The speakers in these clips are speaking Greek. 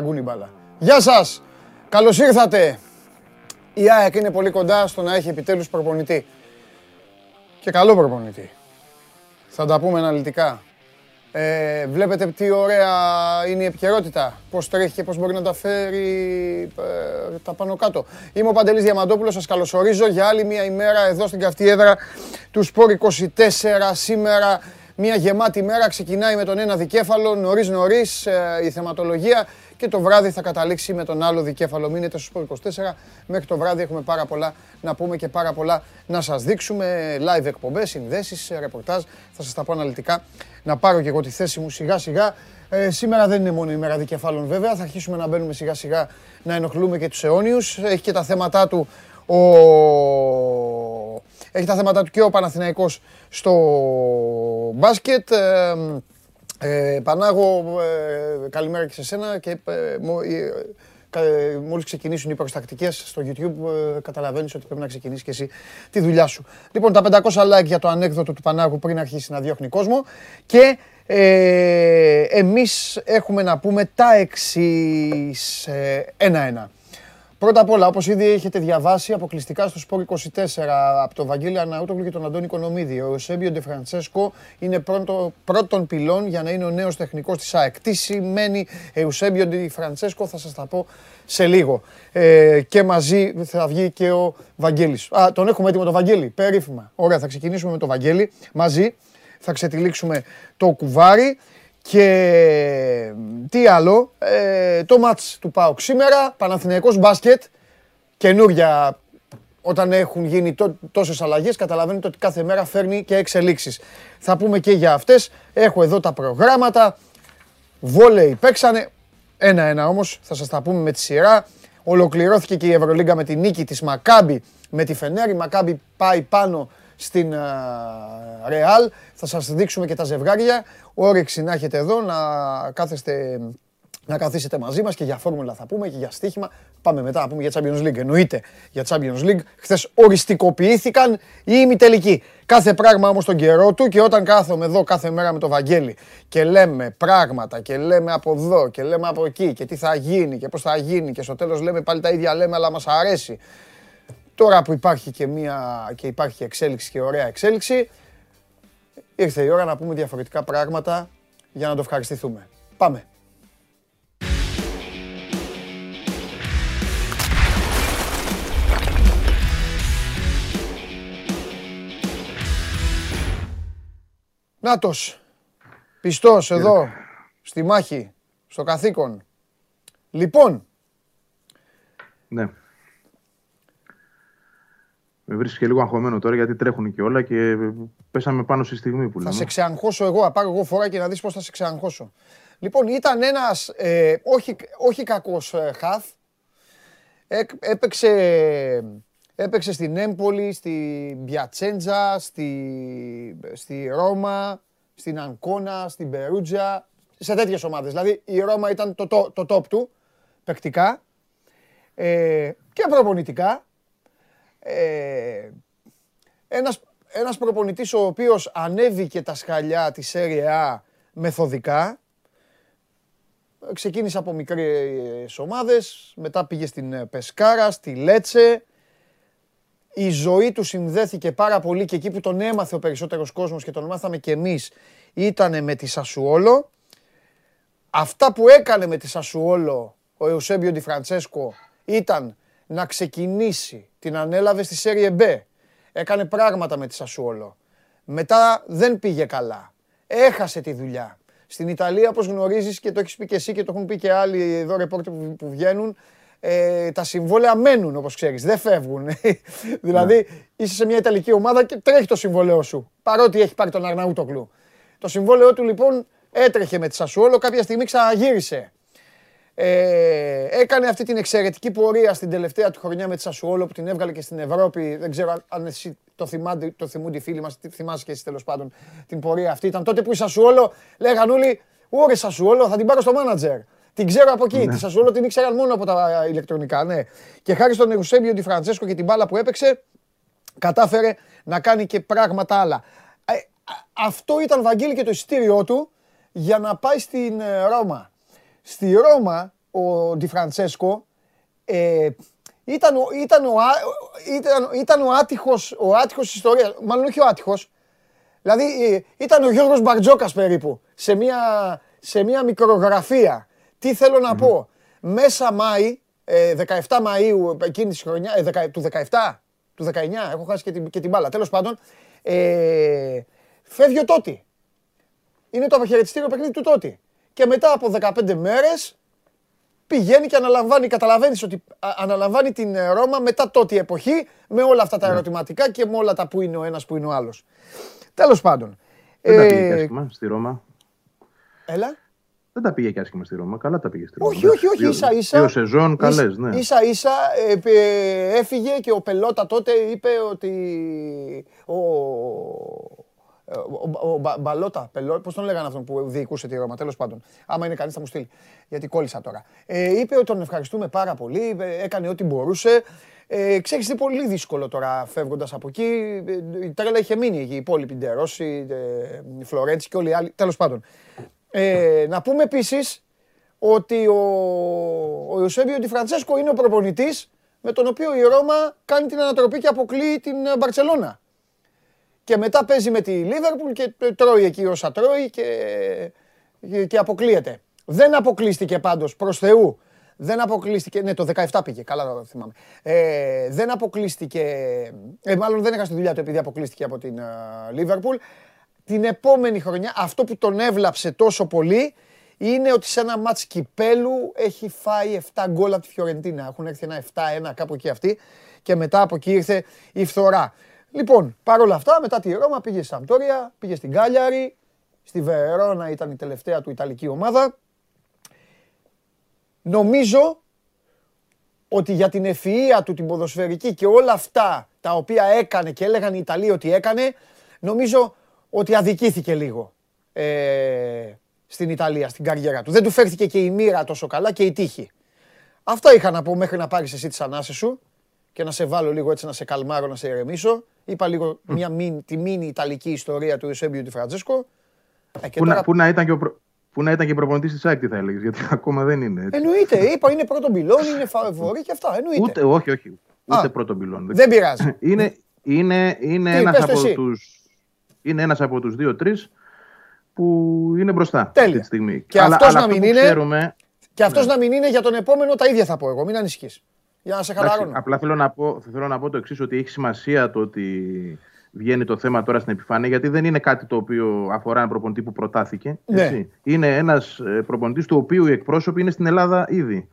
Στον Καραγκούνι μπάλα. Γεια σας. Καλώς ήρθατε. Η ΑΕΚ είναι πολύ κοντά στο να έχει επιτέλους προπονητή. Και καλό προπονητή. Θα τα πούμε αναλυτικά. Ε, βλέπετε τι ωραία είναι η επικαιρότητα. Πώς τρέχει και πώς μπορεί να τα φέρει ε, τα πάνω κάτω. Είμαι ο Παντελής Διαμαντόπουλος, σας καλωσορίζω για άλλη μια ημέρα εδώ στην καυτή έδρα του Σπόρ 24. Σήμερα μια γεμάτη μέρα ξεκινάει με τον ένα δικέφαλο, νωρίς νωρίς ε, η θεματολογία και το βράδυ θα καταλήξει με τον άλλο δικέφαλο. Μείνετε στο Σπορ 24. Μέχρι το βράδυ έχουμε πάρα πολλά να πούμε και πάρα πολλά να σας δείξουμε. Live εκπομπές, συνδέσεις, ρεπορτάζ. Θα σας τα πω αναλυτικά. Να πάρω και εγώ τη θέση μου σιγά σιγά. Ε, σήμερα δεν είναι μόνο η μέρα δικεφάλων βέβαια. Θα αρχίσουμε να μπαίνουμε σιγά σιγά να ενοχλούμε και τους αιώνιους. Έχει και τα θέματα του ο... Έχει τα θέματα του και ο Παναθηναϊκός στο μπάσκετ. Ε, ε, Πανάγο, ε, καλημέρα και σε σένα και ε, ε, μόλις ξεκινήσουν οι προστακτικές στο YouTube καταλαβαίνεις ότι πρέπει να ξεκινήσεις και εσύ τη δουλειά σου. Λοιπόν, τα 500 like για το ανέκδοτο του Πανάγου πριν αρχίσει να διώχνει κόσμο και ε, εμείς έχουμε να πούμε τα εξής ένα-ένα. Πρώτα απ' όλα, όπως ήδη έχετε διαβάσει αποκλειστικά στο Σπόρ 24 από τον Βαγγέλη Αναούτογλου και τον Αντώνη Κονομίδη, ο Σέμπιο Ντεφραντσέσκο είναι πρώτο, πρώτον πυλών για να είναι ο νέος τεχνικός της ΑΕΚ. Τι σημαίνει Εουσέμπιο Ντεφραντσέσκο θα σας τα πω σε λίγο. Ε, και μαζί θα βγει και ο Βαγγέλης. Α, τον έχουμε έτοιμο τον Βαγγέλη, περίφημα. Ωραία, θα ξεκινήσουμε με τον Βαγγέλη μαζί. Θα ξετυλίξουμε το κουβάρι. Και τι άλλο, ε, το μάτς του ΠΑΟΚ σήμερα, Παναθηναϊκός μπάσκετ, καινούρια όταν έχουν γίνει τό, τόσες αλλαγές, καταλαβαίνετε ότι κάθε μέρα φέρνει και εξελίξεις. Θα πούμε και για αυτές, έχω εδώ τα προγράμματα, βόλεϊ παίξανε, ένα-ένα όμως, θα σας τα πούμε με τη σειρά. Ολοκληρώθηκε και η Ευρωλίγκα με τη νίκη της Μακάμπη με τη Φενέρη. Μακάμπη πάει πάνω στην Ρεάλ. Θα σας δείξουμε και τα ζευγάρια. Όρεξη να έχετε εδώ, να κάθεστε να καθίσετε μαζί μας και για φόρμουλα θα πούμε και για στοίχημα. Πάμε μετά να πούμε για Champions League. Εννοείται για Champions League. Χθες οριστικοποιήθηκαν οι ημιτελικοί. Κάθε πράγμα όμως τον καιρό του και όταν κάθομαι εδώ κάθε μέρα με το Βαγγέλη και λέμε πράγματα και λέμε από εδώ και λέμε από εκεί και τι θα γίνει και πώς θα γίνει και στο τέλος λέμε πάλι τα ίδια λέμε αλλά μας αρέσει. Τώρα που υπάρχει και, μια, και υπάρχει εξέλιξη και ωραία εξέλιξη, ήρθε η ώρα να πούμε διαφορετικά πράγματα για να το ευχαριστηθούμε. Πάμε. Νάτος, πιστός εδώ, στη μάχη, στο καθήκον. Λοιπόν. Ναι. Με βρίσκεις και λίγο αγχωμένο τώρα γιατί τρέχουν και όλα και πέσαμε πάνω στη στιγμή που λέμε. Θα σε ξεαγχώσω εγώ, θα πάρω εγώ φορά και να δεις πώς θα σε ξεαγχώσω. Λοιπόν, ήταν ένας ε, όχι, όχι κακός ε, χαφ. έπαιξε, έπαιξε στην Έμπολη, στη Μπιατσέντζα, στη, στη Ρώμα, στην Ανκόνα, στην Περούτζα, σε τέτοιες ομάδες. Δηλαδή η Ρώμα ήταν το, το, το top του, παικτικά ε, και προπονητικά. Ε, ένας, ένας προπονητής ο οποίος ανέβηκε τα σκαλιά της Serie μεθοδικά. Ξεκίνησε από μικρές ομάδες, μετά πήγε στην Πεσκάρα, στη Λέτσε. Η ζωή του συνδέθηκε πάρα πολύ και εκεί που τον έμαθε ο περισσότερος κόσμος και τον μάθαμε και εμείς ήταν με τη Σασουόλο. Αυτά που έκανε με τη Σασουόλο ο Εουσέμπιο Ντι Φραντσέσκο ήταν να ξεκινήσει, την ανέλαβε στη Serie B. Έκανε πράγματα με τη Σασουόλο. Μετά δεν πήγε καλά. Έχασε τη δουλειά. Στην Ιταλία, όπως γνωρίζεις και το έχεις πει και εσύ και το έχουν πει και άλλοι εδώ ρεπόρτερ που βγαίνουν, ε, τα συμβόλαια μένουν όπως ξέρεις, δεν φεύγουν. δηλαδή ναι. είσαι σε μια Ιταλική ομάδα και τρέχει το συμβόλαιό σου, παρότι έχει πάρει τον Αρναούτοκλου. Το συμβόλαιό του λοιπόν έτρεχε με τη Σασουόλο, κάποια στιγμή ξαναγύρισε. Ε, έκανε αυτή την εξαιρετική πορεία στην τελευταία του χρονιά με τη Σασουόλο που την έβγαλε και στην Ευρώπη. Δεν ξέρω αν εσύ το, θυμάτε, το θυμούνται οι φίλοι μας, θυμάσαι και εσύ τέλος πάντων την πορεία αυτή. Ήταν τότε που η Σασουόλο λέγαν όλοι, Ωρε Σασουόλο, θα την πάρω στο μάνατζερ. Την ξέρω από εκεί. Ναι. Τη Σασουόλο την ήξεραν μόνο από τα ηλεκτρονικά. Ναι. Και χάρη στον Ερουσέμπιο Ντι Φραντσέσκο και την μπάλα που έπαιξε, κατάφερε να κάνει και πράγματα άλλα. Ε, αυτό ήταν Βαγγέλη και το εισιτήριό του για να πάει στην ε, Ρώμα. Στη Ρώμα ο Ντι Φραντσέσκο ε, ήταν, ο, ήταν, ο, ήταν, ήταν ο άτυχος, ο άτυχος της ιστορίας, μάλλον όχι ο άτυχος, δηλαδή ε, ήταν ο Γιώργος Μπαρτζόκας περίπου, σε μια, σε μια μικρογραφία. Τι θέλω να πω, μέσα Μάη, 17 ε, Μαΐου εκείνης της χρονιά, ε, του 17, του 19, έχω χάσει και την, και την μπάλα, τέλος πάντων, ε, φεύγει ο Τότι. Είναι το αποχαιρετιστήριο παιχνίδι του Τότι. Και μετά από 15 μέρες πηγαίνει και αναλαμβάνει, καταλαβαίνεις ότι αναλαμβάνει την ε, Ρώμα μετά τότε εποχή με όλα αυτά τα ναι. ερωτηματικά και με όλα τα που είναι ο ένας που είναι ο άλλος. Τέλος πάντων. Δεν τα πήγε και ε, άσχημα στη Ρώμα. Έλα. Δεν τα πήγε και άσχημα στη Ρώμα. Καλά τα πήγε στη Ρώμα. Όχι, όχι, όχι. Ίσα ίσα. Δύο σεζόν καλές, ναι. Ίσα ίσα ε, έφυγε και ο Πελότα τότε είπε ότι. Ο, ο, ο, Μπαλότα, πώς τον λέγανε αυτόν που διοικούσε τη Ρώμα, τέλος πάντων. Άμα είναι κανείς θα μου στείλει. Γιατί κόλλησα τώρα. Ε, είπε ότι τον ευχαριστούμε πάρα πολύ, ε, έκανε ό,τι μπορούσε. Ε, ξέρεις, είναι πολύ δύσκολο τώρα φεύγοντας από εκεί. Ε, η τρέλα είχε μείνει η υπόλοιπη Ντερόση, η Φλωρέντση και όλοι οι άλλοι. Τέλος πάντων. Ε, να πούμε επίσης ότι ο, ο Ιωσέμπιο Φραντσέσκο είναι ο προπονητής με τον οποίο η Ρώμα κάνει την ανατροπή και αποκλείει την Μπαρσελόνα και μετά παίζει με τη Λίβερπουλ και τρώει εκεί όσα τρώει και, και αποκλείεται. Δεν αποκλείστηκε πάντως προς Θεού. Δεν αποκλείστηκε, ναι το 17 πήγε, καλά θυμάμαι. Ε, δεν αποκλείστηκε, ε, μάλλον δεν έχασε τη δουλειά του επειδή αποκλείστηκε από την Λίβερπουλ. την επόμενη χρονιά αυτό που τον έβλαψε τόσο πολύ είναι ότι σε ένα μάτς κυπέλου έχει φάει 7 γκολ από τη Φιωρεντίνα. Έχουν έρθει ένα 7-1 κάπου εκεί αυτή και μετά από εκεί ήρθε η φθορά. Λοιπόν, παρόλα αυτά, μετά τη Ρώμα πήγε στη Σαμπτόρια, πήγε στην Κάλιαρη, στη Βερόνα ήταν η τελευταία του Ιταλική ομάδα. Νομίζω ότι για την ευφυΐα του την ποδοσφαιρική και όλα αυτά τα οποία έκανε και έλεγαν οι Ιταλοί ότι έκανε, νομίζω ότι αδικήθηκε λίγο ε, στην Ιταλία, στην καριέρα του. Δεν του φέρθηκε και η μοίρα τόσο καλά και η τύχη. Αυτά είχα να πω μέχρι να πάρεις εσύ τις ανάσες σου και να σε βάλω λίγο έτσι να σε καλμάρω, να σε ηρεμήσω. Είπα λίγο μια μιν, τη μίνι ιταλική ιστορία του Εusebio Τη Φραντζέσκο. Ε, που, τώρα... να, να ήταν και ο προ... Που να ήταν και προπονητής της ΑΕΚ, τι θα έλεγες, γιατί ακόμα δεν είναι. Έτσι. Εννοείται, είπα είναι πρώτο πυλόν, είναι φαβορή και αυτά. Εννοείται. Ούτε, όχι, όχι. Ούτε πρώτο πυλόν. Δεν πειράζει. είναι είναι, είναι ένας από του. Είναι ένας από τους δύο-τρεις που είναι μπροστά Τέλεια. αυτή τη στιγμή. Και αυτός να μην είναι. Ξέρουμε... Και αυτός ναι. να μην είναι για τον επόμενο τα ίδια θα πω εγώ. Μην ανησυχείς για να σε χαλαρώνω. Απλά θέλω να, πω, θέλω να πω το εξής, ότι έχει σημασία το ότι βγαίνει το θέμα τώρα στην επιφάνεια, γιατί δεν είναι κάτι το οποίο αφορά έναν προπονητή που προτάθηκε. Ναι. Είναι ένας ε, προπονητής του οποίου οι εκπρόσωποι είναι στην Ελλάδα ήδη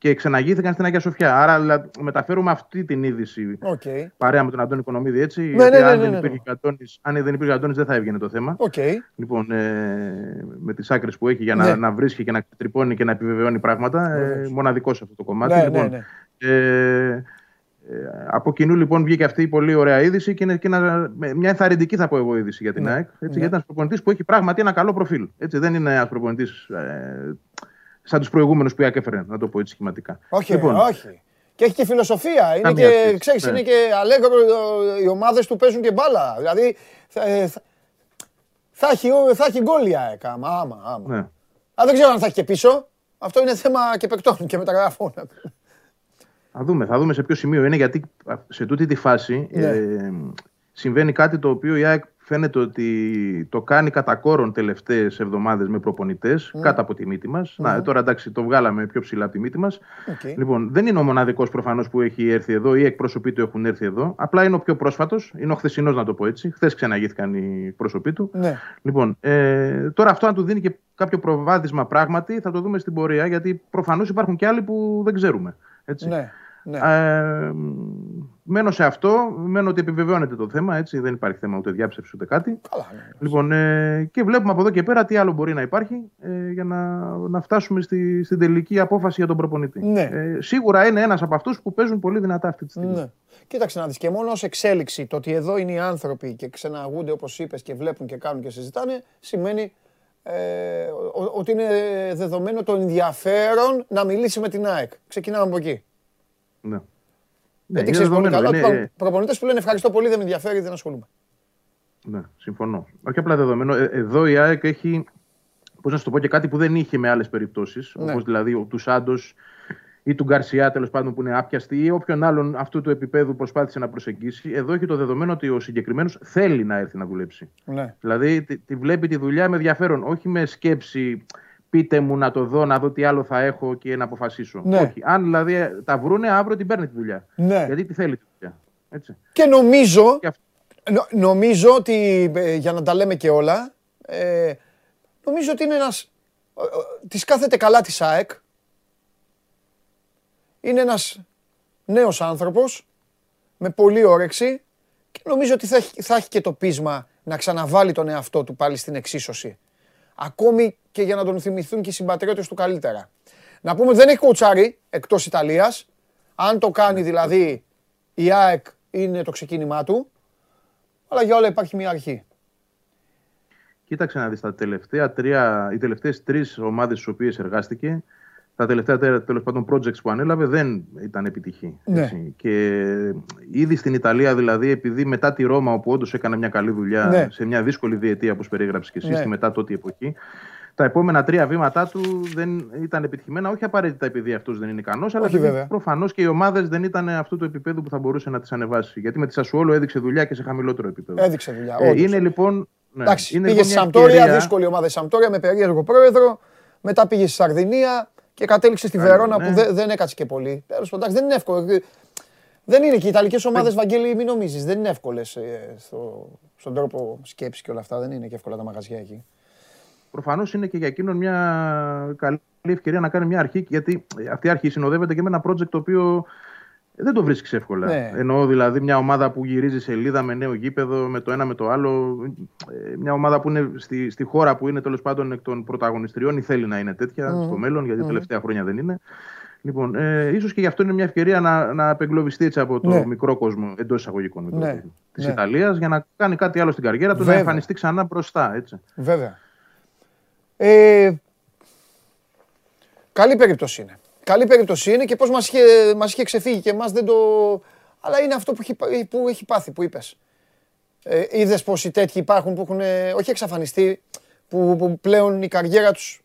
και ξαναγήθηκαν στην Αγία Σοφιά. Άρα μεταφέρουμε αυτή την είδηση okay. παρέα με τον Αντώνη Κονομίδη. Έτσι, ναι, ναι, ναι, αν, δεν υπήρχε Αντώνης, αν δεν υπήρχε Αντώνης δεν θα έβγαινε το θέμα. Okay. Λοιπόν, ε, με τις άκρες που έχει για να, να βρίσκει και να τρυπώνει και να επιβεβαιώνει πράγματα. Ε, μοναδικό σε αυτό το κομμάτι. Ναι, λοιπόν, ναι, ναι. Ε, από κοινού λοιπόν βγήκε αυτή η πολύ ωραία είδηση και είναι και ένα, μια ενθαρρυντική θα πω εγώ είδηση για την ναι, ΑΕΚ. Έτσι, ναι. Γιατί ένας προπονητής που έχει πράγματι ένα καλό προφίλ. Έτσι, δεν είναι ένας προπονητής ε, σαν τους προηγούμενους που η ΑΕΚ έφερε, να το πω έτσι σχηματικά. Όχι, λοιπόν, όχι. Και έχει και φιλοσοφία. Είναι και, ξέρεις, ναι. είναι και αλέγκρο, οι ομάδες του παίζουν και μπάλα. Δηλαδή θα, ε, θα, έχει, θα έχει γκολ η ΑΕΚ. Άμα, άμα. Ναι. Α, δεν ξέρω αν θα έχει και πίσω. Αυτό είναι θέμα και παικτών και μεταγραφών. Θα δούμε, θα δούμε σε ποιο σημείο είναι, γιατί σε τούτη τη φάση ναι. ε, συμβαίνει κάτι το οποίο η ΑΕΚ φαίνεται ότι το κάνει κατά κόρον τελευταίες εβδομάδες με προπονητές, mm. κάτω από τη μύτη μας. Mm. Να, τώρα εντάξει, το βγάλαμε πιο ψηλά από τη μύτη μας. Okay. Λοιπόν, δεν είναι ο μοναδικός προφανώς που έχει έρθει εδώ ή εκπρόσωποι του έχουν έρθει εδώ. Απλά είναι ο πιο πρόσφατος, είναι ο χθεσινός, να το πω έτσι. Χθες ξαναγήθηκαν οι πρόσωποι του. Ναι. Λοιπόν, ε, τώρα αυτό αν του δίνει και κάποιο προβάδισμα πράγματι θα το δούμε στην πορεία, γιατί προφανώς υπάρχουν και άλλοι που δεν ξέρουμε. Έτσι. Ναι. Ναι. Ε, μένω σε αυτό, μένω ότι επιβεβαιώνεται το θέμα, έτσι, δεν υπάρχει θέμα ούτε διάψευση ούτε κάτι. Καλά, ναι, ναι. Λοιπόν, ε, και βλέπουμε από εδώ και πέρα τι άλλο μπορεί να υπάρχει ε, για να, να φτάσουμε στη, στην τελική απόφαση για τον προπονητή. Ναι. Ε, σίγουρα είναι ένας από αυτούς που παίζουν πολύ δυνατά αυτή τη στιγμή. Ναι. Κοίταξε να δεις και μόνο ως εξέλιξη το ότι εδώ είναι οι άνθρωποι και ξεναγούνται όπως είπες και βλέπουν και κάνουν και συζητάνε σημαίνει ε, ότι είναι δεδομένο το ενδιαφέρον να μιλήσει με την ΑΕΚ. Ξεκινάμε από εκεί. Ναι. Γιατί ναι, ξέρεις πολύ καλά. Είναι... Προπονητές που λένε ευχαριστώ πολύ, δεν με ενδιαφέρει, δεν ασχολούμαι. Ναι, συμφωνώ. Όχι απλά δεδομένο. Ε, εδώ η ΑΕΚ έχει Πώς να σου το πω και κάτι που δεν είχε με άλλες περιπτώσεις. Ναι. Όπως δηλαδή ο τους Σάντο ή του Γκαρσιά τέλος πάντων που είναι άπιαστοι ή όποιον άλλον αυτού του επίπεδου προσπάθησε να προσεγγίσει. Εδώ έχει το δεδομένο ότι ο συγκεκριμένος θέλει να έρθει να δουλέψει. Ναι. Δηλαδή τη, τη βλέπει τη δουλειά με ενδιαφέρον, όχι με σκέψη πείτε μου να το δω, να δω τι άλλο θα έχω και να αποφασίσω. Ναι. Όχι. Αν δηλαδή τα βρούνε, αύριο την παίρνει τη δουλειά. Ναι. Γιατί τη θέλει τη δουλειά. Έτσι. Και νομίζω, Και αυτό. νο- νομίζω ότι, ε, για να τα λέμε και όλα, ε, νομίζω ότι είναι ένας, ε, ε, της κάθεται καλά της ΑΕΚ. Είναι ένας νέος άνθρωπος, με πολλή όρεξη και νομίζω ότι θα έχει, θα έχει και το πείσμα να ξαναβάλει τον εαυτό του πάλι στην εξίσωση. Ακόμη και για να τον θυμηθούν και οι συμπατριώτες του καλύτερα. Να πούμε ότι δεν έχει κοουτσάρι εκτός Ιταλίας. Αν το κάνει δηλαδή η ΑΕΚ είναι το ξεκίνημά του. Αλλά για όλα υπάρχει μια αρχή. Κοίταξε να δεις, τα τελευταία τρία, οι τελευταίες τρεις ομάδες στις οποίες εργάστηκε, τα τελευταία τέ- τέλος πάντων projects που ανέλαβε δεν ήταν επιτυχή. Ναι. έτσι. Και ήδη στην Ιταλία δηλαδή, επειδή μετά τη Ρώμα, όπου όντως έκανε μια καλή δουλειά Ναι. σε μια δύσκολη διετία, όπως περιέγραψες και εσύ, Ναι. στη μετά τότε εποχή, τα επόμενα τρία βήματά του δεν ήταν επιτυχημένα, όχι απαραίτητα επειδή αυτός δεν είναι ικανός, αλλά Όχι, βέβαια. επειδή προφανώς και οι ομάδες δεν ήταν αυτού του επίπεδου που θα μπορούσε να τις ανεβάσει. Γιατί με τη Σασουόλο έδειξε δουλειά και σε χαμηλότερο επίπεδο. Έδειξε δουλειά. Ε, όντως. είναι λοιπόν. Ναι, Εντάξει, είναι πήγε λοιπόν στη μια Σαμπτόρια, ευκαιρία- δύσκολη ομάδα η Σαμπτόρια με περίεργο πρόεδρο. Μετά πήγε στη Σαρδινία και κατέληξε στη Καλό, Βερόνα ναι. που δεν, δεν έκατσε και πολύ. Τέλος πάντων, εντάξει, δεν είναι εύκολο. Ε, Δεν είναι και οι Ιταλικές ομάδες, Βαγγέλη, μην νομίζεις. Δεν είναι εύκολες στο, στον τρόπο σκέψης και όλα αυτά. Δεν είναι και εύκολα τα μαγαζιά εκεί. Προφανώς είναι και για εκείνον μια καλή ευκαιρία να κάνει μια αρχή, γιατί αυτή η αρχή συνοδεύεται και με ένα project το οποίο δεν το βρίσκεις εύκολα. Ναι. Εννοώ δηλαδή μια ομάδα που γυρίζει σελίδα με νέο γήπεδο, με το ένα με το άλλο. Ε, Μια ομάδα που είναι στη, στη χώρα που είναι τέλος πάντων εκ των πρωταγωνιστριών ή θέλει να είναι τέτοια στο μέλλον, γιατί τελευταία χρόνια δεν είναι. Λοιπόν, ε, ίσως και γι' αυτό είναι μια ευκαιρία να, να απεγκλωβιστεί έτσι από το Ναι. μικρό κόσμο, εντός εισαγωγικών μικρό Ναι. κόσμο, της Ναι. Ιταλίας, για να κάνει κάτι άλλο στην καριέρα του, Βέβαια. να εμφανιστεί ξανά μπροστά. Έτσι. Βέβαια. Ε, καλή περίπτωση είναι. Καλή περίπτωση είναι και πώς μας είχε, μας είχε ξεφύγει και εμάς δεν το... Αλλά είναι αυτό που έχει, πα- που έχει πάθει, που είπες. Ε, είδες πως οι τέτοιοι υπάρχουν που έχουν, ε, όχι εξαφανιστεί, που, που πλέον η καριέρα τους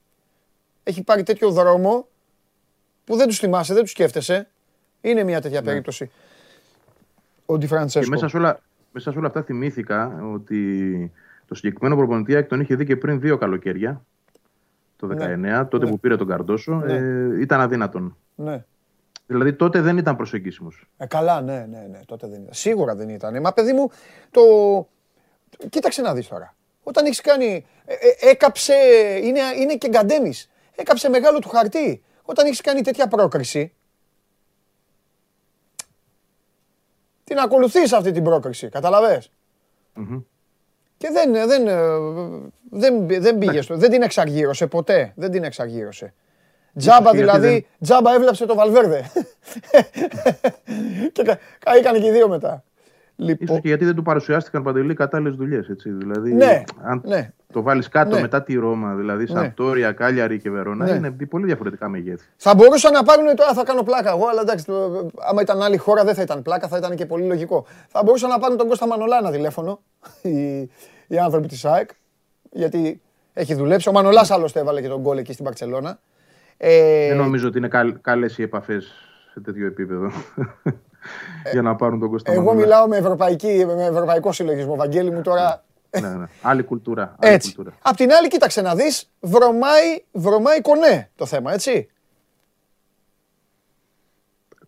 έχει πάρει τέτοιο δρόμο που δεν τους θυμάσαι, δεν τους σκέφτεσαι. Είναι μια τέτοια περίπτωση. Ο Ντι Και Φραντσέσκο. μέσα σε, όλα, μέσα σε όλα αυτά θυμήθηκα ότι το συγκεκριμένο προπονητή ΑΕΚ τον είχε δει και πριν δύο καλοκαίρια, το 19, τότε που πήρε τον Καρντόσο, Ναι. ε, ήταν αδύνατον. Ναι. Δηλαδή τότε δεν ήταν προσεγγίσιμος. Ε, καλά, ναι, ναι, ναι, τότε δεν ήταν. Σίγουρα δεν ήταν. Μα παιδί μου, το... Κοίταξε να δεις τώρα. Όταν έχεις κάνει... ε, ε, έκαψε... Είναι, είναι και γκαντέμις. Έκαψε μεγάλο του χαρτί. Όταν έχεις κάνει τέτοια πρόκριση... Την ακολουθείς αυτή την πρόκριση, καταλαβες; Μμμ. Και δεν, δεν, ε, δεν, δεν πήγε στο, δεν την εξαργύρωσε ποτέ. Δεν την εξαργύρωσε. Τζάμπα γιατί δηλαδή, δεν- τζάμπα έβλαψε το Βαλβέρδε. και κα- καήκανε και οι δύο μετά. Ίσως Λοιπόν, και γιατί δεν του παρουσιάστηκαν παντελή κατάλληλες δουλειές. Δηλαδή, Ναι, αν ναι. το βάλεις κάτω Ναι. μετά τη Ρώμα, δηλαδή Ναι. Σαμπτόρια, Κάλιαρη και Βερόνα, Ναι. είναι πολύ διαφορετικά μεγέθη. θα μπορούσαν να πάρουν τώρα, θα κάνω πλάκα εγώ, αλλά εντάξει, το- άμα ήταν άλλη χώρα δεν θα ήταν πλάκα, θα ήταν και πολύ λογικό. Θα μπορούσαν να πάρουν τον Κώστα Μανολά ένα τηλέφωνο, οι, οι άνθρωποι της ΑΕΚ, γιατί έχει δουλέψει. Ο Μανολάς άλλωστε έβαλε και τον γκολ εκεί στην Παρτσελώνα. Ε, Δεν νομίζω ότι είναι καλές οι επαφές σε τέτοιο επίπεδο. Για να πάρουν τον Κώστα Ε, Εγώ Μανολά. μιλάω με, ευρωπαϊκή, με ευρωπαϊκό συλλογισμό. Βαγγέλη μου τώρα. ναι, ναι. Άλλη κουλτούρα. Άλλη Έτσι. κουλτούρα. Απ' την άλλη, κοίταξε να δεις, βρωμάει, βρωμάει κονέ το θέμα, έτσι.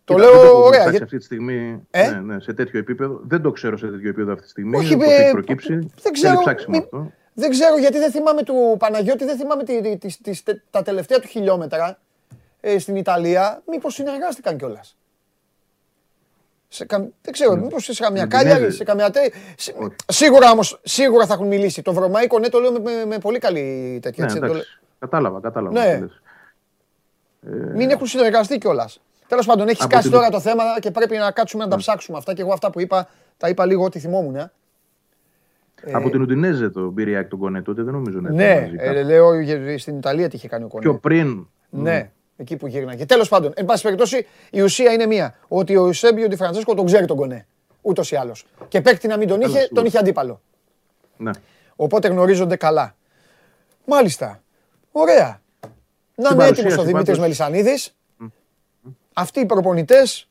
Το Κοίτα, δεν λέω έχω ωραία. φτάσει γιατί- αυτή τη στιγμή Ε; ναι, ναι, σε τέτοιο επίπεδο. Δεν το ξέρω σε τέτοιο επίπεδο αυτή τη στιγμή. Όχι, πώς ε, έχει προκύψει. δεν ξέρω, Θέλει ψάξιμο μη- αυτό. δεν ξέρω γιατί δεν θυμάμαι του Παναγιώτη, δεν θυμάμαι τη, τη- τις- τις- τε- τα τελευταία του χιλιόμετρα ε, στην Ιταλία. Μήπως συνεργάστηκαν κιόλας. Σε κα... Δεν ξέρω, μήπως σε καμιά Με κάλια, Ντινέζε. σε καμιά τέ... σε- Σίγουρα όμως, σίγουρα θα έχουν μιλήσει. Το βρωμαϊκό, ναι, το λέω με, με, με πολύ καλή τέτοια. Ναι, έτσι, το εντάξει. Κατάλαβα, κατάλαβα. Ναι. τι λες. Μην έχουν συνεργαστεί κιόλας. Τέλος πάντων, έχεις Από κάσει την- τώρα το θέμα και πρέπει να κάτσουμε να τα ψάξουμε αυτά. Και εγώ αυτά που είπα, τα είπα λίγο ό,τι θυμόμουν. ε. Από την Ουντινέζε το πήρε η ΑΕΚ τον Κονέ τότε, δεν νομίζω να ήταν Ναι, μαζί ε, κάπου. λέω για- στην Ιταλία τι είχε κάνει ο Πιο Κονέ. πριν. Ναι, εκεί που γύρναγε. Τέλος πάντων, εν πάση περιπτώσει, η ουσία είναι μία. Ότι ο Ιουσέμπιο Ντι Φραντσέσκο τον ξέρει τον Κονέ. Ούτως ή άλλως. Και παίκτη να μην τον είχε, σίγουρα. τον είχε αντίπαλο. Ναι. Οπότε γνωρίζονται καλά. Μάλιστα. Ωραία. Να είναι έτοιμος ο παρουσίαση Δημήτρης πάντως. Μελισανίδης. Αυτοί οι προπονητές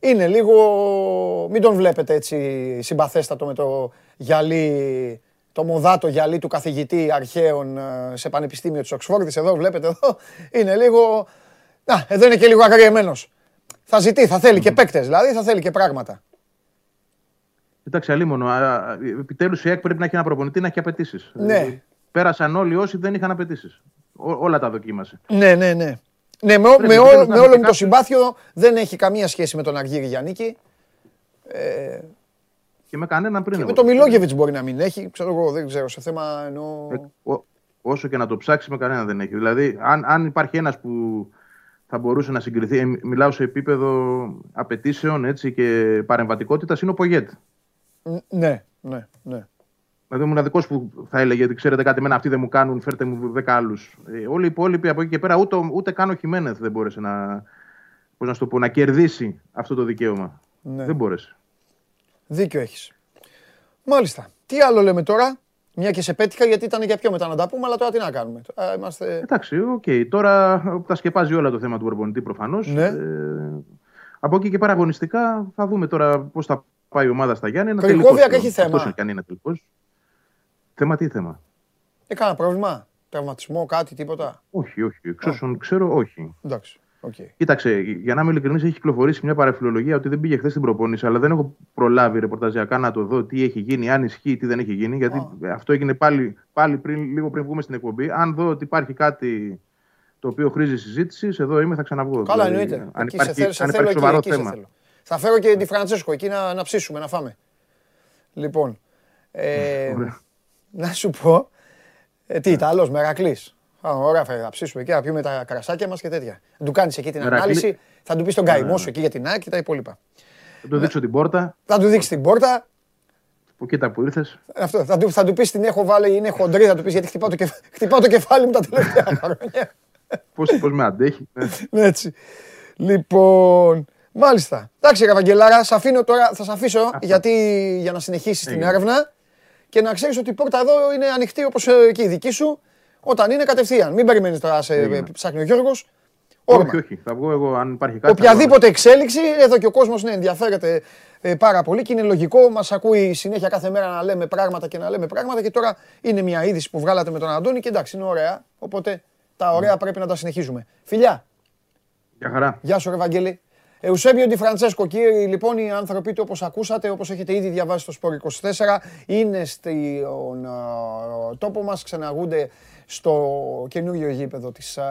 είναι λίγο. Μην τον βλέπετε έτσι συμπαθέστατο με το γυαλί, το μοδάτο γυαλί του καθηγητή αρχαίων ε, σε πανεπιστήμιο της Οξφόρδης. Εδώ βλέπετε εδώ. Είναι λίγο. Να, εδώ είναι και λίγο αγριεμένος. Θα ζητεί, θα θέλει και παίκτες, δηλαδή θα θέλει και πράγματα. Εντάξει, αλίμονο. Επιτέλους η ΑΕΚ πρέπει να έχει ένα προπονητή να έχει απαιτήσεις. Ναι. Πέρασαν όλοι όσοι δεν είχαν απαιτήσεις. Όλα τα δοκίμασε. Ναι, ναι, ναι. Ναι, με, ό- Πρέπει με, επιτέλους όλο, να με έχει όλο μου το κάποιος- συμπάθειο δεν έχει καμία σχέση με τον Αργύρη Γιαννίκη. Ε, Και με κανέναν πριν. και με εγώ. τον Μιλόγεβιτς μπορεί να μην έχει, ξέρω εγώ, δεν ξέρω, σε θέμα εννοώ... Ε, ο- όσο και να το ψάξει, με κανέναν δεν έχει. Δηλαδή, αν, αν υπάρχει ένας που θα μπορούσε να συγκριθεί, ε, μιλάω σε επίπεδο απαιτήσεων έτσι, και παρεμβατικότητας, είναι ο Πογέτ. Ναι, ναι, ναι. Δηλαδή, ο μοναδικός που θα έλεγε ότι ξέρετε κάτι, εμένα αυτοί δεν μου κάνουν, φέρτε μου δέκα άλλους. Ε, όλοι οι υπόλοιποι από εκεί και πέρα, ούτε, ούτε καν ο Χιμένεθ δεν μπόρεσε να, πώς να, σου το πω, να κερδίσει αυτό το δικαίωμα. Ναι. Δεν μπόρεσε. Δίκιο έχεις. Μάλιστα. Τι άλλο λέμε τώρα, μια και σε πέτυχα γιατί ήταν για πιο μετά να τα πούμε, αλλά τώρα τι να κάνουμε. Α, είμαστε... Εντάξει, οκ. Τώρα τα σκεπάζει όλα το θέμα του προπονητή προφανώς. Ναι. Ε, από εκεί και πέρα αγωνιστικά θα δούμε τώρα πώς θα πάει η ομάδα στα Γιάννενα. Κριχόβιακ έχει θέμα. Αυτός και αν είναι τελικό. Θέμα τι θέμα; Έκανα πρόβλημα, τραυματισμό, κάτι, τίποτα. Όχι, όχι. Εξ όσων ξέρω, όχι. Εντάξει, οκ. Κοίταξε, για να είμαι ειλικρινής, έχει κυκλοφορήσει μια παραφιλολογία ότι δεν πήγε χθες στην προπόνηση, αλλά δεν έχω προλάβει ρεπορταζιακά να το δω τι έχει γίνει, αν ισχύει, τι δεν έχει γίνει. Γιατί αυτό έγινε πάλι, πάλι πριν, λίγο πριν βγούμε στην εκπομπή. Αν δω ότι υπάρχει κάτι το οποίο χρήζει συζήτησης, εδώ είμαι, θα ξαναβγώ. Καλά, Δηλαδή, εννοείται. Αν Εκεί υπάρχει, σε, θέλ- σε αν θέλω υπάρχει εκεί, σοβαρό εκεί σε θέμα. θέλω. Θα φέρω και τη Φραντσέσκο εκεί να, να ψήσουμε, να φάμε. Λοιπόν, ε, Ωραία. να σου πω, ε, τι, Ιταλός, Μερακλής. Α, ωραία, θα θα ψήσουμε εκεί, να πιούμε τα κρασάκια μας και τέτοια. Να του κάνεις εκεί την Μερακλή- ανάλυση, θα του πεις τον Ναι, καημό ναι, σου ναι. εκεί για την ΑΕΚ και τα υπόλοιπα. Θα του δείξω την πόρτα, Θα του δείξεις την πόρτα, που κοίτα που ήρθες. αυτό, θα, του, θα του πεις την έχω βάλει, είναι χοντρή, θα του πεις γιατί χτυπάω το, κεφ, χτυπάω το κεφάλι μου τα τελευταία χρόνια. Πώς με αντέχει. ναι. Ναι, έτσι. Λοιπόν, μάλιστα. Εντάξει, ρε Βαγγελάρα, σε αφήνω τώρα, θα σε αφήσω γιατί, για να συνεχίσεις την Έγινε. έρευνα και να ξέρεις ότι η πόρτα εδώ είναι ανοιχτή όπως ε, και η δική σου όταν είναι κατευθείαν. Μην περιμένεις τώρα σε Έγινε. ψάχνει ο Γιώργος. Όρμα. όχι, όχι. Θα βγω εγώ αν υπάρχει κάτι. θα Οποιαδήποτε εξέλιξη, εδώ και ο κόσμος ναι, ενδιαφέρεται ε, πάρα πολύ και είναι λογικό. Μας ακούει συνέχεια κάθε μέρα να λέμε πράγματα και να λέμε πράγματα και τώρα είναι μια είδηση που βγάλατε με τον Αντώνη και εντάξει είναι ωραία. Οπότε τα ωραία πρέπει να τα συνεχίζουμε. Φιλιά! βγω. Γεια χαρά. Γεια σου, ρε Βαγγέλη. Εουσέμπιο Ντι Φραντσέσκο, κύριοι, λοιπόν, οι άνθρωποι του, όπως ακούσατε, όπως έχετε ήδη διαβάσει στο Σπορ 24, είναι στον α, τόπο μας, ξαναγούνται στο καινούριο γήπεδο της α,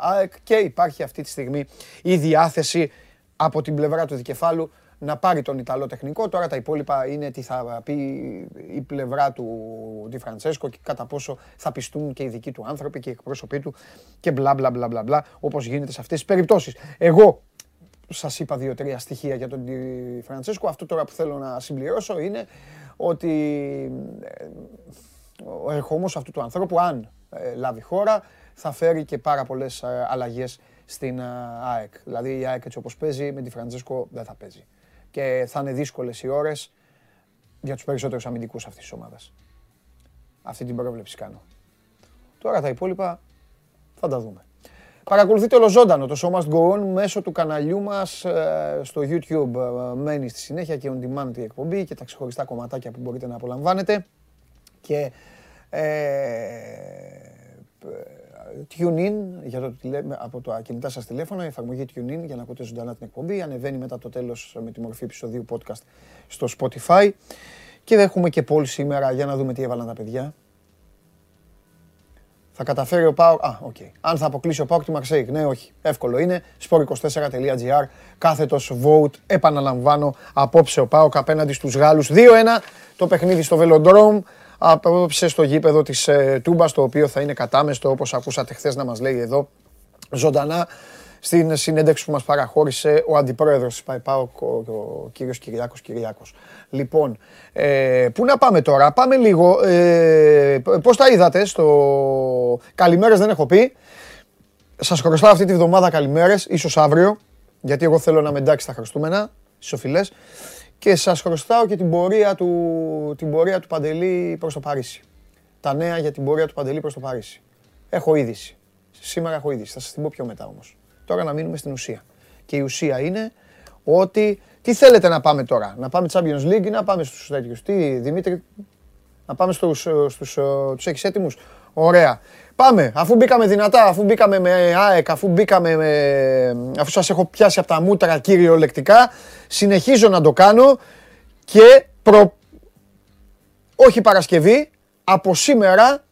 ΑΕΚ και υπάρχει αυτή τη στιγμή η διάθεση από την πλευρά του δικεφάλου να πάρει τον Ιταλό τεχνικό. Τώρα τα υπόλοιπα είναι τι θα πει η πλευρά του Ντι Φραντσέσκο και κατά πόσο θα πειστούν και οι δικοί του άνθρωποι και οι εκπρόσωποι του και μπλα μπλα μπλα μπλα μπλα όπως γίνεται σε αυτές τις περιπτώσεις. Εγώ σας είπα δύο-τρία στοιχεία για τον Ντι Φραντσέσκο. Αυτό τώρα που θέλω να συμπληρώσω είναι ότι ε, ο ερχομός αυτού του ανθρώπου, αν ε, λάβει χώρα, θα φέρει και πάρα πολλές ε, αλλαγές στην ε, ΑΕΚ. Δηλαδή η ΑΕΚ έτσι όπως παίζει, με Ντι Φραντσέσκο δεν θα παίζει. Και θα είναι δύσκολες οι ώρες για τους περισσότερους αμυντικούς αυτής της ομάδας. Αυτή την πρόβλεψη κάνω. Τώρα τα υπόλοιπα θα τα δούμε. Παρακολουθείτε ολοζώντανο το Show Must Go On μέσω του καναλιού μας ε, στο YouTube. Ε, Μένει στη συνέχεια και on demand η εκπομπή και τα ξεχωριστά κομματάκια που μπορείτε να απολαμβάνετε. Και ε, tune in για το, τηλε- από τα κινητά σας τηλέφωνα, η εφαρμογή tune in για να ακούτε ζωντανά την εκπομπή. Ανεβαίνει μετά το τέλος με τη μορφή επεισοδίου podcast στο Spotify. Και έχουμε και poll σήμερα για να δούμε τι έβαλαν τα παιδιά. Θα καταφέρει ο ΠΑΟΚ. Α, οκ. Αν θα αποκλείσει ο ΠΑΟΚ τη Μαρσέιγ. Ναι, όχι. Εύκολο είναι. sport24.gr. Κάθετος vote. Επαναλαμβάνω. Απόψε ο ΠΑΟΚ απέναντι στους Γάλλους. 2-1 το παιχνίδι στο Velodrome. Απόψε στο γήπεδο της ε, Τούμπας, το οποίο θα είναι κατάμεστο όπως ακούσατε χθες να μας λέει εδώ ζωντανά στην συνέντευξη που μας παραχώρησε ο αντιπρόεδρος της ΠΑΕ ΠΑΟΚ, ο, ο κύριος Κυριάκος Κυριάκος. Λοιπόν, ε, πού να πάμε τώρα, πάμε λίγο, ε, πώς τα είδατε στο καλημέρες δεν έχω πει, σας χρωστάω αυτή τη βδομάδα καλημέρες, ίσως αύριο, γιατί εγώ θέλω να με εντάξει στα Χριστούμενα, στις οφειλές, και σας χρωστάω και την πορεία του, την πορεία του Παντελή προς το Παρίσι. Τα νέα για την πορεία του Παντελή προς το Παρίσι. Έχω είδηση. Σήμερα έχω είδηση. Θα σας την πω πιο μετά όμως. Τώρα να μείνουμε στην ουσία. Και η ουσία είναι ότι. Τι θέλετε να πάμε τώρα, Να πάμε Champions League ή να πάμε στους τέτοιους; Τι, Δημήτρη, να πάμε στους στους, τους έχεις έτοιμους; Ωραία. Πάμε. Αφού μπήκαμε δυνατά, αφού μπήκαμε με ΑΕΚ, αφού μπήκαμε με... αφού σας έχω πιάσει από τα μούτρα κυριολεκτικά, συνεχίζω να το κάνω και προ... όχι Παρασκευή, από σήμερα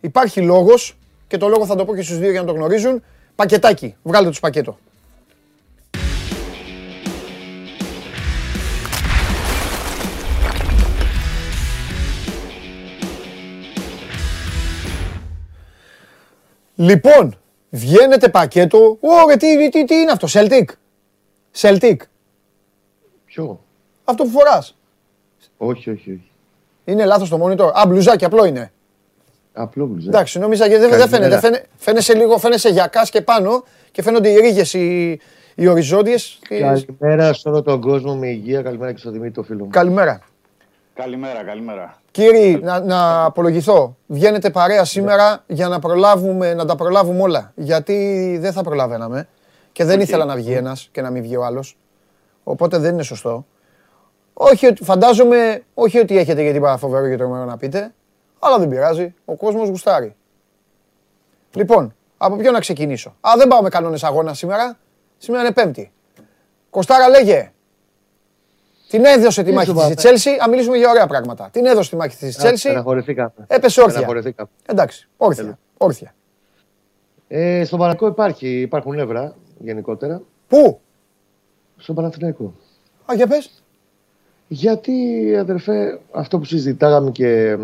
υπάρχει λόγος και το λόγο θα το πω και στους δύο για να το γνωρίζουν. Πακετάκι, βγάλτε τους πακέτο. Λοιπόν, βγαίνετε πακέτο. Ωραία, τι, τι, τι είναι αυτό, Celtic; Celtic. Ποιο; Αυτό που φοράς. Όχι, όχι, όχι. Είναι λάθος το monitor. Α, μπλουζάκι, απλό είναι. Απλό μπλουζάκι. Εντάξει, νόμιζα γιατί δεν φαίνεται. Φαίνε, φαίνεσαι λίγο, φαίνεσαι για και πάνω και φαίνονται οι ρίγες οι, οι οριζόντιες. Καλημέρα σε όλο τον κόσμο με υγεία. Καλημέρα και στο Δημήτρη το φίλο μου. Καλημέρα. Καλημέρα, καλημέρα. Κύριοι, να, να απολογηθώ. Βγαίνετε παρέα σήμερα για να, προλάβουμε, να τα προλάβουμε όλα. Γιατί δεν θα προλαβαίναμε. Και δεν ήθελα να βγει ένας και να μην βγει ο άλλος. Οπότε δεν είναι σωστό. Όχι, φαντάζομαι, όχι ότι έχετε γιατί τίποτα φοβερό και τρομερό να πείτε, αλλά δεν πειράζει. Ο κόσμος γουστάρει. Λοιπόν, από ποιο να ξεκινήσω; Α, δεν πάω με κανόνες αγώνα σήμερα. Σήμερα είναι Πέμπτη. Κοστάρα λέγε. Την έδωσε τη μάχη της Τσέλσι. Α μιλήσουμε για ωραία πράγματα. Την έδωσε τη μάχη της Τσέλσι. Έπεσε όρθια. Εντάξει, όρθια. όρθια. Ε, στον Παναθηναϊκό υπάρχει, υπάρχουν νεύρα γενικότερα. Πού; Στον Παναθηναϊκό. Α, για πες. Γιατί, αδερφέ, αυτό που συζητάγαμε και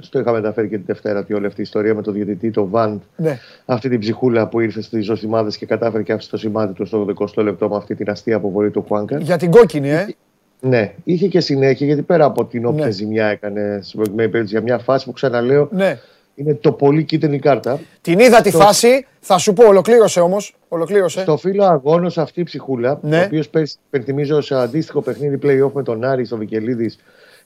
στο είχα μεταφέρει και τη Δευτέρα, ότι όλη αυτή η ιστορία με τον διαιτητή, τον Βαντ, ναι. αυτή την ψυχούλα που ήρθε στις ζωσιμάδες και κατάφερε και άφησε το σημάδι του στο 20 λεπτό με αυτή την αστεία αποβολή του Χουάνκα. Για την κόκκινη, ε. Ναι, είχε και συνέχεια γιατί πέρα από την όποια ναι. ζημιά έκανε στην προηγούμενη περίπτωση για μια φάση που ξαναλέω ναι. είναι το πολύ κίτρινη κάρτα. Την είδα τη φάση, θα σου πω, ολοκλήρωσε όμως. Ολοκλήρωσε. Στο φίλο αγώνος αυτή η ψυχούλα, ναι. ο οποίος πέρσι, υπενθυμίζω, σε αντίστοιχο παιχνίδι playoff με τον Άρη στο Βικελίδης,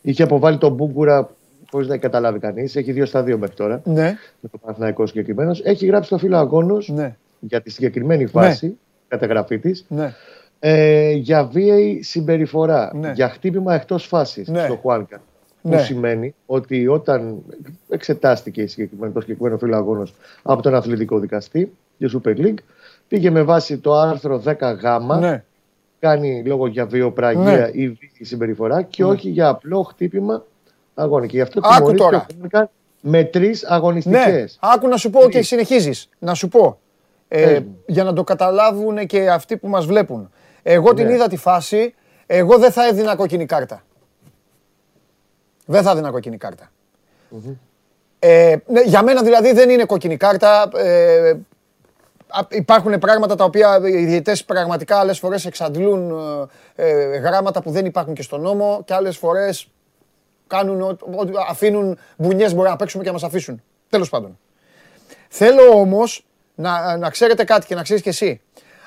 είχε αποβάλει τον Μπούγκουρα χωρίς να καταλάβει κανείς. Έχει δύο στα δύο μέχρι τώρα. Ναι. Με το Παναθηναϊκό συγκεκριμένος. Έχει γράψει το φίλο αγώνος ναι. για τη συγκεκριμένη ναι. φάση, καταγραφή της. Ναι ε, για βίαιη συμπεριφορά, ναι. για χτύπημα εκτός φάσης ναι. στο Χουάνκα. Ναι. Που σημαίνει ότι όταν εξετάστηκε συγκεκριμένο, το συγκεκριμένο φύλλο αγώνος από τον αθλητικό δικαστή για Super League, πήγε με βάση το άρθρο 10Γ, ναι. κάνει λόγο για βιοπραγία ναι. ή βίαιη συμπεριφορά και ναι. όχι για απλό χτύπημα αγώνικο. Και γι' αυτό τιμωρήθηκε με τρεις αγωνιστικές. Ναι. Άκου να σου πω και συνεχίζεις. Να σου πω. Ε, για να το καταλάβουν και αυτοί που μας βλέπουν. Εγώ την ναι. είδα τη φάση, εγώ δεν θα έδινα κόκκινη κάρτα. Δεν θα έδινα κόκκινη κάρτα. Ε, ναι, για μένα δηλαδή δεν είναι κόκκινη κάρτα. Ε, υπάρχουν πράγματα τα οποία οι διαιτητές πραγματικά άλλες φορές εξαντλούν ε, γράμματα που δεν υπάρχουν και στον νόμο και άλλες φορές κάνουν, αφήνουν μπουνιές μπορεί να παίξουμε και να μας αφήσουν. Τέλος πάντων. Θέλω όμως να, να ξέρετε κάτι και να ξέρεις και εσύ.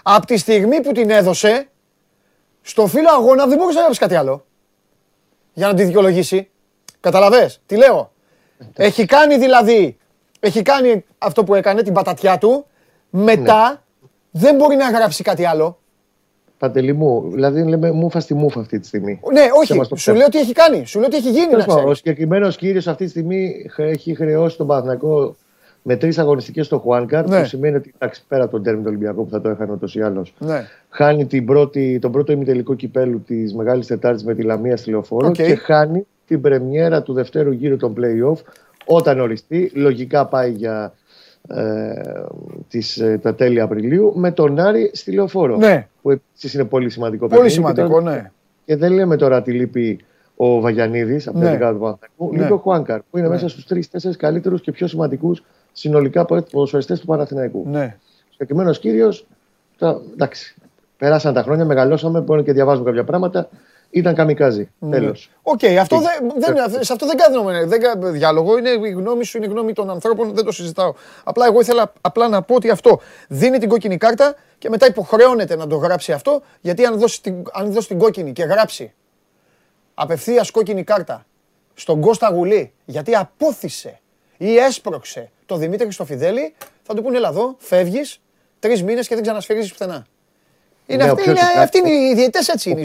Από τη στιγμή που την έδωσε, στο φύλλο αγώνα δεν μπορούσε να γράψει κάτι άλλο. Για να τη δικαιολογήσει. Καταλαβες, τι λέω; Έχει κάνει δηλαδή, έχει κάνει αυτό που έκανε, την πατατιά του, μετά ναι. δεν μπορεί να γράψει κάτι άλλο. Παντελή μου, δηλαδή λέμε μούφα στη μούφα αυτή τη στιγμή. Ναι, όχι, σου λέω τι έχει κάνει, σου λέω τι έχει γίνει. ο συγκεκριμένος κύριος αυτή τη στιγμή έχει χρεώσει τον Παναθηναϊκό με τρεις αγωνιστικές στο Χουάνκαρ, ναι. που σημαίνει ότι εντάξει, πέρα από τον τέρμι του Ολυμπιακού που θα το έχανε ούτως ή άλλως, ναι. χάνει την πρώτη, τον πρώτο ημιτελικό κυπέλου της Μεγάλης Τετάρτης με τη Λαμία στη Λεωφόρο και χάνει την πρεμιέρα του δευτέρου γύρου των playoff όταν οριστεί. Λογικά πάει για ε, τις, ε, τα τέλη Απριλίου με τον Άρη στη Λεωφόρο. Ναι. Που επίσης είναι πολύ σημαντικό Πολύ σημαντικό, ναι. Και δεν λέμε τώρα τη λύπη ο Βαγιανίδης από ναι. την του Παναθηναϊκού, ναι. λείπει ο Χουάνκαρ που είναι ναι. μέσα στους τρει-τέσσερι καλύτερους και πιο σημαντικούς συνολικά ποδοσφαιριστέ του Παναθηναϊκού. Ναι. Συγκεκριμένος κύριος, εντάξει, περάσαν τα χρόνια, μεγαλώσαμε, μπορεί και διαβάζουμε κάποια πράγματα. Ήταν καμικάζι. Ναι. Τέλος. Οκ, okay, αυτό δεν, δεν, σε αυτό δεν κάνουμε δεν, διάλογο. Είναι η γνώμη σου, είναι η γνώμη των ανθρώπων, δεν το συζητάω. Απλά εγώ ήθελα απλά να πω ότι αυτό δίνει την κόκκινη κάρτα και μετά υποχρεώνεται να το γράψει αυτό. Γιατί αν δώσει την, αν δώσει την κόκκινη και γράψει απευθείας κόκκινη κάρτα στον Κώστα Γουλή, γιατί απώθησε ή έσπρωξε το Δημήτρη Χρυστοφιδέλη, θα του πούνε Έλα εδώ, φεύγεις τρεις μήνες και δεν ξανασφυρίζεις πουθενά. Είναι Ναι, αυτή, ποιος είναι, ο αυτή είναι οι διαιτέ έτσι είναι.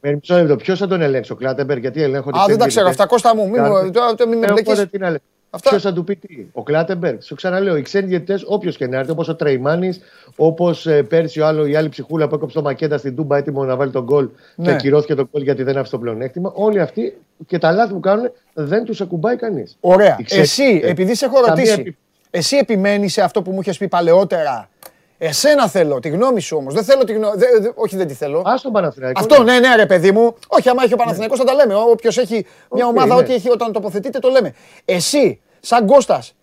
η ζωή. Ποιος θα τον ελέγξει, ο Κλάτεμπερ, γιατί ελέγχονται. Α, δεν τα ξέρω αυτά. Κώστα μου, μην μου- Κάρτε. τώρα- τώρα μην με Ε, μπλέκεις. οπότε τι να λέει. Αυτά- Ποιος θα του πει τι, ο Κλάτεμπεργκ. Σου ξαναλέω, οι ξένοι διαιτητέ, όποιος και να έρθει, όπως ο Τρεϊμάνη, όπως πέρσι ο άλλο, η άλλη ψυχούλα που έκοψε το μακέτα στην Τούμπα έτοιμο να βάλει τον γκολ Ναι. και ακυρώθηκε το γκολ γιατί δεν άφησε το πλεονέκτημα. Όλοι αυτοί και τα λάθη που κάνουν δεν τους ακουμπάει κανείς. Ωραία. Οι ξένοι Εσύ, διαιτητές. επειδή σε έχω Καμία ρωτήσει, επι- εσύ επιμένεις σε αυτό που μου είχες πει παλαιότερα. Εσένα θέλω, τη γνώμη σου όμως. Δεν θέλω τη γνώμη. όχι, δεν τη θέλω. Άσ' τον Παναθηναϊκό. Αυτό, ναι, ναι, ρε παιδί μου. Όχι, άμα έχει ο Παναθηναϊκός θα τα λέμε. Όποιος έχει μια Οκ, ομάδα, ναι. ό,τι έχει όταν τοποθετείται, το λέμε. Εσύ, σαν Κώστας,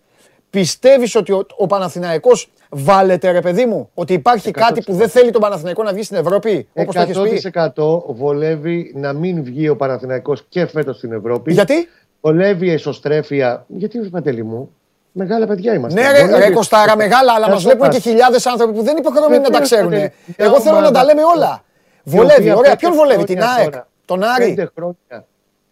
πιστεύεις ότι ο, ο Παναθηναϊκός βάλετε, ρε παιδί μου, ότι υπάρχει κάτι που δεν θέλει τον Παναθηναϊκό να βγει στην Ευρώπη, όπως το έχεις πει; 100% βολεύει να μην βγει ο Παναθηναϊκός και φέτος στην Ευρώπη. Γιατί; Βολεύει η εσωστρέφεια. Γιατί ρε Παντελή μου, μεγάλα παιδιά είμαστε. Ναι, ρε, Βολεύει ρε η Κωστάρα, εσωστρέφεια. μεγάλα, αλλά Να μας σου βλέπουν πω και χιλιάδες άνθρωποι που δεν είναι υποχρεωμένοι να τα Βεβαίως, ξέρουν. Παντελή. Μια Εγώ θέλω να τα ομάδα λέμε όλα. η Βολεύει, οποία ωραία. πέντε Ποιον βολεύει, την χρόνια ΑΕΚ, τώρα, τον Πέντε Άρη; χρόνια.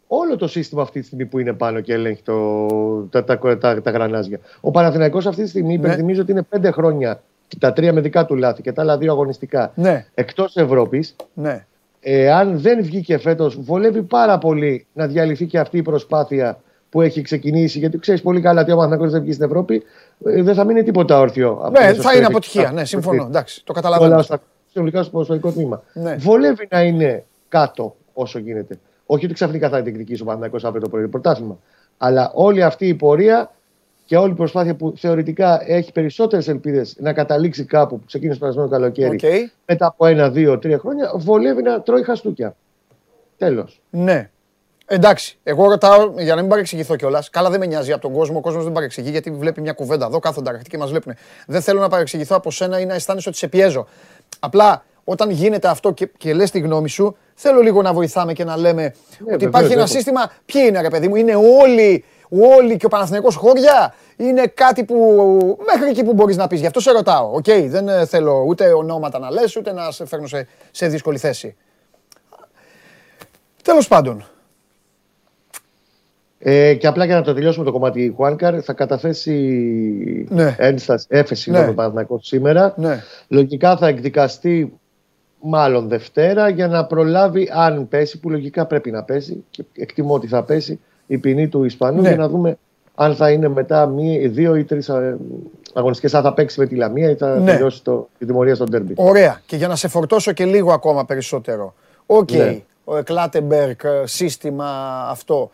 Όλο το σύστημα αυτή τη στιγμή που είναι πάνω και ελέγχει το, τα, τα, τα, τα γρανάζια. Ο Παναθηναϊκός αυτή τη στιγμή Ναι. υπενθυμίζω ότι είναι πέντε χρόνια τα τρία με δικά του λάθη και τα άλλα δύο αγωνιστικά Ναι, εκτός Ευρώπης. ναι. Εάν δεν βγήκε φέτος, βολεύει πάρα πολύ να διαλυθεί και αυτή η προσπάθεια που έχει ξεκινήσει. Γιατί ξέρεις πολύ καλά ότι ο Παναθηναϊκός δεν βγει στην Ευρώπη, ε, δεν θα μείνει τίποτα όρθιο. από την Ναι, θα εσωτερική είναι αποτυχία. πλευρά. Ναι, συμφωνώ. Εντάξει, το Όλα καταλαβαίνω. στα συνολικά στο ποδοσφαιρικό τμήμα. Ναι. Βολεύει να είναι κάτω όσο γίνεται. Όχι ότι ξαφνικά θα διεκδικήσει ο Παναθηναϊκός αύριο το πρωί το πρωτάθλημα. Αλλά όλη αυτή η πορεία και όλη η προσπάθεια που θεωρητικά έχει περισσότερες ελπίδες να καταλήξει κάπου που ξεκίνησε το περασμένο καλοκαίρι Οκ. μετά από ένα, δύο, τρία χρόνια, βολεύει να τρώει χαστούκια. Τέλος. Ναι. Εντάξει, εγώ ρωτάω για να μην παρεξηγηθώ κιόλας. Καλά, δεν με νοιάζει από τον κόσμο. Ο κόσμος δεν παρεξηγεί γιατί βλέπει μια κουβέντα εδώ, κάθονται αραχτοί και μας βλέπουν. Δεν θέλω να παρεξηγηθώ από σένα ή να αισθάνεσαι ότι σε πιέζω. Απλά όταν γίνεται αυτό και, και λες τη γνώμη σου, θέλω λίγο να βοηθάμε και να λέμε ότι βεβαίως, υπάρχει ένα βεβαίως. σύστημα. Ποιοι είναι, ρε παιδί μου, είναι όλοι, όλοι και ο Παναθηναϊκός χώρια; Είναι κάτι που μέχρι εκεί που μπορείς να πεις. Γι' αυτό σε ρωτάω. Οκ, δεν ε, θέλω ούτε ονόματα να λες, ούτε να σε φέρνω σε, σε δύσκολη θέση. Τέλος πάντων. Ε, και απλά για να το τελειώσουμε το κομμάτι Χουάνκαρ, θα καταθέσει Ναι. ένσταση, έφεση Ναι. ναι. τον Παναθηναϊκό σήμερα. Ναι. Λογικά θα εκδικαστεί μάλλον Δευτέρα για να προλάβει αν πέσει, που λογικά πρέπει να πέσει και εκτιμώ ότι θα πέσει η ποινή του Ισπανού Ναι. για να δούμε αν θα είναι μετά μία, δύο ή τρεις αγωνιστικές, αν θα παίξει με τη Λαμία ή θα Ναι. τελειώσει το, τη τιμωρία στο ντέρμπι. Ωραία. Και για να σε φορτώσω και λίγο ακόμα περισσότερο. Οκ, Ναι. ο Κλάτενμπεργκ, σύστημα αυτό.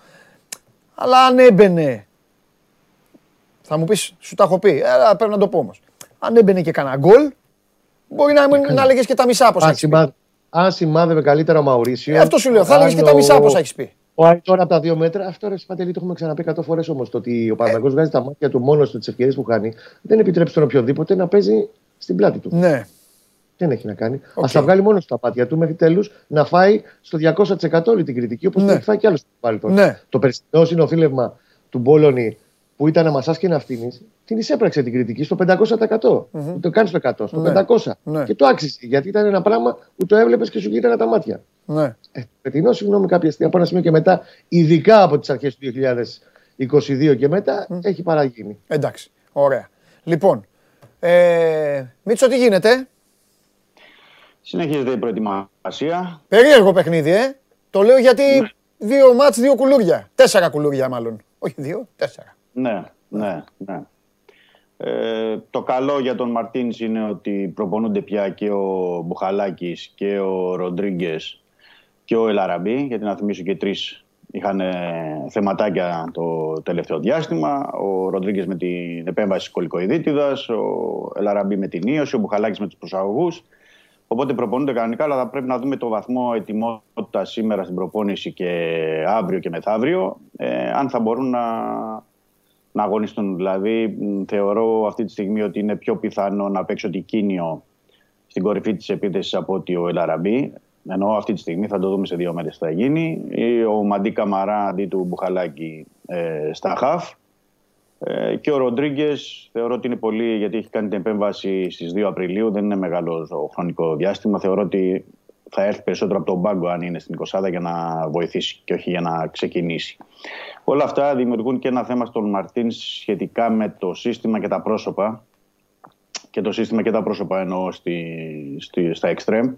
Αλλά αν έμπαινε. Θα μου πεις, σου τα έχω πει. Αλλά πρέπει να το πω όμως. Αν έμπαινε και κανένα γκολ, μπορεί να, μην- να λέγες και τα μισά απ' όσα Αν, έχεις πει. σημά, αν σημάδευε καλύτερα ο Μαουρίσιο. Ε, αυτό σου λέω. Θα έλεγε αν και τα ο- μισά απ' όσα έχεις πει. Ο Άρη τώρα από τα δύο μέτρα, αυτό ρε Παντελή, το έχουμε ξαναπεί 100 φορές όμως. Το ότι ο Παναθηναϊκός βγάζει τα μάτια του μόνος του τις ευκαιρίες που χάνει, δεν επιτρέπει στον οποιοδήποτε να παίζει στην πλάτη του. Ναι. Δεν έχει να κάνει. Οκ. Α τα βγάλει μόνος στα μάτια του μέχρι τέλους να φάει στο 200% όλη την κριτική όπως Ναι. την έχει φάει κι άλλος στο παρελθόν. Ναι. Το περσινό συνοθήλευμα του Μπόλωνη που ήταν μασάς και ναυτίνη, την εισέπραξε την κριτική στο 500%. Το κάνεις στο 100, στο Ναι. 500. Ναι. Και το άξιζε γιατί ήταν ένα πράγμα που το έβλεπες και σου γύρανε τα μάτια. ναι. Ε, φετινό, συγγνώμη, κάποια στιγμή από ένα σημείο και μετά, ειδικά από τις αρχές του 2022 και μετά, έχει παραγίνει. Εντάξει. Ωραία. Λοιπόν, ε, Μίτσο, τι γίνεται; Συνεχίζεται η προετοιμασία. Περίεργο παιχνίδι, ε. Το λέω γιατί δύο μάτς, δύο κουλούρια. Τέσσερα κουλούρια μάλλον. Όχι δύο, τέσσερα. Ναι, ναι, ναι. Ε, το καλό για τον Μαρτίνς είναι ότι προπονούνται πια και ο Μπουχαλάκης και ο Ροντρίγκες και ο Ελαραμπή, γιατί να θυμίσω και οι τρεις είχαν ε, θεματάκια το τελευταίο διάστημα. Ο Ροντρίγκες με την επέμβαση της κολικοειδίτιδας, ο Ελαραμπή με την ίωση, ο Μπουχαλάκης με τους προσαγωγούς. Οπότε προπονούνται κανονικά, αλλά θα πρέπει να δούμε το βαθμό ετοιμότητας σήμερα στην προπόνηση και αύριο και μεθαύριο, ε, αν θα μπορούν να, να αγωνιστούν. Δηλαδή, μ, θεωρώ αυτή τη στιγμή ότι είναι πιο πιθανό να παίξει ο Τικίνιο στην κορυφή της επίθεσης από ότι ο Ελαραμπή. Ενώ αυτή τη στιγμή θα το δούμε σε δύο μέρες τι θα γίνει. Ή ο Μαντί Καμαρά αντί του Μπουχαλάκη ε, στα χαφ. Ε, και ο Ροντρίγκες θεωρώ ότι είναι πολύ, γιατί έχει κάνει την επέμβαση στις 2 Απριλίου, δεν είναι μεγάλο το χρονικό διάστημα. Θεωρώ ότι θα έρθει περισσότερο από τον πάγκο αν είναι στην 20 για να βοηθήσει και όχι για να ξεκινήσει. Όλα αυτά δημιουργούν και ένα θέμα στον Μαρτίν σχετικά με το σύστημα και τα πρόσωπα. Και το σύστημα και τα πρόσωπα εννοώ στη, στη, στα εξτρέμ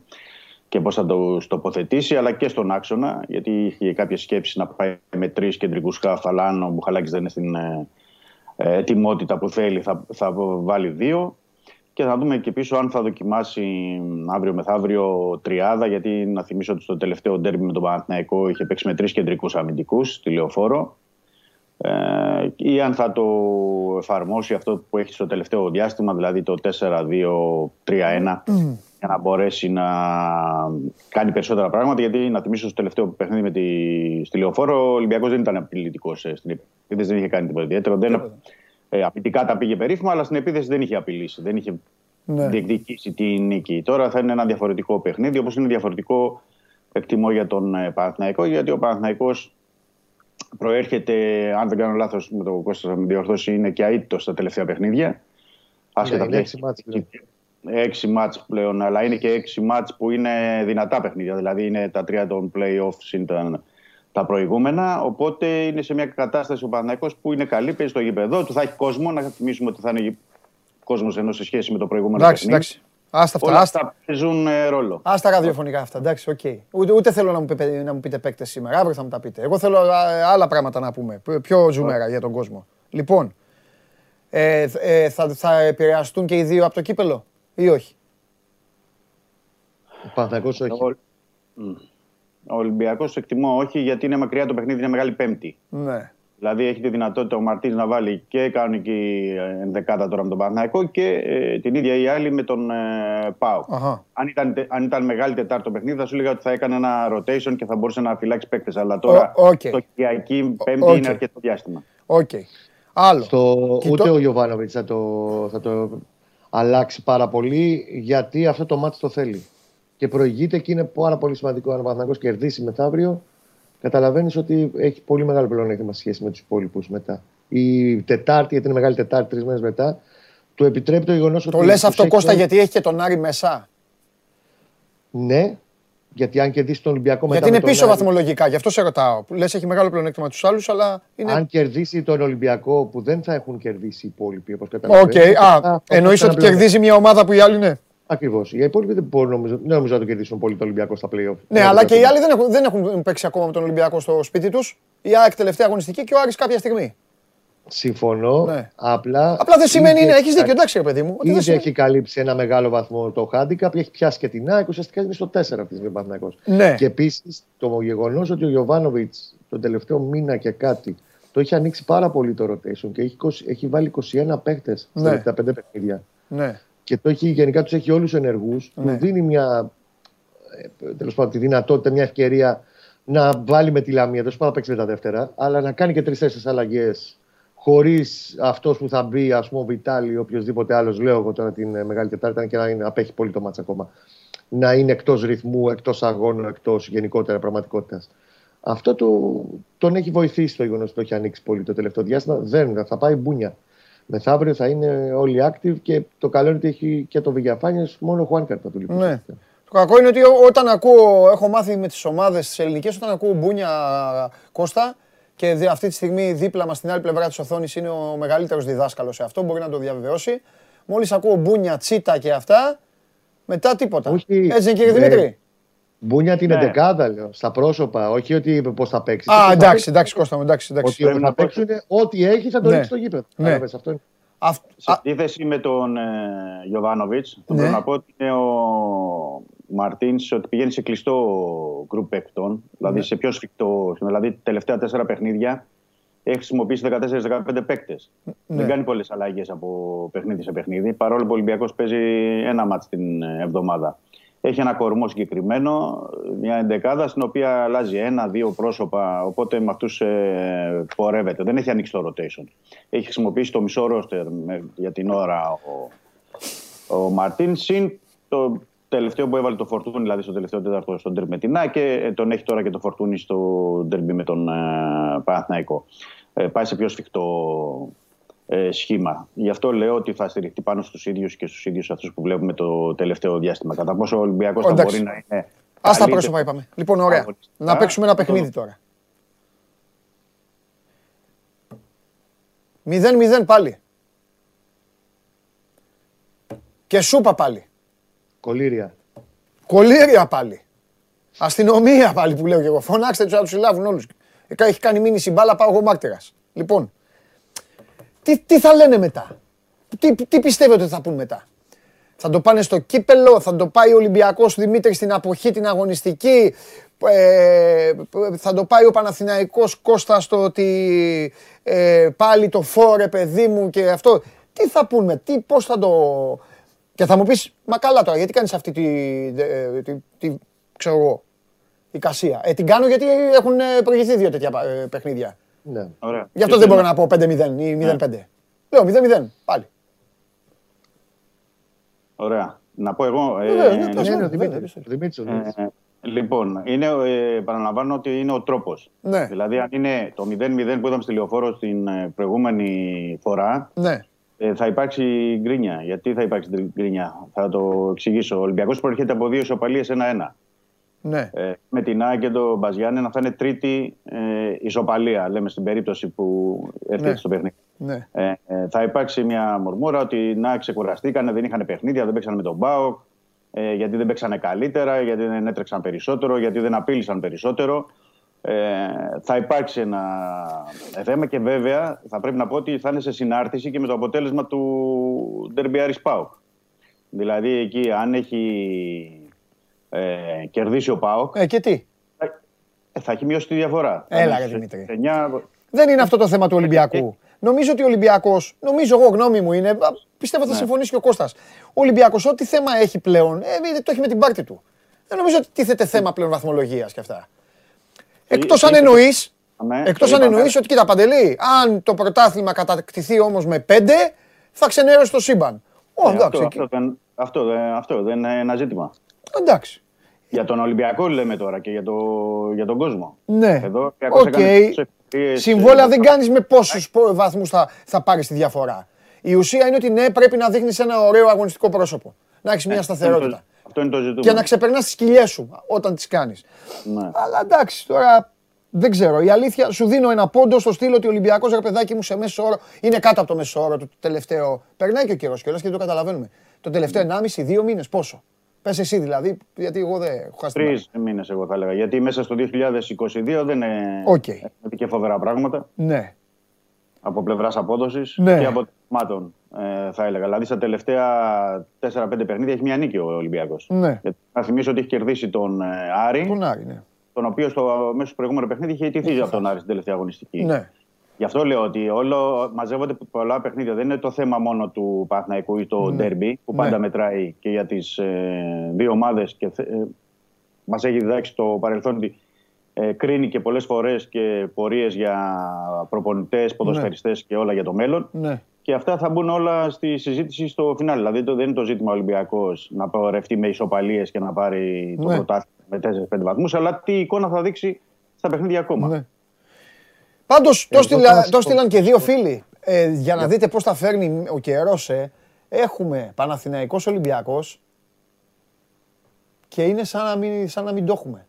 και πώς θα το τοποθετήσει, αλλά και στον άξονα, γιατί είχε κάποιες σκέψεις να πάει με τρεις κεντρικούς χάφ, αλλά αν ο Μπουχαλάκης δεν είναι στην ε, ε, ετοιμότητα που θέλει θα, θα βάλει δύο. Και θα δούμε και πίσω αν θα δοκιμάσει αύριο μεθαύριο τριάδα, γιατί να θυμίσω ότι στο τελευταίο ντέρμπι με τον Παναθηναϊκό είχε παίξει με τρεις κεντρικούς αμυντικούς στη λεωφόρο. Ε, ή αν θα το εφαρμόσει αυτό που έχει στο τελευταίο διάστημα, δηλαδή το 4-2-3-1, για να μπορέσει να κάνει περισσότερα πράγματα. Γιατί να θυμίσω στο τελευταίο παιχνίδι με τη, στη λεωφόρο, ο Ολυμπιακός δεν ήταν απειλητικός ε, στην επίθεση, δεν είχε κάνει τίποτα ιδιαίτερο. Δεν, ε, απειτικά τα πήγε περίφημα, αλλά στην επίθεση δεν είχε απειλήσει. Δεν είχε ναι. διεκδικήσει τη νίκη. Τώρα θα είναι ένα διαφορετικό παιχνίδι, όπως είναι διαφορετικό εκτιμώ για τον ε, Παναθηναϊκό, γιατί ο Παναθηναϊκός προέρχεται, αν δεν κάνω λάθος με το Κώστα θα με διορθώσει, είναι και αίτητος στα τελευταία παιχνίδια. Άσχετα ναι, έξι μάτς, έξι μάτς πλέον, αλλά είναι και έξι μάτς που είναι δυνατά παιχνίδια. Δηλαδή είναι τα τρία των play-offs ήταν τα προηγούμενα. Οπότε είναι σε μια κατάσταση ο Παναθηναϊκός που είναι καλή, παίζει στο γήπεδο του, θα έχει κόσμο. Να θυμίσουμε ότι θα είναι κόσμος ενώ σε σχέση με το προηγούμενο εντάξει, παιχνίδι. Εντάξει. Άστα αυτά. Όλα αυτά παίζουν ε, ρόλο. Άστα ραδιοφωνικά αυτά. Εντάξει, οκ. Okay. Ούτε, ούτε, θέλω να μου, πείτε, να μου πείτε παίκτες σήμερα. Αύριο θα μου τα πείτε. Εγώ θέλω άλλα πράγματα να πούμε. Πιο ζουμερά για τον κόσμο. Λοιπόν, ε, ε, θα, θα επηρεαστούν και οι δύο από το κύπελλο; Ή όχι. Ο Παναθηναϊκός όχι. Ο Ολυμπιακός εκτιμώ όχι, γιατί είναι μακριά το παιχνίδι, είναι Μεγάλη Πέμπτη. Ναι. Δηλαδή έχει τη δυνατότητα ο Μαρτίνς να βάλει και κανονική ενδεκάδα τώρα με τον Παναθηναϊκό και ε, την ίδια η άλλη με τον ε, Πάο. Αν ήταν, αν ήταν μεγάλη Τετάρτη το παιχνίδι, θα σου έλεγα ότι θα έκανε ένα rotation και θα μπορούσε να φυλάξει παίκτες. Αλλά τώρα okay. το Κυριακή Πέμπτη okay. είναι αρκετό διάστημα. Okay. Άλλο. Στο, ούτε το... ο Γιωβάνοβιτς θα το, θα το αλλάξει πάρα πολύ γιατί αυτό το μάτι το θέλει και προηγείται και είναι πάρα πολύ σημαντικό αν ο Παναθηναϊκός κερδίσει μεθαύριο. Καταλαβαίνεις ότι έχει πολύ μεγάλο πλεονέκτημα σχέση με τους υπόλοιπους μετά. Η Τετάρτη, γιατί είναι μεγάλη Τετάρτη, τρεις μέρες μετά, του επιτρέπει το γεγονός ότι. Το λε αυτό, Κώστα, γιατί έχει και τον Άρη μέσα; Ναι, γιατί αν κερδίσεις τον Ολυμπιακό μετά. Γιατί είναι πίσω Άρη... βαθμολογικά, γι' αυτό σε ρωτάω. Λες έχει μεγάλο πλεονέκτημα τους άλλους, αλλά. Είναι... Αν κερδίσει τον Ολυμπιακό που δεν θα έχουν κερδίσει οι υπόλοιποι, όπως καταλαβαίνετε. OK, okay. α, εννοείς ότι κερδίζει μια ομάδα που οι άλλοι είναι; Ακριβώς. Οι υπόλοιποι δεν μπορούν νομίζω, δεν νομίζω να το κερδίσουν πολύ το Ολυμπιακό στα playoff. Ναι, αλλά και οι άλλοι δεν έχουν, δεν έχουν παίξει ακόμα με τον Ολυμπιακό στο σπίτι τους. Η ΑΕΚ τελευταία αγωνιστική και ο Άρης κάποια στιγμή. Συμφωνώ. Ναι. Απλά, Απλά δεν σημαίνει είναι. Έχεις δίκιο, εντάξει, παιδί μου. Ήδη σημαίνει... έχει καλύψει ένα μεγάλο βαθμό το handicap, έχει πιάσει και την ΑΕΚ, ουσιαστικά είναι στο 4 αυτής τη στιγμή ναι. Και επίσης το γεγονός ότι ο Γιωβάνοβιτς τον τελευταίο μήνα και κάτι το έχει ανοίξει πάρα πολύ το rotation και έχει, 20, έχει βάλει 21 παίχτες ναι. στα 5 παιχνίδια. Ναι και το έχει, γενικά τους έχει όλους ενεργούς, ναι. του δίνει μια, ε, τέλος πάντων, τη δυνατότητα, μια ευκαιρία να βάλει με τη Λαμία, δεν να παίξει με τα δεύτερα, αλλά να κάνει και τρει-τέσσερι αλλαγές χωρίς αυτός που θα μπει, ας πούμε, ο Βιτάλη ή οποιοδήποτε άλλος, λέω εγώ τώρα την ε, Μεγάλη Τετάρτη, και να είναι, απέχει πολύ το μάτσα ακόμα. Να είναι εκτός ρυθμού, εκτός αγώνου, εκτός γενικότερα πραγματικότητας. Αυτό το, τον έχει βοηθήσει το γεγονός ότι το έχει ανοίξει πολύ το τελευταίο διάστημα. Δεν θα πάει μπούνια. Μεθαύριο θα είναι όλοι active και το καλό είναι ότι έχει και το Βηγιαφάνιες, μόνο ο Χουάνκαρτ θα του λείπει. Ναι. Το κακό είναι ότι όταν ακούω, έχω μάθει με τις ομάδες της ελληνική, όταν ακούω μπούνια Κώστα και αυτή τη στιγμή δίπλα μας στην άλλη πλευρά της οθόνης είναι ο μεγαλύτερος διδάσκαλος σε αυτό, μπορεί να το διαβεβαιώσει. Μόλις ακούω μπούνια, τσίτα και αυτά, μετά τίποτα. Όχι, Έτσι είναι κύριε Δημήτρη; Μπούνια την ναι. λέω, στα πρόσωπα, όχι ότι πώς θα παίξει. Α, εντάξει, εντάξει, Κώστα μου, εντάξει. εντάξει. Ότι θα παίξουν, ό,τι έχει θα το ναι. ρίξει στο γήπεδο. Ναι. αυτό είναι. Σε αντίθεση με τον ε, Γιωβάνοβιτς, ναι. θέλω να πω ότι είναι ο Μαρτίνς ότι πηγαίνει σε κλειστό γκρουπ παικτών, δηλαδή ναι. σε πιο σφιχτό. Δηλαδή, τελευταία τέσσερα παιχνίδια έχει χρησιμοποιήσει 14-15 παίκτες. Ναι. Δεν κάνει πολλές αλλαγές από παιχνίδι σε παιχνίδι. Παρόλο που ο Ολυμπιακός παίζει ένα μάτς την εβδομάδα έχει ένα κορμό συγκεκριμένο, μια εντεκάδα στην οποία αλλάζει ένα-δύο πρόσωπα, οπότε με αυτούς ε, πορεύεται. Δεν έχει ανοίξει το rotation. Έχει χρησιμοποιήσει το μισό ρόστερ για την ώρα ο, ο Μαρτίνς, συν το τελευταίο που έβαλε το Φορτούνι, δηλαδή στο τελευταίο τέταρτο στον Τερμπι με την και ε, τον έχει τώρα και το Φορτούνι στο Τερμπι με τον ε, Παναθηναϊκό. Ε, πάει σε πιο σφιχτό ε, σχήμα. Γι' αυτό λέω ότι θα στηριχτεί πάνω στους ίδιους και στους ίδιους αυτούς που βλέπουμε το τελευταίο διάστημα. Κατά πόσο ο Ολυμπιακός θα μπορεί να είναι Α τα πρόσωπα είπαμε. Λοιπόν, ωραία. Να παίξουμε ένα παιχνίδι τώρα. 0-0 πάλι. Και σούπα πάλι. Κολύρια. Κολύρια πάλι. Αστυνομία πάλι που λέω και εγώ. Φωνάξτε τους να τους συλλάβουν όλους. Έχει κάνει μήνυση μπάλα, πάω εγώ μάρτυρας. Λοιπόν, τι, τι θα λένε μετά; Τι, τι πιστεύετε ότι θα πούν μετά; Θα το πάνε στο κύπελο, θα το πάει ο Ολυμπιακός Δημήτρης στην αποχή την αγωνιστική, ε, θα το πάει ο Παναθηναϊκός Κώστα στο ότι ε, πάλι το φόρε παιδί μου και αυτό. Τι θα πούμε, τι, πώς θα το... Και θα μου πεις, μα καλά τώρα, γιατί κάνεις αυτή τη, τη, τη ξέρω εγώ, η κασία. Ε, την κάνω γιατί έχουν προηγηθεί δύο τέτοια ε, παιχνίδια. Ναι. Ωραία. Γι' αυτό δεν μπορώ να πω 5-0 ή 0-5. Ναι. Λέω 0-0, πάλι. Ωραία. Να πω εγώ. Λοιπόν, είναι, ε, παραλαμβάνω ότι είναι ο τρόπος. Ναι. Δηλαδή, αν είναι το 0-0 που είδαμε στη λεωφόρο την ε, προηγούμενη φορά, ναι. Ε, θα υπάρξει γκρίνια. Γιατί θα υπάρξει γκρίνια, θα το εξηγήσω. Ο Ολυμπιακός προέρχεται από δύο ισοπαλίες 1-1. Ναι. Ε, με την ΑΕΚ και τον Μπαζιάννη να θα είναι τρίτη ε, ισοπαλία, λέμε στην περίπτωση που έρθει ναι. στο παιχνίδι. Ναι. Ε, ε, θα υπάρξει μια μορμούρα ότι να ξεκουραστήκανε, δεν είχαν παιχνίδια, δεν παίξαν με τον Μπάουκ, ε, γιατί δεν παίξανε καλύτερα, γιατί δεν έτρεξαν περισσότερο, γιατί δεν απείλησαν περισσότερο. Ε, θα υπάρξει ένα θέμα και βέβαια θα πρέπει να πω ότι θα είναι σε συνάρτηση και με το αποτέλεσμα του Derby Πάουκ. Δηλαδή εκεί αν έχει ε, κερδίσει ο Πάοκ. Ε, και τι; Ε, θα έχει μειώσει τη διαφορά. Έλα, για Δημήτρη. 9... Δεν είναι αυτό το θέμα του Ολυμπιακού. Νομίζω ότι ο Ολυμπιακός, νομίζω εγώ γνώμη μου είναι, πιστεύω θα ναι. συμφωνήσει και ο Κώστας. Ο Ολυμπιακός, ό,τι θέμα έχει πλέον, ε, το έχει με την πάρτη του. Δεν νομίζω ότι τίθεται θέμα πλέον βαθμολογίας και αυτά. Εκτός αν εννοείς. Εκτός αν εννοείς ότι κοίτα παντελή, αν το πρωτάθλημα κατακτηθεί όμως με πέντε, θα ξενέρωσε το σύμπαν. Ε, αυτό, αυτό, αυτό, αυτό δεν είναι ένα ζήτημα. Εντάξει. Για τον Ολυμπιακό λέμε τώρα και για, το, για τον κόσμο. Ναι. Εδώ okay. Συμβόλαια δεν κάνεις με πόσους βαθμούς θα, θα πάρεις τη διαφορά. Η ουσία είναι ότι ναι, πρέπει να δείχνεις ένα ωραίο αγωνιστικό πρόσωπο. Να έχεις μια ε, σταθερότητα. Αυτό είναι το ζητούμενο. Και να ξεπερνάς τις κοιλιές σου όταν τις κάνεις. Ναι. Αλλά εντάξει, τώρα δεν ξέρω. Η αλήθεια σου δίνω ένα πόντο στο στήλο ότι ο Ολυμπιακός ρε παιδάκι μου σε μέσο όρο είναι κάτω από το μέσο όρο του τελευταίο. Περνάει και ο καιρός κιόλας και δεν το καταλαβαίνουμε. Το τελευταίο 1,5-2 μήνες πόσο; Πες εσύ δηλαδή, γιατί εγώ δεν έχω χάσει. Τρεις μήνες, εγώ θα έλεγα. Γιατί μέσα στο 2022 δεν είναι okay. και φοβερά πράγματα. Ναι. Από πλευράς απόδοσης ναι. και αποτελεσμάτων, ε, θα έλεγα. Δηλαδή, στα τελευταία 4-5 παιχνίδια έχει μια νίκη ο Ολυμπιακός. Ναι. να θυμίσω ότι έχει κερδίσει τον ε, Άρη. Τον Άρη, ναι. Τον οποίο στο μέσο προηγούμενο παιχνίδι είχε ιτηθεί από τον Άρη στην τελευταία αγωνιστική. Ναι. Γι' αυτό λέω ότι όλο μαζεύονται πολλά παιχνίδια. Δεν είναι το θέμα μόνο του Παναθηναϊκού ή το ντέρμπι ναι. που πάντα ναι. μετράει και για τις ε, δύο ομάδες. Και ε, μας έχει διδάξει το παρελθόν ότι ε, κρίνει και πολλές φορές και πορείες για προπονητές, ποδοσφαιριστές ναι. και όλα για το μέλλον. Ναι. Και αυτά θα μπουν όλα στη συζήτηση στο φινάλι. Δηλαδή το, δεν είναι το ζήτημα Ολυμπιακός να πορευτεί με ισοπαλίες και να πάρει το ναι. πρωτάθλημα με 4-5 βαθμούς, αλλά τι εικόνα θα δείξει στα παιχνίδια ακόμα. Ναι. Πάντως το στείλαν και δύο φίλοι. Ε, για να δείτε πώς θα φέρνει ο καιρός. Ε. Έχουμε Παναθηναϊκός Ολυμπιακός και είναι σαν να μην, σαν να μην το έχουμε.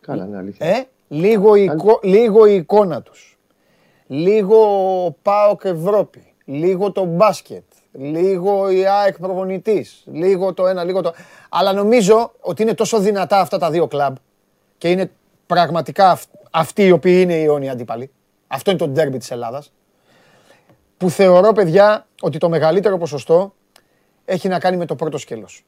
Καλά, ναι, αλήθεια. Ε, λίγο, εικο, λίγο η εικόνα τους. Λίγο ΠΑΟΚ Ευρώπη. Λίγο το μπάσκετ. Λίγο η ΑΕΚ προπονητής. Λίγο το ένα, λίγο το... Αλλά νομίζω ότι είναι τόσο δυνατά αυτά τα δύο κλαμπ και είναι πραγματικά αυτοί οι οποίοι είναι οι αιώνιοι αντίπαλοι. Αυτό είναι το ντέρμπι της Ελλάδας. Που θεωρώ, παιδιά, ότι το μεγαλύτερο ποσοστό έχει να κάνει με το πρώτο σκέλος.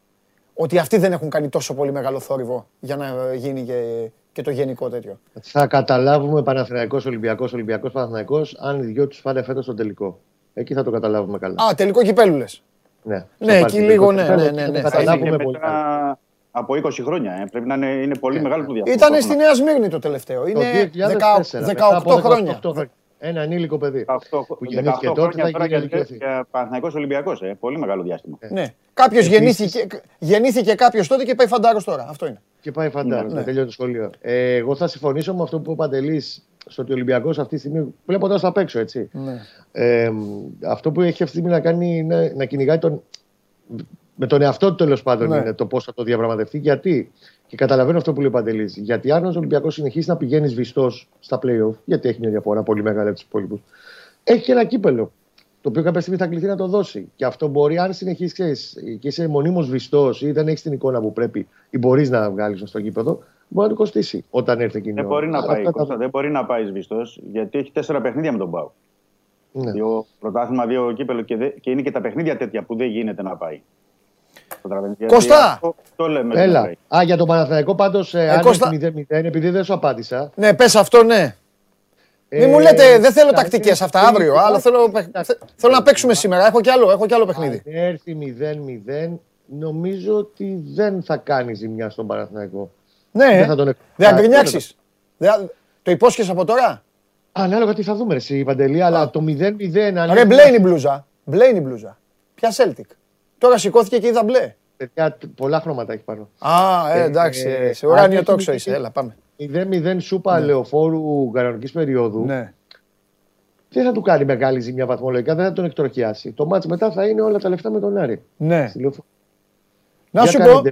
Ότι αυτοί δεν έχουν κάνει τόσο πολύ μεγάλο θόρυβο για να γίνει και, και το γενικό τέτοιο. Θα καταλάβουμε Παναθηναϊκός, Ολυμπιακός, Ολυμπιακός, Παναθηναϊκός, αν οι δυο τους πάνε φέτος στο τελικό. Εκεί θα το καταλάβουμε καλά. Α, τελικό κυπέλου λες. Ναι, ναι εκεί λίγο, ναι, ναι, ναι. ναι. Θα καταλάβουμε πολύ από 20 χρόνια. Ε. Πρέπει να είναι, είναι πολύ ε, μεγάλο το διάστημα. Ήταν στη Νέα Σμύρνη το τελευταίο. Είναι 18, 18 χρόνια. Ένα ενήλικο παιδί. 18, που γεννήθηκε τότε θα γίνει Παναθηναϊκός Ολυμπιακός. Ε. Πολύ μεγάλο διάστημα. Ε. Ναι. Κάποιος γεννήθηκε, γεννήθηκε κάποιος τότε και πάει φαντάρος τώρα. Αυτό είναι. Και πάει φαντάρος. Ναι. Τελειώνει το σχολείο. Ε, εγώ θα συμφωνήσω με αυτό που είπε ο Παντελής στο ότι ο Ολυμπιακός αυτή τη στιγμή βλέποντα τα απ' έξω έτσι. Ναι. Ε, αυτό που έχει αυτή τη στιγμή να κάνει είναι να κυνηγάει τον με τον εαυτό του τέλος πάντων ναι. είναι το πώς θα το διαπραγματευτεί. Γιατί, και καταλαβαίνω αυτό που λέει ο Παντελής, γιατί αν ο Ολυμπιακός συνεχίσει να πηγαίνει βιστό στα playoff, γιατί έχει μια διαφορά πολύ μεγάλη από τους υπόλοιπους, έχει και ένα κύπελο. Το οποίο κάποια στιγμή θα κληθεί να το δώσει. Και αυτό μπορεί, αν συνεχίσει και είσαι μονίμως βιστό ή δεν έχεις την εικόνα που πρέπει ή μπορείς να βγάλεις στο γήπεδο, μπορεί να το κοστίσει όταν έρθει εκείνη δεν μπορεί να πάει, Δεν μπορεί να πάει βιστό, γιατί έχει τέσσερα παιχνίδια με τον Πάου. Ναι. Δύο πρωτάθλημα, δύο κύπελο και, δε, και είναι και τα παιχνίδια τέτοια που δεν γίνεται να πάει. Κωστά! Το, λέμε. Έλα. Α, για τον Παναθηναϊκό πάντως, ε, ε, αν Κώστα... 0-0, επειδή δεν σου απάντησα. Ναι, πες αυτό, ναι. Ε, Μην μου λέτε, δεν θέλω τακτικές αυτά αύριο, αλλά θέλω, θέλω να παίξουμε σήμερα. Έχω κι άλλο, έχω κι άλλο παιχνίδι. Αν έρθει 0-0, νομίζω ότι δεν θα κάνει ζημιά στον Παναθηναϊκό. Ναι, δεν θα τον δεν γκρινιάξει. Το υπόσχεσαι από τώρα; Ανάλογα τι θα δούμε, εσύ Παντελή, αλλά το 0-0. Ρε, μπλε είναι η μπλούζα. Μπλε είναι η μπλούζα. Ποια Celtic. Τώρα σηκώθηκε και είδα μπλε. Παιδιά, πολλά χρώματα έχει πάνω. Α, ε, εντάξει, ε, σε ουράνιο τόξο είσαι. Έλα, πάμε. 0-0 σούπα ναι. λεωφόρου κανονικής περίοδου. Ναι. Δεν θα του κάνει μεγάλη ζημιά βαθμολογικά, δεν θα τον εκτροχιάσει. Το μάτς μετά θα είναι όλα τα λεφτά με τον Άρη. Ναι. Να σου πω.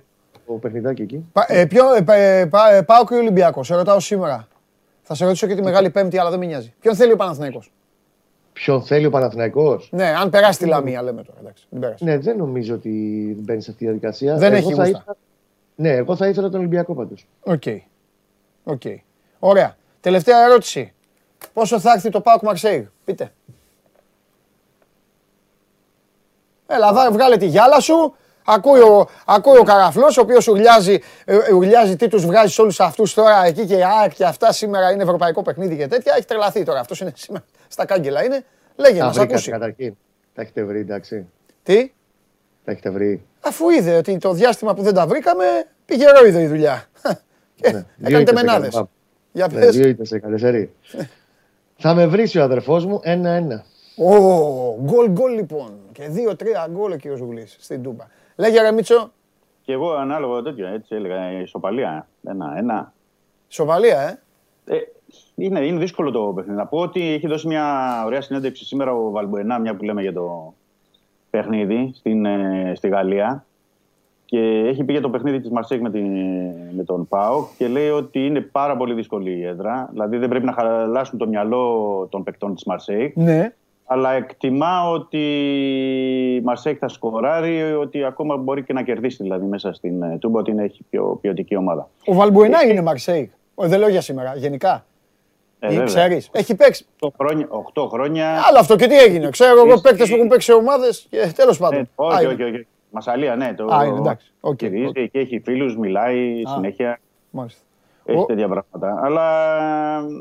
Το παιχνιδάκι εκεί. Πα, ε, ποιο, ε, ε, πάω και ο Ολυμπιακός. Σε ρωτάω σήμερα. Θα σε ρωτήσω και τη Μεγάλη Πέμπτη, αλλά δεν με νοιάζει. Ποιον θέλει ο Παναθηναϊκός; Ποιον θέλει ο Παναθηναϊκός. Ναι, αν περάσει τη Λαμία, λέμε τώρα. Εντάξει, δεν ναι, δεν νομίζω ότι μπαίνει σε αυτή τη διαδικασία. Δεν εγώ έχει θα ήθελα... Ναι, εγώ θα ήθελα τον Ολυμπιακό πάντως. OK. Okay. Okay. Ωραία. Τελευταία ερώτηση. Πόσο θα έρθει το ΠΑΟΚ Μαρσέιγ, πείτε. Έλα, βγάλε τη γυάλα σου. Ακούει ο, ακούει ο Καραφλός, ο οποίος ουρλιάζει, ε, ουρλιάζει τι τους βγάζει όλους αυτούς τώρα εκεί και ΑΕΚ και αυτά σήμερα είναι ευρωπαϊκό παιχνίδι και τέτοια. Έχει τρελαθεί τώρα. Αυτός είναι σήμερα στα κάγκελα είναι. Λέγε μας, ακούσει. Καταρχήν, τα έχετε βρει, εντάξει. Τι; Τα έχετε βρει. Αφού είδε ότι το διάστημα που δεν τα βρήκαμε, πήγε ρόιδο η δουλειά. Ναι, Έκανε τεμενάδες. Για ναι, πες. Δύο ήττες έκανε, Θα με βρει ο αδερφός μου ένα-ένα. Ω, γκολ γκολ λοιπόν. Και δύο-τρία γκολ ο κύριος Γουλής στην Τούμπα. Λέγε ρε Μίτσο. Και εγώ ανάλογα τέτοιο, έτσι έλεγα, ισοπαλία. Ένα-ένα. Ισοπαλία, ε. ε είναι, είναι δύσκολο το παιχνίδι. Να πω ότι έχει δώσει μια ωραία συνέντευξη σήμερα ο Βαλμποενά, μια που λέμε για το παιχνίδι στην, ε, στη Γαλλία. Και έχει πει για το παιχνίδι της Μαρσέκ με, με τον Πάο και λέει ότι είναι πάρα πολύ δύσκολη η έδρα. Δηλαδή δεν πρέπει να χαλάσουν το μυαλό των παικτών της Μαρσέικ. Ναι αλλά εκτιμά ότι η Μαρσέκ θα σκοράρει, ότι ακόμα μπορεί και να κερδίσει δηλαδή μέσα στην ε, Τούμπα, ότι είναι, έχει πιο ποιοτική ομάδα. Ο Βαλμπουενά είναι Μαρσέικ. Δεν λέω για σήμερα, γενικά. Ε, ξέρεις, έχει παίξει. 8 χρόνια. 8 χρόνια... Αλλά αυτό και τι έγινε. Ξέρω εγώ παίκτες που έχουν παίξει ομάδες και τέλος πάντων. Ε, όχι, όχι, όχι. Μασαλία, ναι. Το... Α, είναι, εντάξει. Okay, okay. και έχει φίλους, μιλάει Α, συνέχεια. Μάλιστα. Έχει τέτοια πράγματα. Αλλά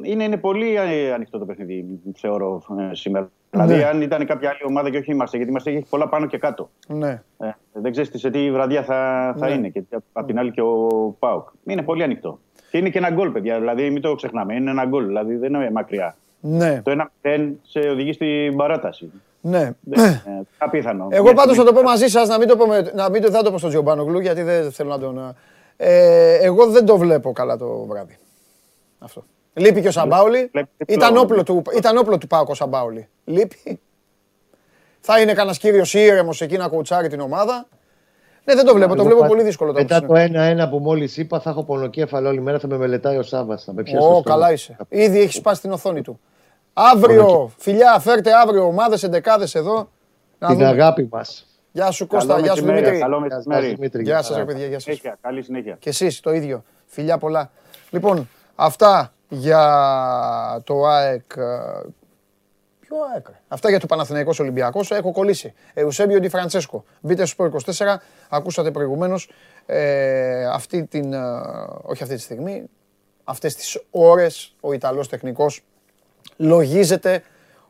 είναι, είναι πολύ ανοιχτό το παιχνίδι, θεωρώ σήμερα. Δηλαδή, ναι. αν ήταν κάποια άλλη ομάδα και όχι είμαστε, γιατί είμαστε έχει πολλά πάνω και κάτω. Ναι. Ε, δεν ξέρεις σε τι βραδιά θα, θα ναι. είναι. Και απ' την άλλη και ο Πάουκ. Είναι πολύ ανοιχτό. Και είναι και ένα γκολ, παιδιά. Δηλαδή, μην το ξεχνάμε. Είναι ένα γκολ. Δηλαδή, δεν είναι μακριά. Ναι. Το ένα δεν σε οδηγεί στην παράταση. Ναι. Ε, απίθανο. Εγώ πάντως θα το πω μαζί σας, να μην το πω, να μην το, θα το πω στον Τζιομπάνογλου, γιατί δεν θέλω να τον. Ε, εγώ δεν το βλέπω καλά το βράδυ. Αυτό. Λείπει και ο Σαμπάουλη. Ήταν όπλο του, ήταν όπλο του Πάουκ ο Σαμπάουλη. Λείπει. Θα είναι κανένας κύριος ήρεμος εκεί να κουτσάρει την ομάδα. Ναι, δεν το βλέπω. Το βλέπω πολύ δύσκολο το Μετά το 1-1 που μόλις είπα, θα έχω πονοκέφαλο όλη μέρα. Θα με μελετάει ο Σάβα. Ω, καλά είσαι. Ήδη έχεις σπάσει την οθόνη του. Αύριο, φιλιά, φέρτε αύριο ομάδες, εντεκάδες εδώ. Την αγάπη μας. Γεια σου Κώστα, γεια σου Δημήτρη. Καλό μεσημέρι. Γεια σας, παιδιά, γεια σας. Καλή συνέχεια. Και εσείς το ίδιο. Φιλιά πολλά. Λοιπόν, αυτά για το ΑΕΚ. Ε, ποιο ΑΕΚ, Αυτά για το Παναθηναϊκός Ολυμπιακός. Έχω κολλήσει. Εουσέμπιο Ντι Φραντσέσκο. Μπείτε στο 24. Ακούσατε προηγουμένως ε, αυτή την. Ε, όχι αυτή τη στιγμή. Αυτές τις ώρες ο Ιταλός τεχνικός λογίζεται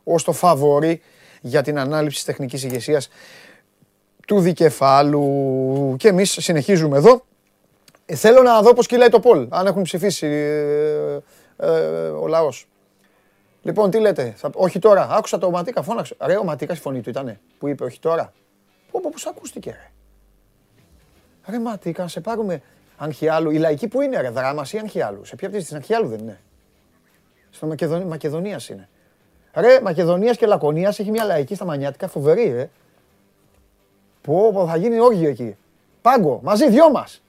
ως το φαβορή για την ανάληψη τεχνικής ηγεσίας του δικεφάλου. Και εμείς συνεχίζουμε εδώ. θέλω να δω πώς κυλάει το Πολ, αν έχουν ψηφίσει ε, ο λαός. Λοιπόν, τι λέτε, θα, όχι τώρα. Άκουσα το Ματίκα, φώναξε. Ρε, ο Ματίκας η φωνή του ήτανε που είπε όχι τώρα. Πω, πω, πώς ακούστηκε, ρε. Ρε, Ματίκα, σε πάρουμε Αγχιάλου. Η λαϊκή που είναι, ρε, δράμα ή Αγχιάλου. Σε ποια πτήση της Αγχιάλου δεν είναι. Στο Μακεδονία Μακεδονίας είναι. Ρε, Μακεδονίας και Λακωνίας έχει μια λαϊκή στα μανιάτικα φοβερή, ρε. Πω, θα γίνει όργιο εκεί. Πάγκο, μαζί δυο μας.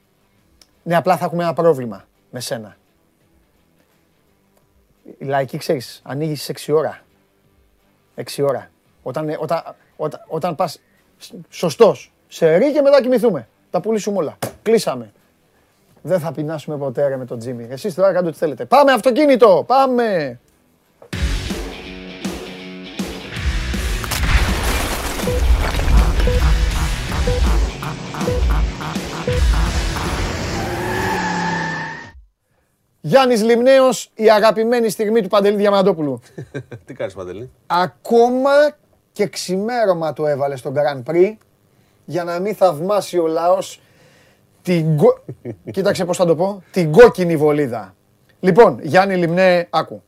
Ναι, απλά θα έχουμε ένα πρόβλημα με σένα. Η λαϊκή ξέρεις, ανοίγει στις 6 ώρα. 6 ώρα. Όταν, όταν, όταν, όταν πας σωστός, σε ρί και μετά κοιμηθούμε. Τα πουλήσουμε όλα. Κλείσαμε. Δεν θα πεινάσουμε ποτέ ρε, με τον Τζίμι. Εσείς τώρα κάντε ό,τι θέλετε. Πάμε αυτοκίνητο, πάμε. Γιάννης Λιμνέος, η αγαπημένη στιγμή του Παντελή Διαμαντόπουλου. Τι κάνεις Παντελή; Ακόμα και ξημέρωμα το έβαλε στον Grand Prix για να μην θαυμάσει ο λαός την Κοίταξε πώς θα το πω. Την κόκκινη βολίδα. Λοιπόν, Γιάννη Λιμνέ, άκου.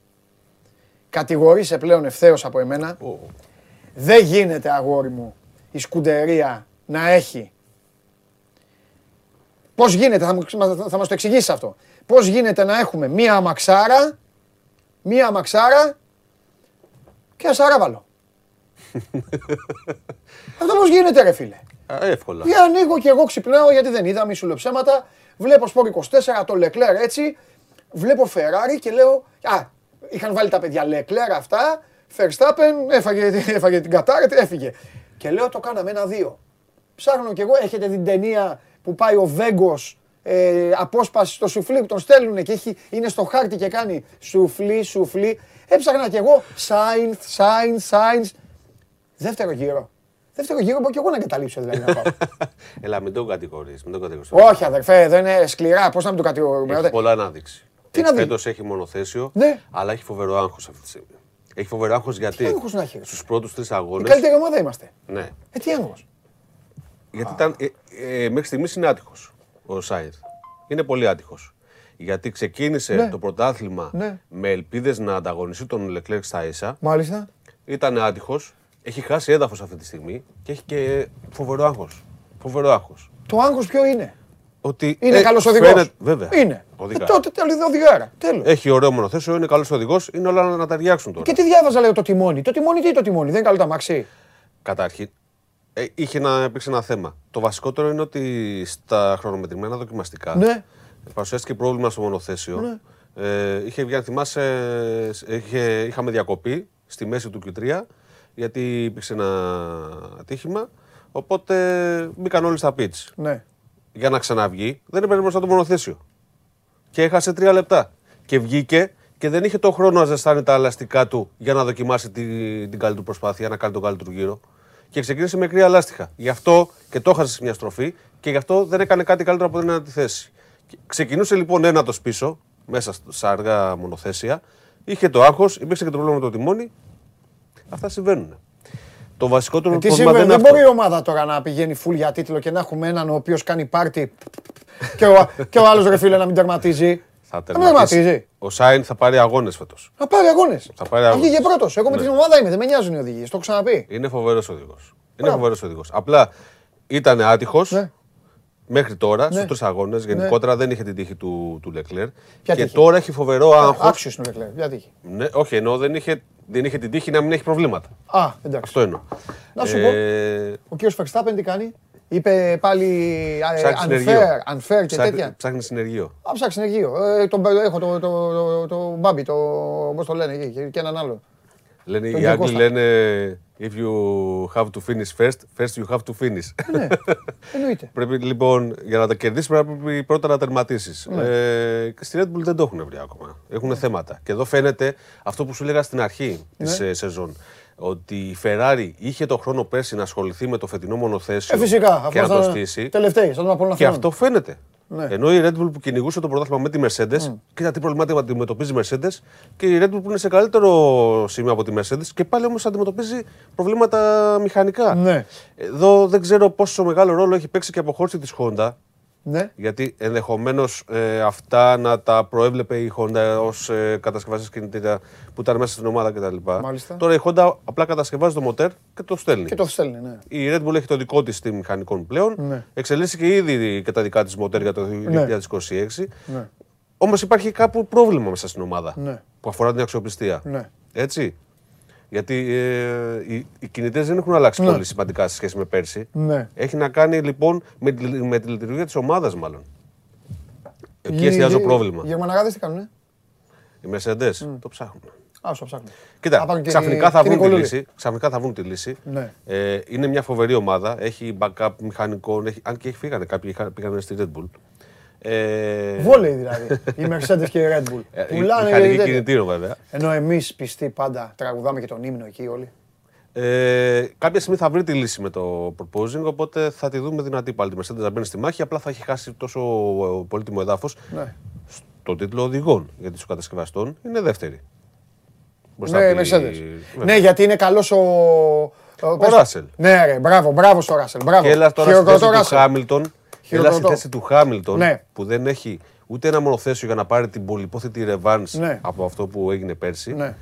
Κατηγορείσαι πλέον ευθέως από εμένα. Δεν γίνεται, αγόρι μου, η σκουντερία να έχει. Πώς γίνεται, θα, θα μας το εξηγήσεις αυτό. Πώς γίνεται να έχουμε μία αμαξάρα, μία αμαξάρα και ένα σαράβαλο; αυτό πώς γίνεται ρε φίλε; Εύκολα. Και ανοίγω και εγώ ξυπνάω γιατί δεν είδα, μη σου λέω ψέματα. Βλέπω σπορ 24, το Leclerc έτσι. Βλέπω Ferrari και λέω. Α, είχαν βάλει τα παιδιά Leclerc αυτά. Verstappen έφαγε, έφαγε την κατάρα, έφυγε. Και λέω το κάναμε ένα-δύο. Ψάχνω κι εγώ, έχετε την ταινία που πάει ο Βέγκος ε, απόσπαση στο σουφλί που τον στέλνουν και έχει, είναι στο χάρτη και κάνει σουφλί, σουφλί. Έψαχνα κι εγώ Σάινθ, Σάινθ, Σάινθ. Δεύτερο γύρο. Δεύτερο γύρο μπορώ και εγώ να εγκαταλείψω δηλαδή να πάω. Έλα, μην τον κατηγορείς. Όχι, αδερφέ, δεν είναι σκληρά. Πώς να μην το κατηγορούμε. Έχει πολλά να δείξει. Τι να δει. Φέτο έχει μονοθέσιο, ναι. αλλά έχει φοβερό άγχος αυτή τη στιγμή. Έχει φοβερό άγχος γιατί στους πρώτους τρεις αγώνε. Η καλύτερη ομάδα είμαστε. Ναι. Ε, τι άγχος. Γιατί ήταν, ε, ε, μέχρι στιγμής είναι άτυχος ο Σάιντ. Είναι πολύ άτυχος. Γιατί ξεκίνησε ναι. το πρωτάθλημα ναι. με ελπίδες να ανταγωνιστεί τον Λεκλέρκ στα ίσα. Μάλιστα. Ήταν άτυχος. Έχει χάσει έδαφος αυτή τη στιγμή και έχει και φοβερό άγχος. Φοβερό άγχος. Το άγχος ποιο είναι; Ότι είναι ε, καλός οδηγός. Βέβαια. Είναι. Ε, τότε τέλει οδηγάρα. Έχει ωραίο μονοθέσιο, είναι καλός οδηγός, είναι όλα να ταιριάξουν τώρα. Και τι διάβαζα, λέω το τιμόνι. Το τιμόνι τι το τιμόνι, δεν είναι καλό το αμαξί. Καταρχήν, ε, είχε να υπήρξε ένα θέμα. Το βασικότερο είναι ότι στα χρονομετρημένα δοκιμαστικά ναι. παρουσιάστηκε πρόβλημα στο μονοθέσιο. Ναι. Ε, είχε βγει, αν θυμάσαι, είχε, είχαμε διακοπή στη μέση του Q3 γιατί υπήρξε ένα ατύχημα. Οπότε μπήκαν όλοι στα pitch. Ναι. Για να ξαναβγεί, δεν έπαιρνε μπροστά το μονοθέσιο. Και έχασε τρία λεπτά. Και βγήκε και δεν είχε το χρόνο να ζεστάνει τα ελαστικά του για να δοκιμάσει την, την καλή του προσπάθεια, να κάνει τον καλύτερο γύρο. Και ξεκίνησε με κρύα λάστιχα. Γι' αυτό και το έχασε σε μια στροφή και γι' αυτό δεν έκανε κάτι καλύτερο από την τη θέση. Ξεκινούσε λοιπόν ένατο πίσω, μέσα στα αργά μονοθέσια. Είχε το άγχος, υπήρξε και το πρόβλημα με το τιμόνι Αυτά συμβαίνουν. Το βασικότερο ε, τι πρόβλημα δεν, δεν μπορεί η ομάδα τώρα να πηγαίνει full για τίτλο και να έχουμε έναν ο οποίος κάνει πάρτι και ο, και ο άλλος ρε φίλε να μην τερματίζει. Θα τερματίζει. Ο Σάιν θα πάρει αγώνες φέτος. Θα πάρει αγώνες. Θα πάρει αγώνες. Βγήκε πρώτος. Εγώ με ναι. την ομάδα είμαι, δεν με νοιάζουν οι οδηγίε. Το έχω ξαναπεί. Είναι φοβερός οδηγός. Είναι φοβερός οδηγός. Απλά ήταν άτυχος. Ναι. Μέχρι τώρα, ναι. στου τρεις αγώνες, ναι. γενικότερα δεν είχε την τύχη του, του Λεκλέρ. Και τύχη; τώρα έχει φοβερό άγχος. Άξιος του Λεκλέρ. Ποια τύχη; Ναι, όχι, ενώ δεν είχε, δεν είχε την τύχη να μην έχει προβλήματα. Α, εντάξει. Αυτό εννοώ. Να σου ε... πω, ο κύριος Φερστάπεν τι κάνει; Είπε πάλι unfair, unfair και τέτοια. Ψάχνει συνεργείο. Α, ψάχνει συνεργείο. Ε, το, έχω το, το, το, το, Μπάμπι, το, πώς το λένε, και, και έναν άλλο. Λένε, οι Άγγλοι λένε If you have to finish first, first you have to finish. Ναι, εννοείται. πρέπει λοιπόν για να τα κερδίσεις πρέπει πρώτα να τερματίσεις. Ναι. Ε, στη Red Bull δεν το έχουν βρει ακόμα. Έχουν ναι. θέματα. Και εδώ φαίνεται αυτό που σου λέγα στην αρχή ναι. της ε, σεζόν. Ότι η Ferrari είχε το χρόνο πέρσι να ασχοληθεί με το φετινό μονοθέσιο ε, φυσικά, και να το στήσει. Τελευταίοι, Και αυτό φαίνεται. Ναι. Ενώ η Red Bull που κυνηγούσε το πρωτάθλημα με τη Mercedes, mm. κοίτα τι προβλήματα αντιμετωπίζει η Mercedes και η Red Bull που είναι σε καλύτερο σημείο από τη Mercedes και πάλι όμως αντιμετωπίζει προβλήματα μηχανικά. Ναι. Εδώ δεν ξέρω πόσο μεγάλο ρόλο έχει παίξει και η αποχώρηση της Honda. Ναι. Γιατί ενδεχομένως ε, αυτά να τα προέβλεπε η Honda ως ε, κατασκευαστής κινητήρα που ήταν μέσα στην ομάδα κτλ. Τώρα η Honda απλά κατασκευάζει το μοτέρ και το στέλνει. Και το στέλνει, ναι. Η Red Bull έχει το δικό της στη μηχανικών πλέον. Ναι. Εξελίσσεται ήδη και τα δικά της μοτέρ για το 2026. Ναι. Όμως υπάρχει κάπου πρόβλημα μέσα στην ομάδα ναι. που αφορά την αξιοπιστία. Ναι. Έτσι. Γιατί ε, οι, οι κινητές δεν έχουν αλλάξει Ναι. πολύ σημαντικά σε σχέση με πέρσι. Ναι. Έχει να κάνει λοιπόν με, τη- με τη λειτουργία της ομάδας, μάλλον. Εκεί Οι- εστιάζει το οι- πρόβλημα. Οι Γερμαναγάδες τι κάνουνε; Οι Mercedes το ψάχνουν. Α, σου ψάχνουν. Κοίτα, Να πάρουν και ξαφνικά θα την βρουν τη Νικολούλη. λύση. Ξαφνικά θα βρουν τη λύση. Ναι. Ε, είναι μια φοβερή ομάδα. Έχει backup μηχανικών. Έχει, αν και έχει φύγανε κάποιοι, είχα- πήγανε στη Red Bull. Ε, Βόλεϊ δηλαδή. Οι Mercedes και η Red Bull. ε, Πουλάνε μηχανική τέτοια. κινητήρο βέβαια. Ενώ εμείς πιστοί πάντα τραγουδάμε και τον ύμνο εκεί όλοι. Ε, κάποια στιγμή θα βρει τη λύση με το proposing, οπότε θα τη δούμε δυνατή πάλι τη Mercedes να μπαίνει στη μάχη. Απλά θα έχει χάσει τόσο ε, πολύτιμο έδαφο Ναι. στο τίτλο οδηγών. Γιατί τους κατασκευαστών είναι δεύτερη. Μπροστά Ναι, από οι τη- Mercedes. βέβαια. Ναι, γιατί είναι καλός ο. Ο πες- Ράσελ. Ναι, ρε, μπράβο, μπράβο στο Ράσελ. Μπράβο. Και έλας τώρα στη Χειροκροτώ, θέση του Ράσελ. Χάμιλτον. Έλα στη Χειροκροτώ. θέση του Χάμιλτον Ναι. που δεν έχει ούτε ένα μονοθέσιο για να πάρει την πολυπόθητη ρεβάνς Ναι. από αυτό που έγινε πέρσι. Ναι.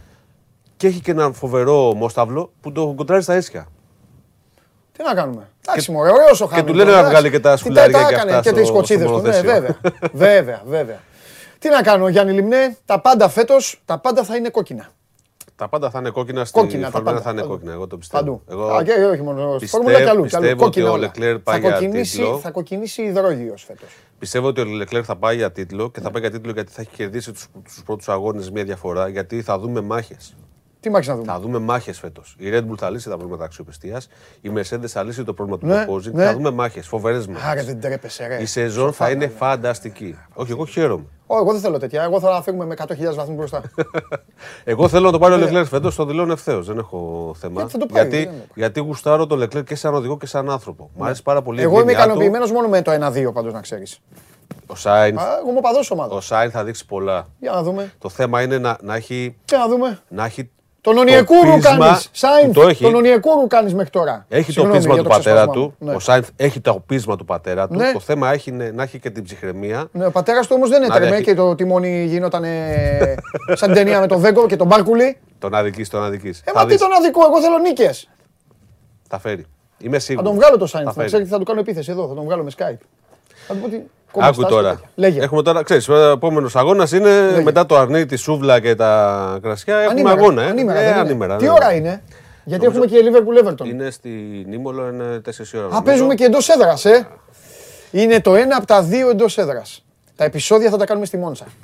Και έχει και έναν φοβερό μόσταυλο που το κοντράρει στα ίσια. Τι να κάνουμε. Εντάξει, μωρέ, ωραίος ο του Χάμιλτον. λένε να εντάξει. βγάλει και τα Τι σκουλάρια και έκανε αυτά Και στο- τις σκοτσίδες στο του. Ναι, μονοθέσιο. βέβαια. βέβαια, βέβαια. Τι να κάνω, Γιάννη Λιμνέ, τα πάντα φέτος, τα πάντα θα είναι κόκκινα. Τα πάντα θα είναι κόκκινα στην Κόκκινα, τα Φόρμουλα πάντα. θα είναι παντού. κόκκινα. Εγώ το πιστεύω. Παντού. Εγώ Α, και όχι μόνο στη πιστεύω- Φόρμουλα κι αλλού. κι αλλού. πιστεύω ότι Κόκκινα ο όλα. Leclerc πάει θα για κοκκινήσει, τίτλο. θα κοκκινήσει υδρόγειος φέτος. Πιστεύω ότι ο Λεκλέρ θα πάει για τίτλο και θα πάει για τίτλο γιατί θα έχει κερδίσει τους τους πρώτους αγώνες μια διαφορά. Γιατί θα δούμε μάχες. Τι μάχης να δούμε; Θα δούμε μάχες φέτος. Η Red Bull θα λύσει τα προβλήματα αξιοπιστίας. Η Mercedes θα λύσει το πρόβλημα του Ναι, proposing. ναι. Θα δούμε μάχες, φοβερές Άρα μάχε. δεν τρέπεσαι, ρε. Η σεζόν θα είναι φανταστική. Όχι, εγώ χαίρομαι. Ω, εγώ δεν θέλω τέτοια. Εγώ θέλω να φύγουμε με 100.000 βαθμούς μπροστά. Εγώ θέλω να το πάρει ο Leclerc φέτος, το δηλώνω ευθέως. Δεν έχω θέμα. Γιατί θα το πάρει, γιατί, δεν το πάρει. γιατί γουστάρω το Leclerc και σαν οδηγό και σαν άνθρωπο. Μου αρέσει πάρα πολύ η Εγώ είμαι ευγένειά του. ικανοποιημένος μόνο με το 1-2 πάντως να ξέρεις. Ο Σάιν, Α, Εγώ είμαι παδός ομάδας. ο Σάιν θα δείξει πολλά. Για να δούμε. Το θέμα είναι να, να έχει. Για να δούμε. Να έχει Τον το Ονιεκούρου πείσμα κάνεις. Σάιν, που το έχει. τον Ονιεκούρου κάνεις μέχρι τώρα. Έχει το Συγγνώμη πείσμα για του το πατέρα ξέσπασμα του. μου. Ναι. Ο Σάινθ έχει το πείσμα του πατέρα του. Ναι. Το θέμα έχει είναι να έχει και την ψυχραιμία. Ναι, ο πατέρας του όμως δεν έτρεμε διαχει- και το τιμόνι γινόταν σαν την ταινία με τον Βέγκο και τον Μπάρκουλη. Τον αδική, τον αδική. Ε, μα τι τον αδικό, εγώ θέλω νίκες. Θα φέρει. Είμαι Θα σίγουρος. τον βγάλω το Σάινθ. Θα Θα φέρει. ξέρει τι θα του κάνω επίθεση εδώ, θα τον βγάλω με Skype. Θα του πω ότι. Άκου κομμαστάς και τώρα. τέτοια. Λέγε. Έχουμε τώρα, ξέρεις, ο επόμενος αγώνας είναι μετά το αρνί, τη σούβλα και τα κρασιά. Έχουμε Ανήμερα, αγώνα. Ε. ανήμερα, Ε, δεν είναι. ανήμερα, Τι ναι. ώρα είναι, γιατί έχουμε και Liverpool Everton. Είναι στην Ήμολο, είναι 4 ώρα. Α, νομίζω. παίζουμε και εντός έδρας, ε. Είναι το ένα από τα δύο εντός έδρας. Τα επεισόδια θα τα κάνουμε στη Μόντσα.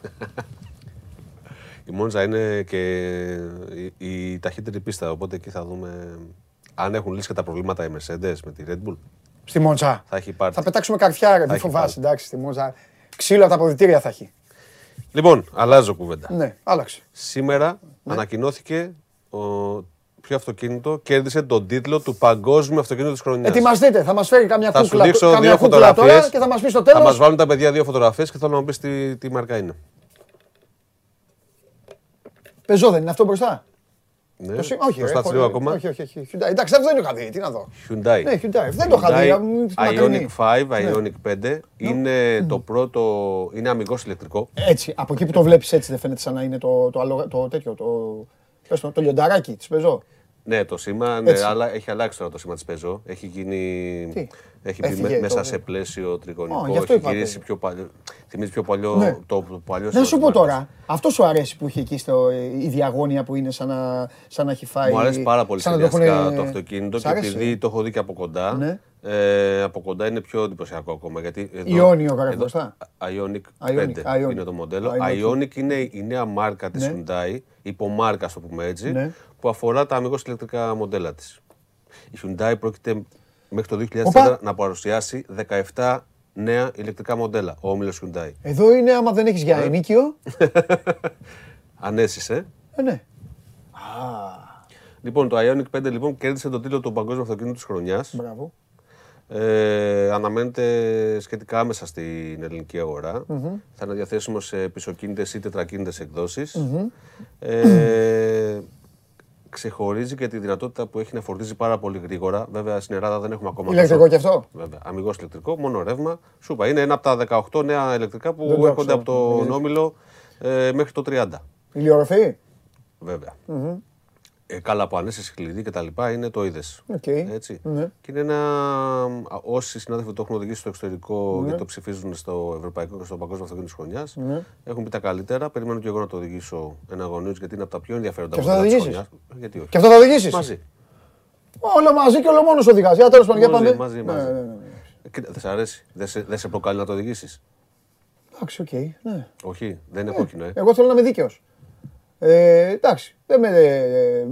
Η Μόντζα είναι και η, η ταχύτερη πίστα, οπότε εκεί θα δούμε αν έχουν λύσει και τα προβλήματα οι Mercedes με τη Red Bull. Στη Μόντσα. Θα έχει πάρει. Θα πετάξουμε καρφιά, ρε. Τι έχει φοβάσαι, εντάξει, στη Μόντσα. Ξύλο από τα αποδητήρια θα έχει. Λοιπόν, αλλάζω κουβέντα. Ναι, άλλαξε. Σήμερα ανακοινώθηκε ο, ποιο αυτοκίνητο κέρδισε τον τίτλο του Παγκόσμιου Αυτοκίνητου της Χρονιάς. Ετοιμαστείτε, θα μας φέρει καμιά Θα σου κούκλα, δείξω καμιά δύο κούκλα τώρα φωτογραφίες. και θα μας πεις στο Θα μας τέλο. βάλουν τα παιδιά δύο φωτογραφίες και θέλω να μου πεις τι, τι μάρκα είναι. Πεζό δεν είναι αυτό μπροστά; Ναι. Το σι- Όχι, το ρε, σταθερό έχω- ακόμα. Όχι, όχι, όχι. Hyundai. Εντάξει, αυτό δεν το είχα δει. Τι να δω. Hyundai. Ναι, Hyundai. Δεν το είχα δει. Hyundai μου, στη μακρινή. Ioniq 5, Ioniq 5. Είναι το πρώτο, είναι αμυγός ηλεκτρικό. Έτσι, από εκεί που το βλέπεις έτσι δεν φαίνεται σαν να είναι το, το, άλλο, το τέτοιο. Το, πες το, το λιονταράκι της Πεζό. Ναι, το σήμα, ναι, Έτσι. αλλά έχει αλλάξει τώρα το σήμα της Peugeot. Έχει γίνει, Τι; έχει μπει Έφυγε με- μέσα το- σε πλαίσιο τριγωνικό. Ω, γι' αυτό έχει είπα γυρίσει Peugeot. πιο παλιό, θυμίζει πιο παλιό, Ναι. το, το παλιό Να σου σήμα πω της μάρκας. τώρα, αυτό σου αρέσει που έχει εκεί στο, η διαγώνια που είναι σαν να, σαν να έχει φάει. Μου αρέσει πάρα πολύ σαν να το σχεδιαστικά έχουνε- το αυτοκίνητο Σ' και άρεσε; επειδή το έχω δει και από κοντά, Ναι. ε, από κοντά είναι πιο εντυπωσιακό ακόμα. Γιατί εδώ, Ιόνιο γράφει εδώ- μπροστά. Ioniq Ioniq, 5 Ioniq. είναι το μοντέλο. Ioniq. Ioniq είναι η νέα μάρκα της Ναι. Hyundai, υπομάρκα στο πούμε έτσι, Ναι. Που αφορά τα αμυγός ηλεκτρικά μοντέλα της. Η Hyundai πρόκειται μέχρι το 2004 Οπα. να παρουσιάσει 17 νέα ηλεκτρικά μοντέλα, ο όμιλος Hyundai. Εδώ είναι άμα δεν έχεις Ναι. για ενίκιο. Ανέσησε. Ε, ναι. Λοιπόν, το Ioniq 5 λοιπόν κέρδισε τον τίτλο του Παγκόσμιου Αυτοκίνητου της Χρονιάς. Μπράβο. Ε, αναμένεται σχετικά άμεσα στην ελληνική αγορά. Θα είναι διαθέσιμο σε πισωκίνητες ή τετρακίνητες εκδόσεις. Ε, ξεχωρίζει και τη δυνατότητα που έχει να φορτίζει πάρα πολύ γρήγορα. Βέβαια στην Ελλάδα δεν έχουμε ακόμα. Ηλεκτρικό τόσο- κι αυτό; Βέβαια. Αμυγός ηλεκτρικό, μόνο ρεύμα. Σου είπα, είναι ένα από τα 18 νέα ηλεκτρικά που Δεν το έρχονται ξέρω. από τον Όμιλο ε, μέχρι το 30. Ηλιορροφή; Βέβαια. Ε, καλά που ανέσει κλειδί και τα λοιπά είναι το είδες. Okay. Έτσι. Ναι. Και είναι ένα. Όσοι συνάδελφοι το έχουν οδηγήσει στο εξωτερικό ναι. και το ψηφίζουν στο ευρωπαϊκό και στο παγκόσμιο αυτοκίνητο της χρονιάς, ναι. έχουν πει τα καλύτερα. Περιμένω και εγώ να το οδηγήσω ένα γονείο γιατί είναι από τα πιο ενδιαφέροντα πράγματα της χρονιάς. Γιατί όχι. Και αυτό θα οδηγήσεις; Μαζί. Όλο μαζί και όλο μόνος οδηγάς. Για τέλος πάντων, για πάμε. Μαζί, ναι, μαζί. Ναι, ναι, ναι. Δεν σε αρέσει. Δεν σε, δεν σε προκαλεί να το οδηγήσεις; Εντάξει, OK. Okay, ναι. Όχι, δεν είναι ε, κόκκινο. Ε. Εγώ θέλω να είμαι δίκαιος. Ε, εντάξει, δεν με,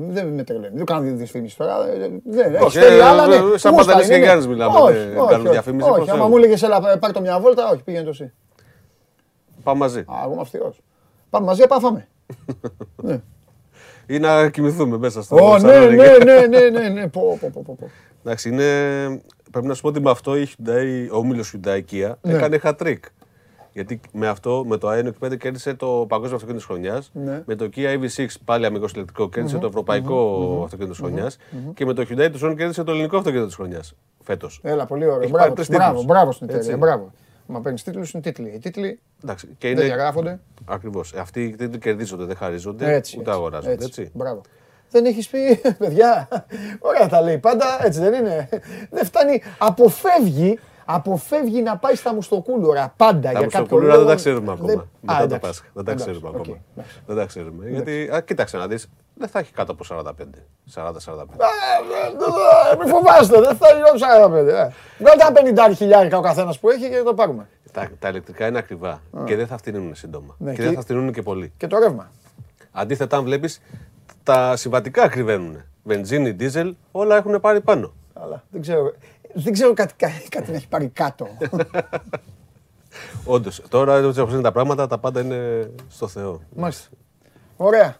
δεν με τρελαίνει. Δεν κάνω διαφήμιση τώρα. Δεν έχει θέλει άλλα. Ναι. Σαν Παντελής και Γιάννης μιλάμε. Όχι, όχι, διαφήμιση. Όχι, άμα μου έλεγες έλα πάρ' το μια βόλτα, όχι, πήγαινε το εσύ. Πάμε μαζί. Α, εγώ είμαι αυστηρός. Πάμε μαζί, πάμε ναι. Ή να κοιμηθούμε μέσα στο Ω, ναι, ναι, ναι, ναι, ναι, ναι, πω, πω, πω, πω. Εντάξει, είναι... Πρέπει να σου πω ότι με αυτό η Hyundai, ο όμιλος Hyundai Kia ναι. έκανε hat-trick. Γιατί με αυτό, με το iNOX 5 κέρδισε το παγκόσμιο αυτοκίνητο της χρονιάς. Ναι. Με το Kia EV6 πάλι αμυγός ηλεκτρικό κέρδισε το ευρωπαϊκό αυτοκίνητο της χρονιάς. Και με το Hyundai Tucson κέρδισε το ελληνικό αυτοκίνητο της χρονιάς. Φέτος. Έλα, πολύ ωραίο. Μπράβο, μπράβο, μπράβο στην εταιρεία. Μπράβο. Μα παίρνεις τίτλους, είναι τίτλοι. Οι τίτλοι Εντάξει, και είναι... δεν διαγράφονται. Ακριβώς. Αυτοί οι τίτλοι κερδίζονται, δεν χαρίζονται, έτσι, ούτε αγοράζονται. Έτσι. έτσι. Μπράβο. Δεν έχεις πει, παιδιά, ωραία τα λέει πάντα, έτσι δεν είναι. Δεν φτάνει, αποφεύγει Αποφεύγει να πάει στα μουστοκούλουρα πάντα για κάποιο λόγο. δεν τα ξέρουμε ακόμα. Μετά το Πάσχα. Δεν τα ξέρουμε ακόμα. Δεν τα ξέρουμε. Γιατί, κοίταξε να δεις, δεν θα έχει κάτω από 45. 40-45. Μην φοβάστε, δεν θα έχει 45. Βγάλτε τα 50 χιλιάρικα ο καθένας που έχει και το πάρουμε. Τα, τα ηλεκτρικά είναι ακριβά και δεν θα φτύνουν σύντομα. Ναι, και, δεν θα φτύνουν και πολύ. Και το ρεύμα. Αντίθετα, αν βλέπεις, τα συμβατικά ακριβένουν. Βενζίνη, δίζελ, όλα έχουν πάρει πάνω. Αλλά δεν ξέρω δεν ξέρω κάτι, κάτι να έχει πάρει κάτω. Όντως, τώρα έτσι όπως είναι τα πράγματα, τα πάντα είναι στο Θεό. Μάλιστα. Ωραία.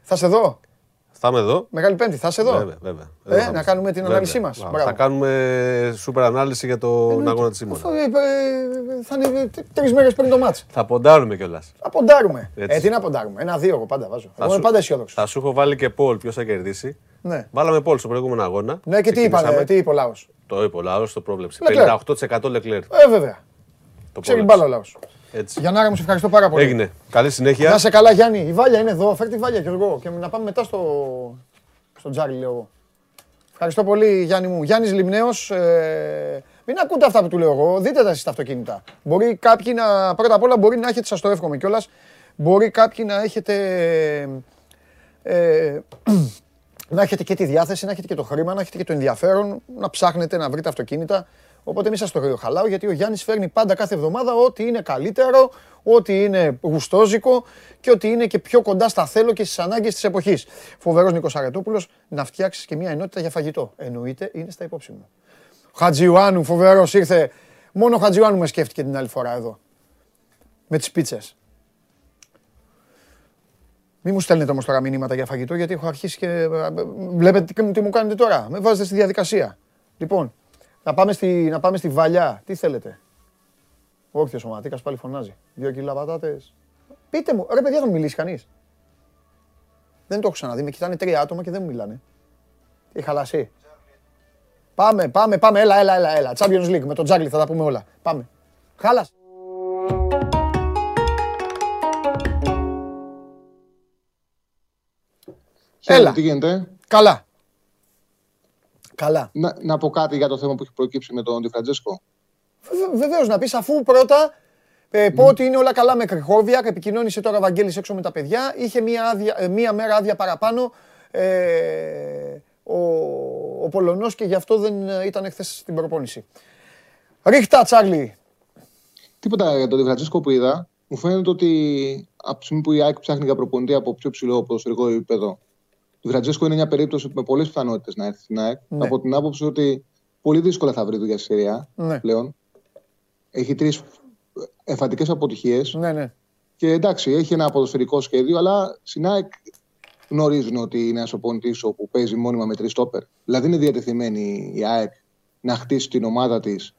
Θα σε δω. Θα είμαι εδώ. Μεγάλη Πέμπτη, θα σε δω. Βέβαια, βέβαια. Ε, να κάνουμε την ανάλυση μας. Θα κάνουμε σούπερ ανάλυση για τον αγώνα της Σίμωνας. Ε, θα είναι τρεις μέρες πριν το μάτσο. Θα ποντάρουμε κιόλας. Θα ποντάρουμε. Ε, τι να ποντάρουμε. Ένα-δύο εγώ πάντα βάζω. Εγώ είμαι πάντα αισιόδοξος. Θα σου έχω βάλει και Πολ ποιος θα κερδίσει. Ναι. Βάλαμε Πολ στο προηγούμενο αγώνα. Ναι, και τι είπα, τι είπε ο λαό. Το είπε ο λαό, το πρόβλεψε. 58% Λεκλέρ. Ε, βέβαια. Το Ξέρει μπάλα ο λαό. Έτσι. Γιάννάρα μου, σε ευχαριστώ πάρα πολύ. Έγινε. Καλή συνέχεια. Να σε καλά, Γιάννη. Η Βάλια είναι εδώ. Φέρτε τη Βάλια και εγώ. Και να πάμε μετά στο, στο τζάρι, λέω εγώ. Ευχαριστώ πολύ, Γιάννη μου. Γιάννης Λιμνέος. Ε... Μην ακούτε αυτά που του λέω εγώ. Δείτε τα στα αυτοκίνητα. Μπορεί κάποιοι να. Πρώτα απ' όλα μπορεί να έχετε, σας το εύχομαι κιόλας. Μπορεί κάποιοι να έχετε. Ε, να έχετε και τη διάθεση, να έχετε και το χρήμα, να έχετε και το ενδιαφέρον, να ψάχνετε να βρείτε αυτοκίνητα. Οπότε μην σας το χαλάω, γιατί ο Γιάννης φέρνει πάντα κάθε εβδομάδα ό,τι είναι καλύτερο, ό,τι είναι γουστόζικο και ό,τι είναι και πιο κοντά στα θέλω και στις ανάγκες της εποχής. Φοβερός Νίκος Αρετόπουλος, να φτιάξεις και μια ενότητα για φαγητό. Εννοείται, είναι στα υπόψη μου. Χατζιουάνου, φοβερός ήρθε. Μόνο ο Χατζιουάνου με σκέφτηκε την άλλη φορά εδώ. Με τις πίτσες. Μη μου στέλνετε όμως τώρα μηνύματα για φαγητό, γιατί έχω αρχίσει και. Βλέπετε τι μου κάνετε τώρα. Με βάζετε στη διαδικασία. Λοιπόν, να πάμε στη, να πάμε στη βαλιά. Τι θέλετε; Όποιος ο Ματίκας πάλι φωνάζει. Δύο κιλά πατάτες. Πείτε μου, ρε παιδιά, θα μιλήσει κανείς; Δεν το έχω ξαναδεί. Με κοιτάνε τρία άτομα και δεν μου μιλάνε. Τι χαλασί. Πάμε, πάμε, πάμε. Έλα, έλα, έλα. έλα. Champions League με τον Τζάγκλι θα τα πούμε όλα. Πάμε. Χάλασε. Έλα. Τι γίνεται. Καλά. Καλά. Να, να πω κάτι για το θέμα που έχει προκύψει με τον Φραντζέσκο; Βεβαίως να πεις αφού πρώτα ε, πω ότι είναι όλα καλά με Κριχόβιακ. Επικοινώνησε τώρα ο Βαγγέλης έξω με τα παιδιά. Είχε μία, άδεια, ε, μία μέρα άδεια παραπάνω ε, ο, ο Πολωνός και γι' αυτό δεν ε, ήταν χθες στην προπόνηση. Ρίχτα, Τσάρλι. Τίποτα για τον Φραντζέσκο που είδα. Μου φαίνεται ότι από τη στιγμή που η ΑΕΚ ψάχνει για προπονητή από πιο ψηλό ποδοσφαιρικό επίπεδο ο Φραντζέσκο είναι μια περίπτωση με πολλές πιθανότητες να έρθει στην ΑΕΚ. Ναι. Από την άποψη ότι πολύ δύσκολα θα βρει δουλειά στη Συρία ναι. πλέον. Έχει τρεις εμφαντικές αποτυχίες. Ναι, ναι. Και εντάξει, έχει ένα ποδοσφαιρικό σχέδιο, αλλά στην ΑΕΚ γνωρίζουν ότι είναι ένας οπονητής που παίζει μόνιμα με τρεις στόπερ. Δηλαδή είναι διατεθειμένη η ΑΕΚ να χτίσει την ομάδα της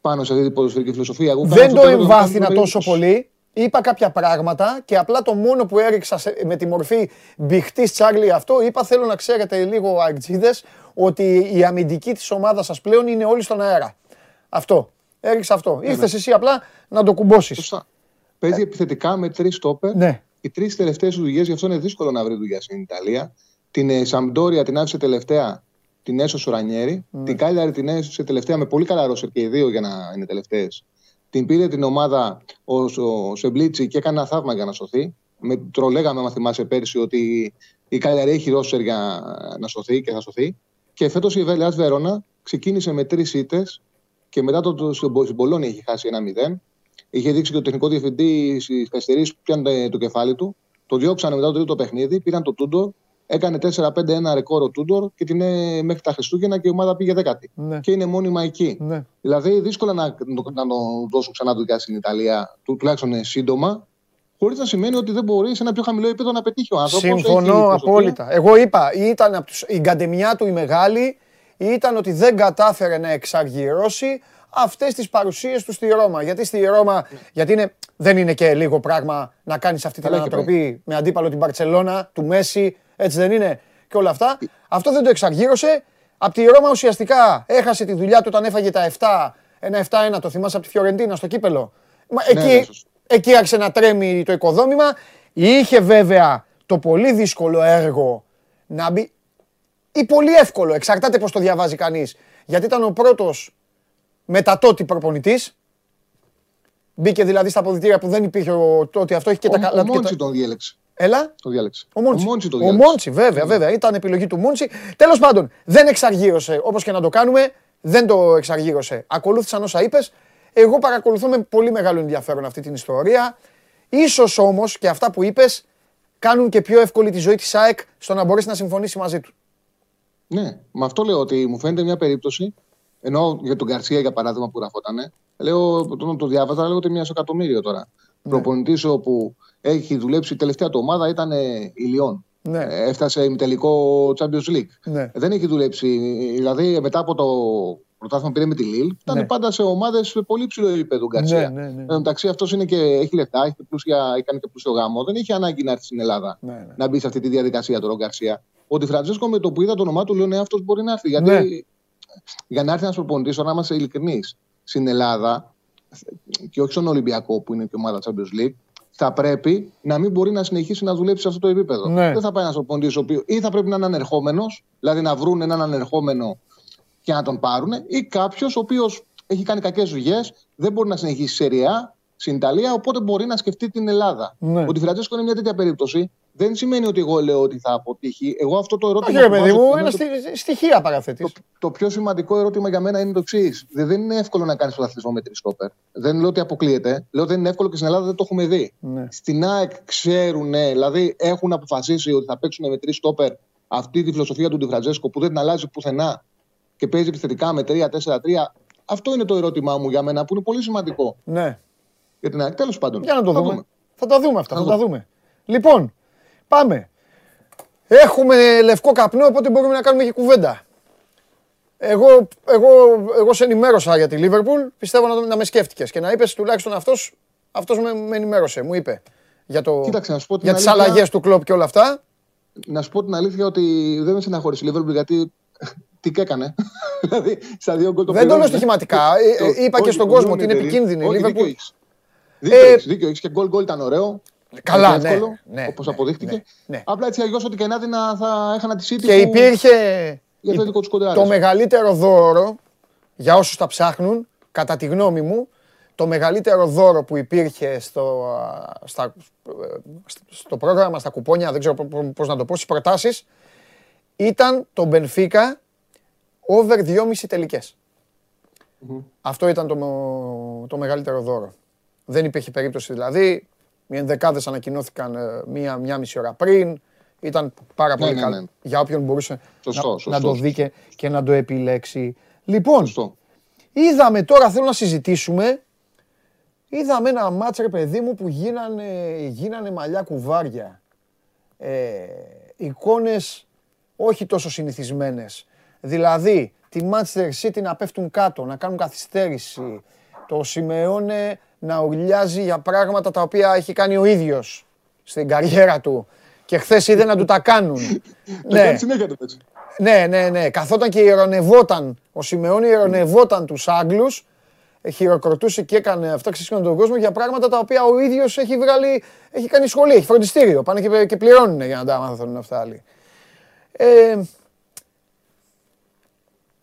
πάνω σε αυτή την ποδοσφαιρική φιλοσοφία. Δεν το εμβάθυνα τόσο πολύ είπα κάποια πράγματα και απλά το μόνο που έριξα με τη μορφή μπιχτής Τσάρλι αυτό, είπα θέλω να ξέρετε λίγο αγτζίδες ότι η αμυντική της ομάδας σας πλέον είναι όλοι στον αέρα. Αυτό. Έριξα αυτό. Ναι, Ήρθες ναι. εσύ απλά να το κουμπώσεις. Παίζει επιθετικά με τρεις στόπερ. Ναι. οι τρεις τελευταίες δουλειέ, γι' αυτό είναι δύσκολο να βρει δουλειά στην Ιταλία. Την ε, Σαμπντόρια την άφησε τελευταία, την έσωσε ο Ρανιέρη. Mm. Την Κάλιαρη την έσωσε τελευταία με πολύ καλά ρόσερ και οι δύο για να είναι τελευταίες. Την πήρε την ομάδα ο, ο Σεμπλίτσι και έκανε ένα θαύμα για να σωθεί. Με, το λέγαμε, αν θυμάσαι πέρσι, ότι η Κάλιαρη έχει ρόσερ για να σωθεί και θα σωθεί. Και φέτος η Βελεάς Βέρονα ξεκίνησε με τρεις ήττες και μετά το, το, στην Πολώνια είχε χάσει ένα 0. Είχε δείξει και ο τεχνικό διευθυντή στις καθυστερήσεις που πιάνε το κεφάλι του. Το διώξανε μετά το τρίτο παιχνίδι, πήραν το Τούντορ, έκανε 4-5-1 ρεκόρ ο Τούντορ και την είναι μέχρι τα Χριστούγεννα και η ομάδα πήγε δέκατη. Ναι. Και είναι μόνιμα εκεί. Ναι. Δηλαδή δύσκολα να, να, το δώσουν ξανά δουλειά στην Ιταλία, τουλάχιστον σύντομα, χωρίς να σημαίνει ότι δεν μπορεί σε ένα πιο χαμηλό επίπεδο να πετύχει ο άνθρωπος. Συμφωνώ απόλυτα. Εγώ είπα, ήταν τους, η γκαντεμιά του η μεγάλη ήταν ότι δεν κατάφερε να εξαργυρώσει αυτές τις παρουσίες του στη Ρώμα. Γιατί στη Ρώμα, γιατί είναι, δεν είναι και λίγο πράγμα να κάνεις αυτή την ανατροπή με αντίπαλο την Παρσελώνα, του Μέση, έτσι δεν είναι και όλα αυτά. Αυτό δεν το εξαργύρωσε. Από τη Ρώμα ουσιαστικά έχασε τη δουλειά του όταν έφαγε τα 7, ένα 7-1, το θυμάσαι από τη Φιωρεντίνα στο κύπελο. Ναι, εκεί, ναι, εκεί άρχισε να τρέμει το οικοδόμημα. Είχε βέβαια το πολύ δύσκολο έργο να μπει. ή πολύ εύκολο, εξαρτάται πώς το διαβάζει κανείς. Γιατί ήταν ο πρώτος μετά τότε προπονητής. Μπήκε δηλαδή στα αποδητήρια που δεν υπήρχε ο, τότε αυτό. Έχει και ο, τα καλά. Ο Μόντσι τον διέλεξε. Έλα. Το διάλεξε. Ο Μόντσι. Ο Μόντσι, το διάλεξε. ο Μόντσι βέβαια, βέβαια. Ήταν επιλογή του Μόντσι. Τέλος πάντων, δεν εξαργύρωσε. Όπως και να το κάνουμε, δεν το εξαργύρωσε. Ακολούθησαν όσα είπες. Εγώ παρακολουθώ με πολύ μεγάλο ενδιαφέρον αυτή την ιστορία. Ίσως όμως και αυτά που είπες κάνουν και πιο εύκολη τη ζωή της ΑΕΚ στο να μπορέσει να συμφωνήσει μαζί του. Ναι, με αυτό λέω ότι μου φαίνεται μια περίπτωση ενώ για τον Καρσία, για παράδειγμα, που γραφότανε, λέω, όταν το διάβαζα, λέω ότι μία στο εκατομμύριο τώρα. Ναι. Προπονητής όπου έχει δουλέψει η τελευταία του ομάδα ήταν η Λιόν. Ναι. Ε, έφτασε με τελικό Champions League. Ναι. Δεν έχει δουλέψει. Δηλαδή, μετά από το πρωτάθλημα πήρε με τη Λίλ, ήταν ναι. πάντα σε ομάδες πολύ ψηλό επίπεδο Γκαρσία. Ναι, ναι, ναι. Εν μεταξύ, αυτός έχει λεφτά, έχει πλούσια, κάνει και πλούσιο γάμο. Δεν έχει ανάγκη να έρθει στην Ελλάδα ναι, ναι. να μπει σε αυτή τη διαδικασία του Γκαρσία. Ότι Φραντζέσκο με το που είδα το όνομά του, λέω ναι, αυτός μπορεί να έρθει. Γιατί ναι για να έρθει ένας προπονητής, να είμαστε ειλικρινείς, στην Ελλάδα και όχι στον Ολυμπιακό που είναι και ομάδα Champions League, θα πρέπει να μην μπορεί να συνεχίσει να δουλέψει σε αυτό το επίπεδο. Ναι. Δεν θα πάει ένα προπονητή ο οποίο ή θα πρέπει να είναι ανερχόμενος, δηλαδή να βρουν έναν ανερχόμενο και να τον πάρουν, ή κάποιος ο οποίος έχει κάνει κακές δουλειές, δεν μπορεί να συνεχίσει σε ρεά στην Ιταλία, οπότε μπορεί να σκεφτεί την Ελλάδα. Ναι. Ότι Φραντζέσκο είναι μια τέτοια περίπτωση δεν σημαίνει ότι εγώ λέω ότι θα αποτύχει. Εγώ αυτό το ερώτημα. Όχι, παιδί μου, ένα το... στοιχεία παραθέτεις. Το, το, πιο σημαντικό ερώτημα για μένα είναι το εξής. Δεν είναι εύκολο να κάνεις πρωταθλητισμό με τρει στόπερ. Δεν λέω ότι αποκλείεται. Λέω ότι δεν είναι εύκολο και στην Ελλάδα δεν το έχουμε δει. Ναι. Στην ΑΕΚ ξέρουν, δηλαδή έχουν αποφασίσει ότι θα παίξουν με τρει στόπερ αυτή τη φιλοσοφία του Ντιφραντζέσκο που δεν την αλλάζει πουθενά και παίζει επιθετικά με 3-4-3. Αυτό είναι το ερώτημά μου για μένα που είναι πολύ σημαντικό. Ναι. Για την ΑΕΚ. Τέλος πάντων. Για να το θα δούμε. δούμε. Θα τα δούμε αυτά. Θα, θα τα δούμε. Λοιπόν, Πάμε. Έχουμε λευκό καπνό, οπότε μπορούμε να κάνουμε και κουβέντα. Εγώ, εγώ, εγώ σε ενημέρωσα για τη Λίβερπουλ, πιστεύω να, να με σκέφτηκες και να είπες τουλάχιστον αυτός, αυτός με, με ενημέρωσε, μου είπε για, το, Κοίταξε, να σου πω για τις αλλαγές του κλόπ και όλα αυτά. Να σου πω την αλήθεια ότι δεν με συναχωρήσει η Λίβερπουλ γιατί τι και έκανε. δηλαδή, στα δύο γκολ το Δεν το λέω στοιχηματικά. Ε, ε, είπα και στον κόσμο ότι είναι επικίνδυνη η Λίβερπουλ. Δίκιο έχεις και γκολ γκολ ήταν ωραίο. Καλά, ναι, ναι, όπως ναι, αποδείχτηκε. Ναι, ναι. Απλά έτσι αλλιώς ό,τι και να δει θα έχανα τη City Και υπήρχε το μεγαλύτερο δώρο, για όσους τα ψάχνουν, κατά τη γνώμη μου, το μεγαλύτερο δώρο που υπήρχε στο, στα, στο πρόγραμμα, στα κουπόνια, δεν ξέρω πώς να το πω, στις προτάσεις, ήταν το Μπενφίκα over 2,5 τελικές. Αυτό ήταν το, το μεγαλύτερο δώρο. Δεν υπήρχε περίπτωση δηλαδή οι ενδεκάδε ανακοινώθηκαν ε, μία, μία μισή ώρα πριν. Ήταν πάρα ναι, πολύ ναι, καλό ναι. για όποιον μπορούσε να, το δει και, να το επιλέξει. Λοιπόν, είδαμε τώρα, θέλω να συζητήσουμε, είδαμε ένα μάτς ρε παιδί μου που γίνανε, γίνανε μαλλιά κουβάρια. Ε, εικόνες όχι τόσο συνηθισμένες. Δηλαδή, τη Manchester City να πέφτουν κάτω, να κάνουν καθυστέρηση. Το Σιμεώνε να ουρλιάζει για πράγματα τα οποία έχει κάνει ο ίδιος στην καριέρα του και χθες είδε να του τα κάνουν. ναι. συνέχεια το έτσι. Ναι, ναι, ναι. Καθόταν και ηρωνευόταν. Ο Σιμεώνη ηρωνευόταν τους Άγγλους χειροκροτούσε και έκανε αυτά ξέσχονε τον κόσμο για πράγματα τα οποία ο ίδιος έχει βγάλει, έχει κάνει σχολή, έχει φροντιστήριο. Πάνε και, και πληρώνουν για να τα μάθουν αυτά άλλοι. Ε,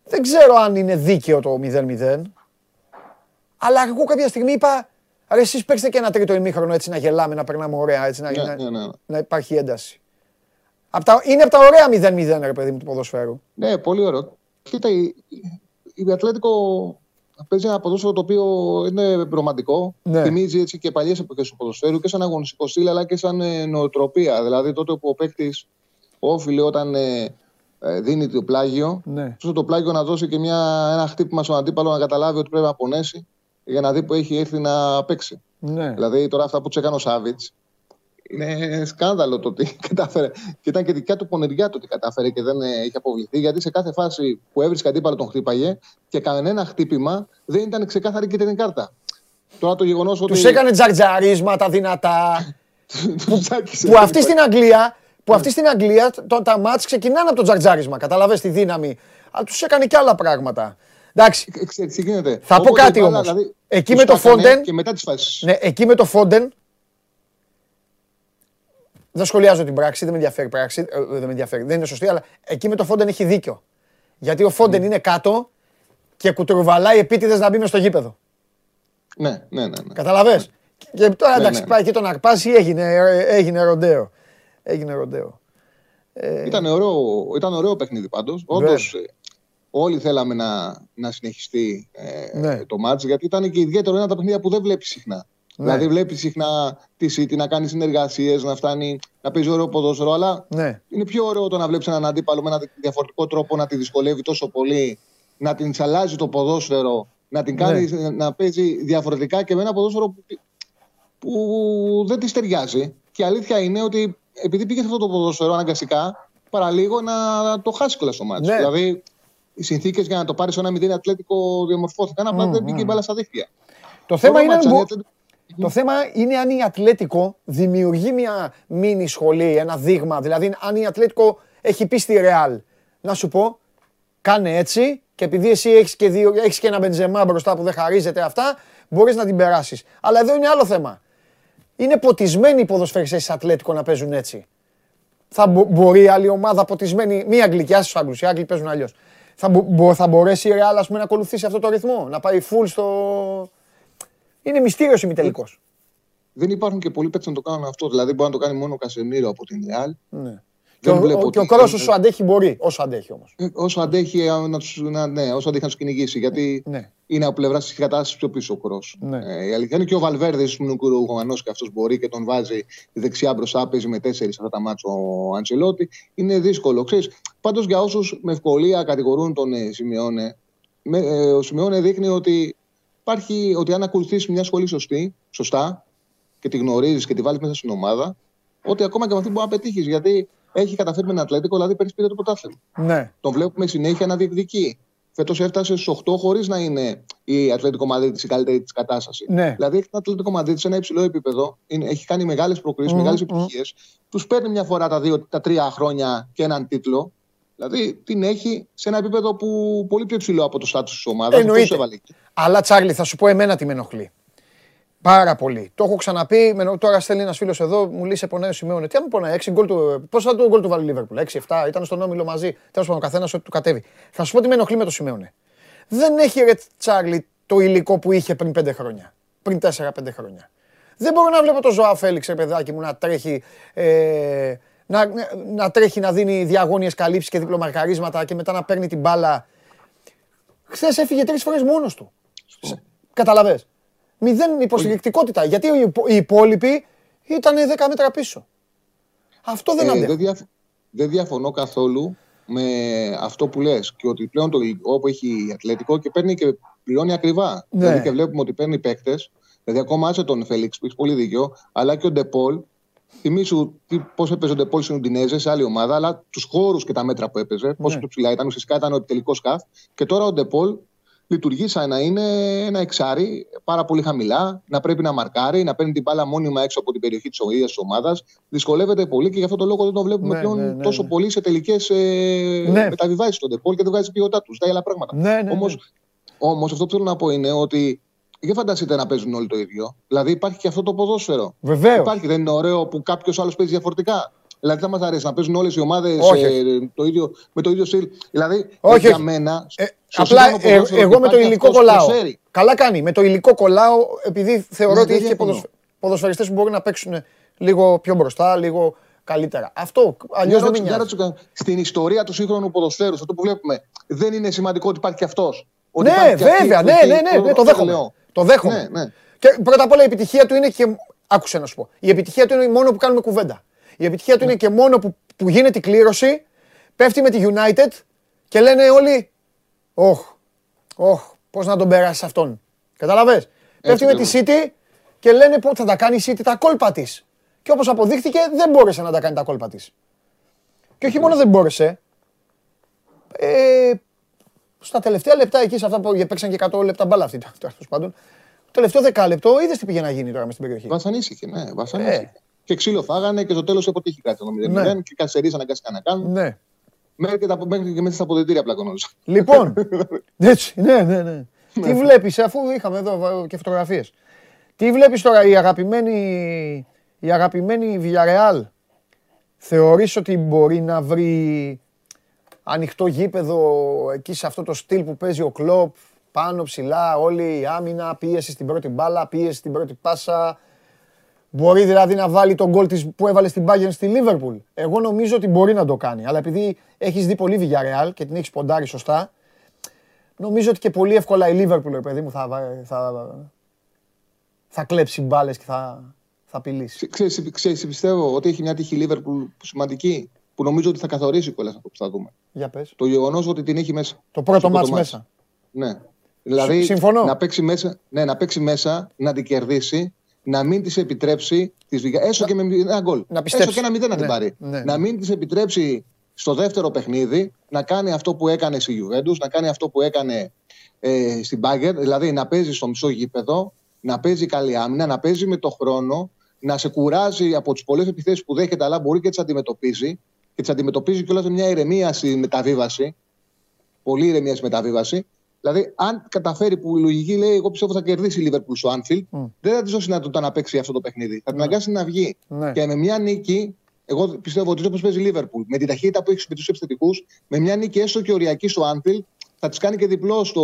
δεν ξέρω αν είναι δίκαιο το 0-0. Αλλά εγώ κάποια στιγμή είπα, ρε εσείς παίξτε και ένα τρίτο ημίχρονο έτσι να γελάμε, να περνάμε ωραία, έτσι να, ναι, ναι, ναι. να υπάρχει ένταση. Απ τα, είναι από τα ωραία 0-0 ρε παιδί μου του ποδοσφαίρου. Ναι, πολύ ωραίο. Κοίτα, η, η Ατλέτικο παίζει ένα ποδόσφαιρο το οποίο είναι ρομαντικό. Ναι. Θυμίζει έτσι και παλιές εποχές του ποδοσφαίρου και σαν αγωνιστικό στυλ αλλά και σαν ε, νοοτροπία. Δηλαδή τότε που ο παίκτης όφιλε όταν ε, ε, δίνει το πλάγιο, ναι. το πλάγιο να δώσει και μια, ένα χτύπημα στον αντίπαλο να καταλάβει ότι πρέπει να πονέσει για να δει που έχει έρθει να παίξει. Ναι. Δηλαδή τώρα αυτά που τους έκανε ο Σάβιτς είναι σκάνδαλο το ότι κατάφερε. Και ήταν και δικιά του πονηριά το ότι κατάφερε και δεν είχε αποβληθεί. Γιατί σε κάθε φάση που έβρισκε αντίπαλο τον χτύπαγε και κανένα χτύπημα δεν ήταν ξεκάθαρη και την κάρτα. Τώρα το γεγονός ότι. Τους έκανε τζαρτζαρίσματα δυνατά. που, που αυτή στην Αγγλία που αυτή στην Αγγλία το, τα μάτς ξεκινάνε από το τζαρτζάρισμα. Καταλαβες τη δύναμη. Αλλά τους έκανε και άλλα πράγματα. Εντάξει. Θα πω κάτι όμως. Δηλαδή, εκεί με το Φόντεν. Και μετά τις φάσεις. Ναι, εκεί με το Φόντεν. Δεν σχολιάζω την πράξη, δεν με ενδιαφέρει πράξη. Ε, δεν με ενδιαφέρει, δεν είναι σωστή, αλλά εκεί με το Φόντεν έχει δίκιο. Γιατί ο Φόντεν mm. είναι κάτω και κουτουρβαλάει επίτηδες να μπει μες στο γήπεδο. Ναι, ναι, ναι. ναι. Καταλαβες; Και τώρα ναι, εντάξει, ναι. πάει εκεί τον Αρπάση, έγινε, έγινε ροντέο έγινε ροντέο. Ε... Ήταν, ωραίο, ήταν ωραίο παιχνίδι πάντως. Όντως όλοι θέλαμε να, να συνεχιστεί ε, ναι. το μάτς γιατί ήταν και ιδιαίτερο ένα από τα παιχνίδια που δεν βλέπει συχνά. Ναι. Δηλαδή βλέπει συχνά τη City να κάνει συνεργασίες, να φτάνει να παίζει ωραίο ποδόσφαιρο. Αλλά ναι. είναι πιο ωραίο το να βλέπεις έναν αντίπαλο με ένα διαφορετικό τρόπο να τη δυσκολεύει τόσο πολύ, να την αλλάζει το ποδόσφαιρο, να την κάνει ναι. να παίζει διαφορετικά και με ένα ποδόσφαιρο που, που δεν της ταιριάζει. Και η αλήθεια είναι ότι επειδή πήγε σε αυτό το ποδόσφαιρο αναγκαστικά, παραλίγο να το χάσει κιόλας το μάτι. Ναι. Δηλαδή, οι συνθήκες για να το πάρεις σε ένα μηδέν ατλέτικο διαμορφώθηκαν, απλά mm, δεν πήγε η μπάλα στα δίχτυα. Το θέμα, είναι, αν... το θέμα είναι αν η Ατλέτικο δημιουργεί μια μίνι σχολή, ένα δείγμα. Δηλαδή, αν η Ατλέτικο έχει πει στη Ρεάλ, να σου πω, κάνε έτσι και επειδή εσύ έχεις και, δύο, έχεις και ένα μπεντζεμά μπροστά που δεν χαρίζεται αυτά, μπορείς να την περάσεις. Αλλά εδώ είναι άλλο θέμα. Είναι ποτισμένοι οι ποδοσφαιριστές της Ατλέτικο να παίζουν έτσι. Θα μπορεί άλλη ομάδα ποτισμένη, μία αγγλική, άσε Άγγλους, οι Άγγλοι παίζουν αλλιώς. Θα, μπο, θα μπορέσει η Real να ακολουθήσει αυτό το ρυθμό, να πάει full στο... Είναι μυστήριος ημιτελικός. Δεν υπάρχουν και πολλοί παίκτες να το κάνουν αυτό. Δηλαδή μπορεί να το κάνει μόνο ο Κασεμίρο από την Real. Ναι. Και ο, και ο Κρόσο όσο αντέχει μπορεί, όσο αντέχει όμως. Ε, όσο αντέχει να τους, να, ναι, όσο αντέχει να τους κυνηγήσει. Γιατί ναι. είναι από πλευράς της κατάστασης πιο πίσω ο Κρόσο. Ναι. Ε, η αλήθεια είναι και ο Βαλβέρδε που είναι ο και αυτός μπορεί και τον βάζει δεξιά μπροστά, παίζει με τέσσερις αυτά τα μάτια ο Αντσελότη. Είναι δύσκολο. Πάντως για όσους με ευκολία κατηγορούν τον ε, Σιμεώνε, ε, ο Σιμεώνε δείχνει ότι υπάρχει, ότι αν ακολουθήσει μια σχολή σωστή, σωστά και τη γνωρίζεις και τη βάλεις μέσα στην ομάδα, ότι ακόμα και με αυτή μπορεί να πετύχεις. Γιατί έχει καταφέρει με ένα Ατλέτικο, δηλαδή πέρυσι πήρε το πρωτάθλημα. Ναι. Τον βλέπουμε συνέχεια να διεκδικεί. Φέτος έφτασε στους 8 χωρίς να είναι η Ατλέτικο Μαδρίτης η καλύτερη της κατάστασης. Ναι. Δηλαδή έχει την Ατλέτικο Μαδρίτης σε ένα υψηλό επίπεδο, είναι, έχει κάνει μεγάλες προκρίσεις, mm, μεγάλες mm. επιτυχίες. Τους παίρνει μια φορά τα, δύο, τα τρία χρόνια και έναν τίτλο. Δηλαδή την έχει σε ένα επίπεδο που πολύ πιο υψηλό από το στάτου της ομάδας. Εννοείται. Αλλά Τσάρλι, θα σου πω εμένα τι με ενοχλεί. Πάρα πολύ. Το έχω ξαναπεί. Τώρα στέλνει ένας φίλος εδώ, μου λέει σε πονάει ο Σιμεώνε. Τι αν μου πονάει, 6 γκολ του. Πώς θα το γκολ του βάλει Λίβερπουλ, 6-7, ήταν στον όμιλο μαζί. Τέλος πάντων, ο καθένας ό,τι του κατέβει. Θα σου πω τι με ενοχλεί με το Σιμεώνε. Δεν έχει ρε Τσάρλι το υλικό που είχε πριν 5 χρόνια. Πριν 4-5 χρόνια. Δεν μπορώ να βλέπω το Ζωά Φέληξ, ρε παιδάκι μου, να τρέχει. Ε, να, να τρέχει να δίνει διαγώνιες καλύψεις και διπλομαρκαρίσματα και μετά να παίρνει την μπάλα. Χθες έφυγε τρεις φορές μόνος του. Καταλαβες; Μηδέν υποστηρικτικότητα. Γιατί οι υπόλοιποι ήταν 10 μέτρα πίσω. Αυτό δεν ε, Δεν, δεν διαφωνώ καθόλου με αυτό που λες και ότι πλέον το υλικό που έχει Ατλέτικο και παίρνει και πληρώνει ακριβά. Ναι. Δηλαδή και βλέπουμε ότι παίρνει παίκτες. Δηλαδή ακόμα άσε τον Φέληξ που έχει πολύ δίκιο, αλλά και ο Ντεπόλ. Θυμήσου πώς έπαιζε ο Ντεπόλ στην Ουντινέζε σε άλλη ομάδα, αλλά τους χώρους και τα μέτρα που έπαιζε, ναι. πόσο πιο ψηλά ήταν. Ουσιαστικά ήταν ο τελικός σκαφ. Και τώρα ο Ντεπόλ λειτουργεί σαν να είναι ένα εξάρι πάρα πολύ χαμηλά, να πρέπει να μαρκάρει, να παίρνει την μπάλα μόνιμα έξω από την περιοχή της ίδια της ομάδας. Δυσκολεύεται πολύ και γι' αυτό το λόγο δεν τον βλέπουμε ναι, πλέον ναι, ναι, τόσο ναι. πολύ σε τελικές ε, ναι. μεταβιβάσεις στον Ντεπόλ και δεν βγάζει ποιότητά τους. Τα άλλα πράγματα. Ναι, ναι, Όμως αυτό που θέλω να πω είναι ότι δεν φανταστείτε να παίζουν όλοι το ίδιο. Δηλαδή υπάρχει και αυτό το ποδόσφαιρο. Βεβαίως. Υπάρχει, δεν είναι ωραίο που κάποιος άλλος παίζει διαφορετικά. Δηλαδή θα μας αρέσει να παίζουν όλες οι ομάδες ε, το ίδιο, με το ίδιο στυλ. Δηλαδή όχι, για μένα. Ε, απλά ε, εγώ με το υλικό κολλάω. Καλά κάνει. Με το υλικό κολλάω επειδή θεωρώ ναι, ότι έχει και ποδοσφαιριστές που μπορεί να παίξουν λίγο πιο μπροστά, λίγο καλύτερα. Αυτό αλλιώς δεν είναι. Στην ιστορία του σύγχρονου ποδοσφαίρου, αυτό που βλέπουμε, δεν είναι σημαντικό ότι υπάρχει και αυτός; Ναι, βέβαια, ναι, ναι, ναι, ναι, το δέχομαι. Το δέχομαι. Ναι, ναι. Και πρώτα απ' όλα η επιτυχία του είναι και. Άκουσε να σου πω. Η επιτυχία του είναι μόνο που κάνουμε κουβέντα. Η επιτυχία του είναι και μόνο που, που γίνεται η κλήρωση, πέφτει με τη United και λένε όλοι. Όχ, όχ, πώς να τον περάσεις αυτόν. Καταλαβέ. Πέφτει με τη City και λένε πώς θα τα κάνει η City τα κόλπα της. Και όπως αποδείχθηκε, δεν μπόρεσε να τα κάνει τα κόλπα της. Και όχι μόνο δεν μπόρεσε. Ε, στα τελευταία λεπτά εκεί, σε αυτά που παίξαν και 100 λεπτά μπάλα αυτή, τέλος πάντων. Το τελευταίο δεκάλεπτο είδες τι πήγε να γίνει τώρα μες στην περιοχή. Βασανίστηκε, ναι, βασανίστηκε. Ε. Και ξύλο φάγανε και στο τέλος αποτύχει κάτι το 0-0 ναι. και καθυστερήσαν να να κάνουν. Ναι. Μέχρι και, τα, μέχρι και μέσα στα αποδετήρια πλακωνόντουσαν. Λοιπόν, έτσι, ναι, ναι, ναι. τι ναι. βλέπεις, αφού είχαμε εδώ και φωτογραφίες. Τι βλέπεις τώρα η αγαπημένη, η αγαπημένη Villarreal. Θεωρείς ότι μπορεί να βρει ανοιχτό γήπεδο εκεί σε αυτό το στυλ που παίζει ο Κλόπ, πάνω ψηλά, όλη η άμυνα, πίεση στην πρώτη μπάλα, πίεση στην πρώτη πάσα. Μπορεί δηλαδή να βάλει τον γκολ της που έβαλε στην Bayern στη Liverpool. Εγώ νομίζω ότι μπορεί να το κάνει. Αλλά επειδή έχεις δει πολύ Villarreal και την έχεις ποντάρει σωστά, νομίζω ότι και πολύ εύκολα η Liverpool, παιδί μου, θα, θα, θα κλέψει μπάλες και θα, θα απειλήσει. Ξέρεις, ξέρεις, πιστεύω ότι έχει μια τύχη Liverpool σημαντική που νομίζω ότι θα καθορίσει κιόλας αυτό που θα δούμε. Για πες. Το γεγονός ότι την έχει μέσα. Το πρώτο μάτς μέσα. Ναι. Δηλαδή Συμφωνώ. Να, παίξει μέσα, ναι, να παίξει μέσα, να την κερδίσει, να μην της επιτρέψει. Τις, έστω και με ένα γκολ. Να έστω και ένα μηδέν να την ναι, πάρει. Ναι. Να μην της επιτρέψει στο δεύτερο παιχνίδι να κάνει αυτό που έκανε στη Juventus, να κάνει αυτό που έκανε ε, στην Μπάγκερ, δηλαδή να παίζει στο μισό γήπεδο, να παίζει καλή άμυνα, να παίζει με το χρόνο, να σε κουράζει από τις πολλές επιθέσεις που δέχεται, αλλά μπορεί και τις αντιμετωπίζει και τις αντιμετωπίζει κιόλας με μια ηρεμία στη μεταβίβαση. Πολύ ηρεμία στη μεταβίβαση. Δηλαδή, αν καταφέρει που η λογική λέει: Εγώ πιστεύω θα κερδίσει η Λίβερπουλ στο Άνφιλ, mm. δεν θα της δώσει δυνατότητα να παίξει αυτό το παιχνίδι. Θα την mm. αγκάσει να βγει. Mm. Και με μια νίκη, εγώ πιστεύω ότι όπως παίζει η Λίβερπουλ, με την ταχύτητα που έχει με του επιθετικούς, με μια νίκη έστω και οριακή στο Άνφιλ, θα της κάνει και διπλό στο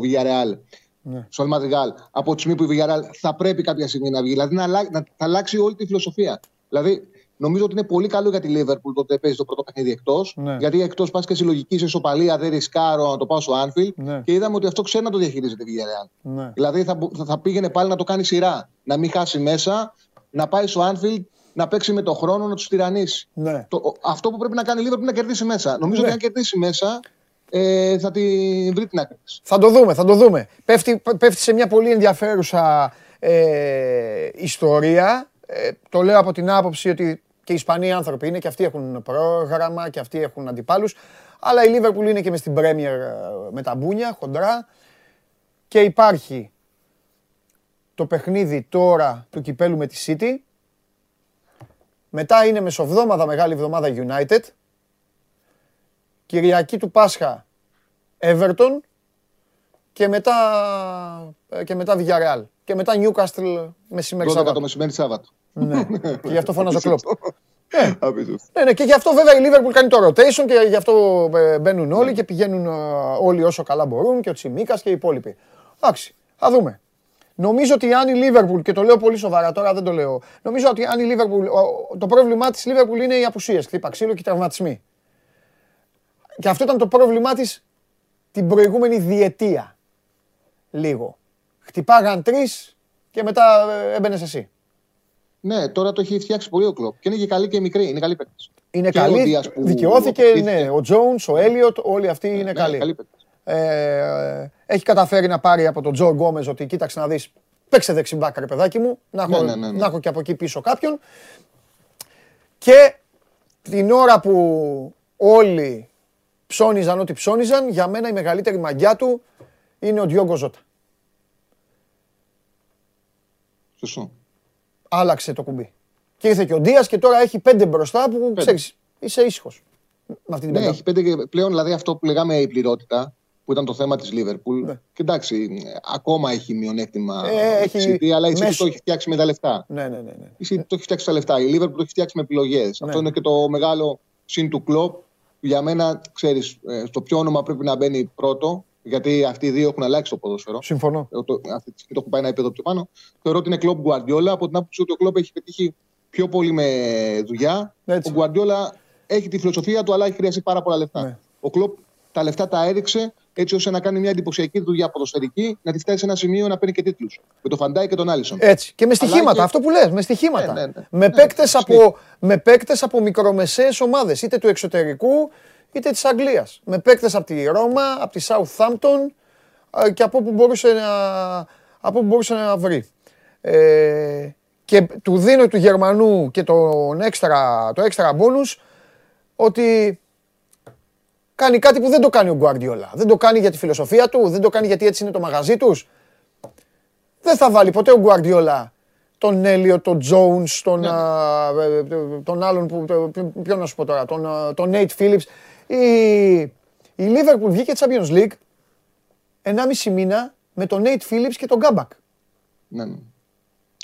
Villarreal. Ναι. Στο Αλμαδριγάλ. Από τη στιγμή που η Villarreal θα πρέπει κάποια στιγμή να βγει. Δηλαδή να, να, θα αλλάξει όλη τη φιλοσοφία. Δηλαδή Νομίζω ότι είναι πολύ καλό για τη Λίβερπουλ το ότι παίζει το πρώτο παιχνίδι εκτός. Ναι. Γιατί εκτός πας και συλλογικής ισοπαλία, δεν ρισκάρω να το πάω στο Άνφιλ. Ναι. Και είδαμε ότι αυτό ξέρει να το διαχειρίζεται η Villarreal. Ναι. Δηλαδή θα, θα πήγαινε πάλι να το κάνει σειρά. Να μην χάσει μέσα, να πάει στο Άνφιλ, να παίξει με το χρόνο, να τους τυραννήσει. Ναι. Το, αυτό που πρέπει να κάνει η Λίβερπουλ είναι να κερδίσει μέσα. Νομίζω ότι αν κερδίσει μέσα, ε, θα την βρει την άκρη. Θα το δούμε, θα το δούμε. Πέφτει, πέφτει σε μια πολύ ενδιαφέρουσα ε, ιστορία. Ε, το λέω από την άποψη ότι και οι Ισπανοί άνθρωποι είναι και αυτοί έχουν πρόγραμμα και αυτοί έχουν αντιπάλους. Αλλά η Λίβερπουλ είναι και μες στην Πρέμιερ με τα μπούνια, χοντρά. Και υπάρχει το παιχνίδι τώρα του κυπέλου με τη City. Μετά είναι μεσοβδόμαδα, μεγάλη εβδομάδα United. Κυριακή του Πάσχα Everton και μετά, ε, και μετά Villarreal. Και μετά Newcastle μεσημέρι Σάββατο. το μεσημέρι Σάββατο. Ναι, και γι' αυτό φώναζε ο Κλόπ. Ναι. ναι, ναι, και γι' αυτό βέβαια η Liverpool κάνει το rotation και γι' αυτό ε, μπαίνουν όλοι και πηγαίνουν ε, όλοι όσο καλά μπορούν και ο Τσιμίκας και οι υπόλοιποι. Εντάξει, θα δούμε. Νομίζω ότι αν η Liverpool, και το λέω πολύ σοβαρά τώρα, δεν το λέω. Νομίζω ότι αν η Liverpool, το πρόβλημά της Liverpool είναι οι απουσίες. Χτύπα ξύλο και οι τραυματισμοί. Και αυτό ήταν το πρόβλημά της την προηγούμενη διετία. Λίγο. Χτυπάγαν τρεις και μετά ε, έμπαινες εσύ. Ναι, τώρα το έχει φτιάξει πολύ ο κλοπ. Και είναι και καλή και μικρή. Είναι καλή παίκτης. Είναι και καλή. δικαιώθηκε, ναι. Ο Τζόουν, ο Έλιοτ, όλοι αυτοί είναι ναι, καλοί. καλή ε, έχει καταφέρει να πάρει από τον Τζο Γκόμες ότι κοίταξε να δεις. Παίξε δεξιμπάκα, ρε παιδάκι μου. Να έχω, ναι, ναι, να έχω και από εκεί πίσω κάποιον. Και την ώρα που όλοι ψώνιζαν ό,τι ψώνιζαν, για μένα η μεγαλύτερη μαγιά του είναι ο Διόγκο Ζώτα. Σωστό άλλαξε το κουμπί. Και ήρθε και ο Ντίας και τώρα έχει πέντε μπροστά που ξέρεις, είσαι ήσυχος. Με αυτή την ναι, έχει πέντε και πλέον δηλαδή αυτό που λέγαμε η πληρότητα που ήταν το θέμα της Λίβερπουλ. Ναι. Και εντάξει, ακόμα έχει μειονέκτημα ε, έχει... City, αλλά η City το έχει φτιάξει με τα λεφτά. Ναι, ναι, ναι, ναι. Η City το έχει φτιάξει τα λεφτά. Η Λίβερπουλ το έχει φτιάξει με επιλογές. Ναι. Αυτό είναι και το μεγάλο συν του κλοπ. Για μένα, ξέρεις, ε, στο ποιο όνομα πρέπει να μπαίνει πρώτο, γιατί αυτοί οι δύο έχουν αλλάξει το ποδόσφαιρο. Συμφωνώ. Ε, το, αυτή τη στιγμή το έχουν πάει ένα επίπεδο πιο πάνω. Θεωρώ ότι είναι κλοπ Γκουαρδιόλα από την άποψη ότι ο κλοπ έχει πετύχει πιο πολύ με δουλειά. Έτσι. Ο Γκουαρδιόλα έχει τη φιλοσοφία του, αλλά έχει χρειαστεί πάρα πολλά λεφτά. Ναι. Ο κλοπ τα λεφτά τα έριξε έτσι ώστε να κάνει μια εντυπωσιακή δουλειά ποδοσφαιρική, να τη φτάσει σε ένα σημείο να παίρνει και τίτλους. Με το Φαντάι και τον Άλισον. Έτσι. Και με στοιχήματα, και... αυτό που λες, με στοιχήματα. Ναι, ναι, ναι. Με ναι, παίκτες από, με παίκτες από μικρομεσαίες ομάδες, είτε του εξωτερικού είτε της Αγγλίας. Με παίκτες από τη Ρώμα, από τη Southampton και από όπου μπορούσε να, από όπου μπορούσε να βρει. Ε, και του δίνω του Γερμανού και τον έξτρα, το έξτρα bonus ότι κάνει κάτι που δεν το κάνει ο Γκουαρδιόλα. Δεν το κάνει για τη φιλοσοφία του, δεν το κάνει γιατί έτσι είναι το μαγαζί τους. Δεν θα βάλει ποτέ ο Γκουαρδιόλα τον Έλιο, τον Τζόουνς, τον, ναι. ε, ε, τον άλλον που. Ποιο να σου πω τώρα, τον, τον Nate Phillips. Η, η Liverpool βγήκε Champions League 1,5 μήνα με τον Nate Phillips και τον Γκάμπακ. Ναι, ναι.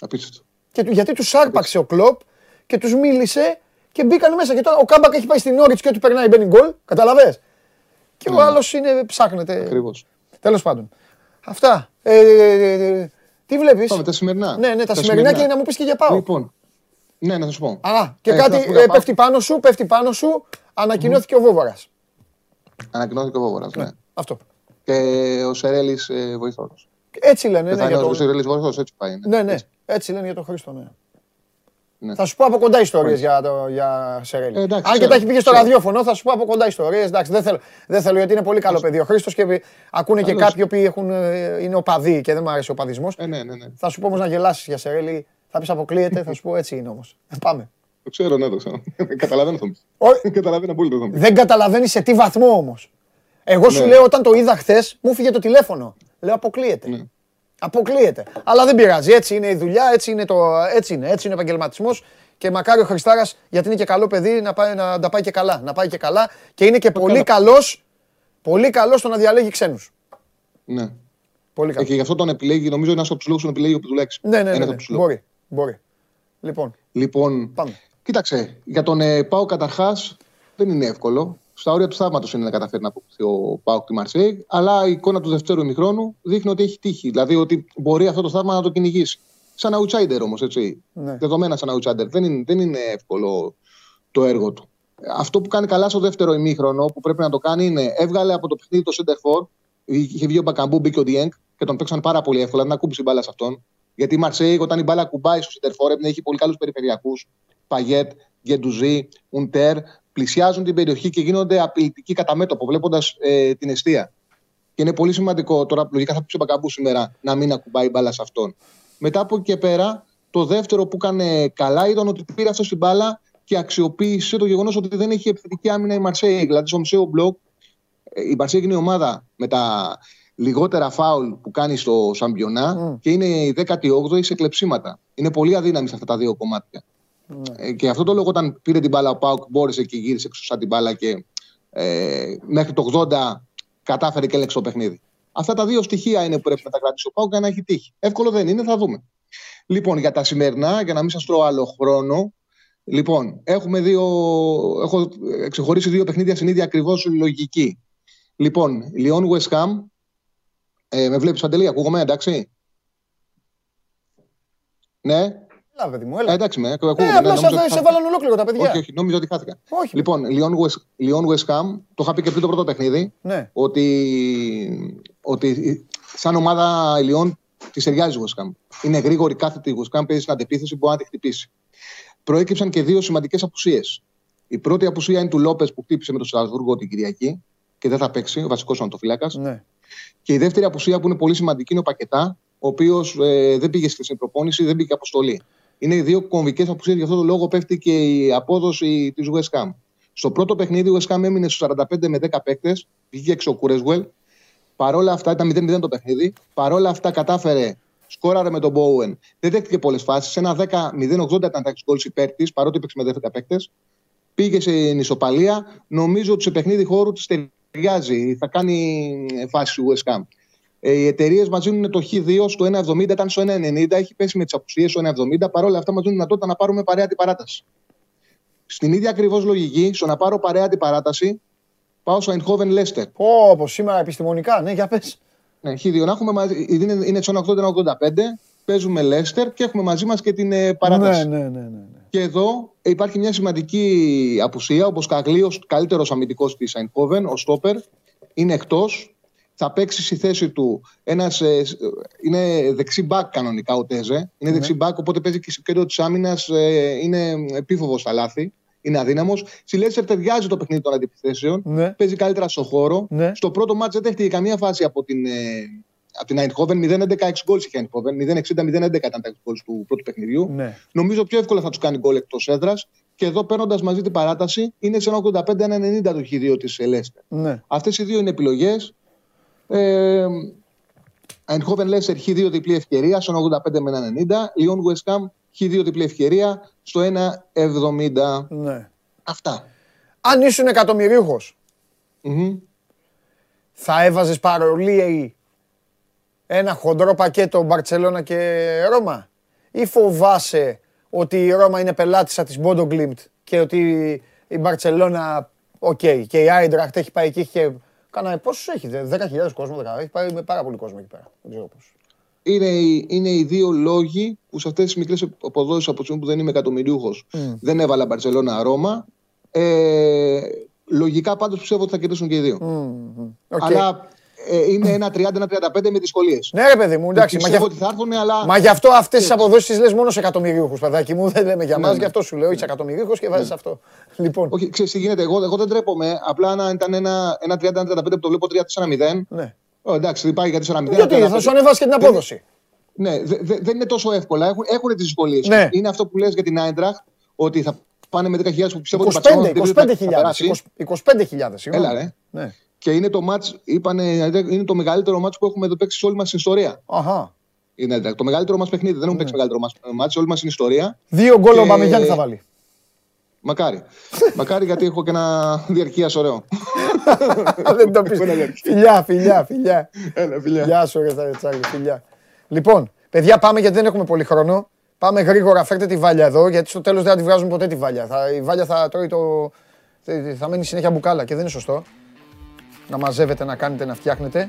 Απίστευτο. Και, γιατί τους άρπαξε ο Κλοπ και τους μίλησε και μπήκαν μέσα. Και τώρα ο Κάμπακ έχει πάει στην Όριτ και ό,τι περνάει μπαίνει γκολ. Καταλαβέ. Και ο ναι. άλλος είναι ψάχνεται. Ακριβώς. Τέλος πάντων. Αυτά. Ε, ε, ε, τι βλέπεις; Πάμε τα σημερινά. Ναι, ναι, τα, σημερινά και να μου πεις και για πάω. Λοιπόν. Ναι, να σα πω. Α, και κάτι πέφτει πάνω σου, πέφτει πάνω σου. Ανακοινώθηκε ο Βόβορα. Ανακοινώθηκε ο Βόβορα, ναι. Αυτό. Και ο Σερέλης βοηθός. Έτσι λένε. Ναι, για το... Ο Σερέλης βοηθός, έτσι πάει. Ναι, ναι. Έτσι λένε για τον Χρήστο, ναι. Ναι. Θα σου πω από κοντά ιστορίες για, το, για Σερέλη. Ε, Αν και τα έχει πει στο ραδιόφωνο, θα σου πω από κοντά ιστορίες. Δεν θέλω, δεν θέλω γιατί είναι πολύ καλό παιδί ο Χρήστος και ακούνε και κάποιοι που έχουν, ε, είναι οπαδοί και δεν μου αρέσει ο οπαδισμός. Ε, ναι, ναι, ναι. Θα σου πω όμως να γελάσεις για Σερέλη. Θα πεις αποκλείεται, θα σου πω έτσι είναι όμως. Ε, πάμε. Το ξέρω, ναι, το ξέρω. Καταλαβαίνω το Καταλαβαίνω απόλυτα το Δεν καταλαβαίνεις σε τι βαθμό όμως. Εγώ σου ναι. λέω όταν το είδα χθες, μου φύγε το τηλέφωνο. Λέω αποκλείεται. Ναι. Αποκλείεται. Αλλά δεν πειράζει. Έτσι είναι η δουλειά, έτσι είναι, το, έτσι είναι, έτσι είναι ο επαγγελματισμός. Και μακάρι ο Χριστάρας, γιατί είναι και καλό παιδί, να, πάει, να τα πάει και καλά. Να πάει και καλά. Και είναι και πολύ καλό πολύ καλός στο να διαλέγει ξένους. Ναι. Πολύ καλός. Ε, και γι' αυτό τον επιλέγει, νομίζω είναι ένας από τους λόγους που τον επιλέγει από του λέξει. Ναι, ναι, ναι, ναι. Μπορεί, μπορεί. Λοιπόν, λοιπόν πάμε. Κοίταξε, για τον ε, Πάο καταρχάς δεν είναι εύκολο στα όρια του θαύματος είναι να καταφέρει να αποκτήσει ο Πάουκ τη Μαρσέη. Αλλά η εικόνα του δευτέρου ημιχρόνου δείχνει ότι έχει τύχει. Δηλαδή ότι μπορεί αυτό το θαύμα να το κυνηγήσει. Σαν outsider όμως, έτσι. Ναι. Δεδομένα σαν outsider. Δεν είναι, δεν είναι εύκολο το έργο του. Αυτό που κάνει καλά στο δεύτερο ημίχρονο που πρέπει να το κάνει είναι έβγαλε από το παιχνίδι το Center For. Είχε βγει ο Μπακαμπού, μπήκε ο Διέγκ και τον παίξαν πάρα πολύ εύκολα. Δεν ακούμπησε η μπάλα σε αυτόν. Γιατί η Μαρσέη, όταν η μπάλα κουμπάει στο Center For, έχει πολύ καλούς περιφερειακούς. Παγιέτ, Γκεντουζή, Ουντέρ, πλησιάζουν την περιοχή και γίνονται απειλητικοί κατά μέτωπο, βλέποντας ε, την αιστεία. Και είναι πολύ σημαντικό τώρα, λογικά θα πει ο Μπακαμπού σήμερα, να μην ακουμπάει μπάλα σε αυτόν. Μετά από εκεί και πέρα, το δεύτερο που έκανε καλά ήταν ότι πήρε αυτός την μπάλα και αξιοποίησε το γεγονός ότι δεν έχει επιθετική άμυνα η Μαρσέη. Δηλαδή, στο μισό μπλοκ, ε, η Μαρσέη είναι η ομάδα με τα λιγότερα φάουλ που κάνει στο Σαμπιονά και είναι η 18η σε κλεψίματα. Είναι πολύ αδύναμη σε αυτά τα δύο κομμάτια. Ναι. Και αυτό το λόγο, όταν πήρε την μπάλα ο Πάουκ, μπόρεσε και γύρισε σαν την μπάλα και ε, μέχρι το 80 κατάφερε και έλεξε το παιχνίδι. Αυτά τα δύο στοιχεία είναι που πρέπει να τα κρατήσει ο Πάουκ για να έχει τύχει. Εύκολο δεν είναι, θα δούμε. Λοιπόν, για τα σημερινά, για να μην σας τρώω άλλο χρόνο, λοιπόν, έχουμε δύο, έχω ξεχωρίσει δύο παιχνίδια στην ίδια ακριβώς λογική. Λοιπόν, Λιόν West Ham. Ε, με βλέπεις παντελή, ακούγομαι, εντάξει; Ναι, Έλα, παιδί μου, έλα. Ε, εντάξει, με, ακούγομαι. Ε, απλά ναι, σε βάλαν ολόκληρο τα παιδιά. Όχι, όχι, νόμιζα ότι χάθηκα. Όχι. Λοιπόν, Λιόν West, Ham, το είχα πει και πριν το πρώτο παιχνίδι, ναι. ότι, ότι σαν ομάδα η Λιόν τη ταιριάζει West Ham. Είναι γρήγορη κάθετη η West Ham, παίζει στην αντεπίθεση, μπορεί να τη χτυπήσει. Προέκυψαν και δύο σημαντικές απουσίες. Η πρώτη απουσία είναι του Λόπες που χτύπησε με το Στρασβούργο την Κυριακή και δεν θα παίξει, ο βασικός αντοφυλάκα. Ναι. Και η δεύτερη απουσία που είναι πολύ σημαντική είναι ο Πακετά, ο οποίος ε, δεν πήγε στην προπόνηση, δεν πήγε αποστολή. Είναι οι δύο κομβικές απουσίε. Γι' αυτό το λόγο πέφτει και η απόδοση της West Ham. Στο πρώτο παιχνίδι, ο West Ham έμεινε στους 45 με 10 παίκτες. Βγήκε έξω ο Κουρέσβελ. Παρόλα αυτά, ήταν 0-0 το παιχνίδι. Παρόλα αυτά, κατάφερε, σκόραρε με τον Μπόουεν. Δεν δέχτηκε πολλές φάσεις. Σε ένα 10-0-80 ήταν τα γκολ υπέρ της, παρότι έπαιξε με 10 παίκτες. Πήγε σε νησοπαλία. Νομίζω ότι σε παιχνίδι χώρου της ταιριάζει, θα κάνει φάση West Ham. Ε, οι εταιρείες μας δίνουν το Χ2 στο 1,70, ήταν στο 1,90, έχει πέσει με τις απουσίες στο 1,70. Παρ' όλα αυτά μας δίνουν δυνατότητα να πάρουμε παρέα την παράταση. Στην ίδια ακριβώς λογική, στο να πάρω παρέα την παράταση, πάω στο Eindhoven Leicester. Όπω σήμερα επιστημονικά, ναι, για πες. Ναι, Χ2 να έχουμε μαζί, είναι, είναι στο 80-85, παίζουμε Leicester και έχουμε μαζί μας και την ε, παράταση. Ναι, ναι, ναι, ναι, ναι. Και εδώ υπάρχει μια σημαντική απουσία. Όπως Καγλή, ο καλύτερος αμυντικός της Eindhoven, ο Στόπερ, είναι εκτός θα παίξει στη θέση του ένας. Ε, είναι δεξί μπακ κανονικά ο Τέζε. Είναι ναι. δεξί μπακ, οπότε παίζει και στο κέντρο της άμυνας. Ε, είναι επίφοβος στα λάθη. Είναι αδύναμος. Στη Λέσσερ ταιριάζει το παιχνίδι των αντιπιθέσεων. Ναι. Παίζει καλύτερα στο χώρο. Ναι. Στο πρώτο μάτζ δεν δέχτηκε καμία φάση από την, ε, από την Eindhoven. 0-11 6 γκολ είχε Eindhoven. 0-60-0-11 ήταν τα γκολ του πρώτου παιχνιδιού. Ναι. Νομίζω πιο εύκολα θα τους κάνει γκολ εκτός έδρας. Και εδώ παίρνοντας μαζί την παράταση είναι σε 1,85-1,90 το χ2 της Λέστερ. Ναι. Αυτές οι δύο είναι επιλογές. Ε, Eindhoven Leicester Χ2 διπλή ευκαιρία στο 85 με 1,90. Lyon West Ham Χ2 διπλή ευκαιρία στο 1,70. Ναι. Αυτά. Αν ήσουν θα έβαζες παρολί ένα χοντρό πακέτο Μπαρτσελώνα και Ρώμα; Ή φοβάσαι ότι η Ρώμα είναι πελάτισσα της Bodo Glimt και ότι η Μπαρτσελώνα, OK, okay, και η Άιντραχτ έχει πάει εκεί και Κάνα πόσους έχει, 10.000 κόσμο, 10, έχει πάει με πάρα πολύ κόσμο εκεί πέρα. Δεν ξέρω πώς. Είναι, είναι οι δύο λόγοι που σε αυτές τις μικρές αποδόσει από που δεν είμαι εκατομμυριούχο mm. δεν έβαλα Μπαρσελόνα Ρώμα. Ε, λογικά πάντως πιστεύω ότι θα κερδίσουν και οι δύο. Mm. Okay. Αλλά ε, είναι ένα 30-35 με δυσκολίες. Ναι, ρε παιδί μου, εντάξει. Μα, ότι θα έρθουν, αλλά... μα γι' αυτό αυτές τις αποδόσεις τις λες μόνο σε εκατομμυρίουχους, παιδάκι μου. Δεν λέμε για μας, ναι, ναι. γι' αυτό σου λέω. Είσαι εκατομμυρίουχος και βάζεις ναι. αυτό. Λοιπόν. Όχι, ξέρεις τι γίνεται. Εγώ, εγώ δεν τρέπομαι. Απλά να ήταν ένα, ένα 30-35 που το βλέπω 3-4-0. Ναι. Oh, εντάξει, δεν πάει για 4-0. Γιατί θα σου ανεβάσει και την απόδοση. Ναι, δεν είναι τόσο εύκολα. Έχουν, έχουν τις δυσκολίες. Ναι. Είναι αυτό που λες για την Άιντραχτ, ότι θα πάνε με 10.000 που πιστεύω 25, ότι 25.000. 25.000. Έλα, ρε. Ναι. Και είναι το μάτς, είπανε, είναι το μεγαλύτερο μάτς που έχουμε εδώ παίξει σε όλη μας την ιστορία. Αχα. Είναι το μεγαλύτερο μας παιχνίδι. Δεν έχουμε παίξει μεγαλύτερο μάτς σε όλη μας την ιστορία. Δύο γκολ ο Μπαμεγιάννη θα βάλει. Μακάρι. Μακάρι γιατί έχω και ένα διαρκείας ωραίο. Δεν το πεις. Φιλιά, φιλιά, φιλιά. Έλα, φιλιά. Γεια σου, ρε Τσάρλι, φιλιά. Λοιπόν, παιδιά, πάμε γιατί δεν έχουμε πολύ χρόνο. Πάμε γρήγορα, φέρτε τη βάλια εδώ, γιατί στο τέλος δεν θα τη βγάζουμε ποτέ τη βάλια. Θα, η βάλια θα τρώει το. Θα μένει συνέχεια μπουκάλα και δεν είναι σωστό να μαζεύετε, να κάνετε, να φτιάχνετε.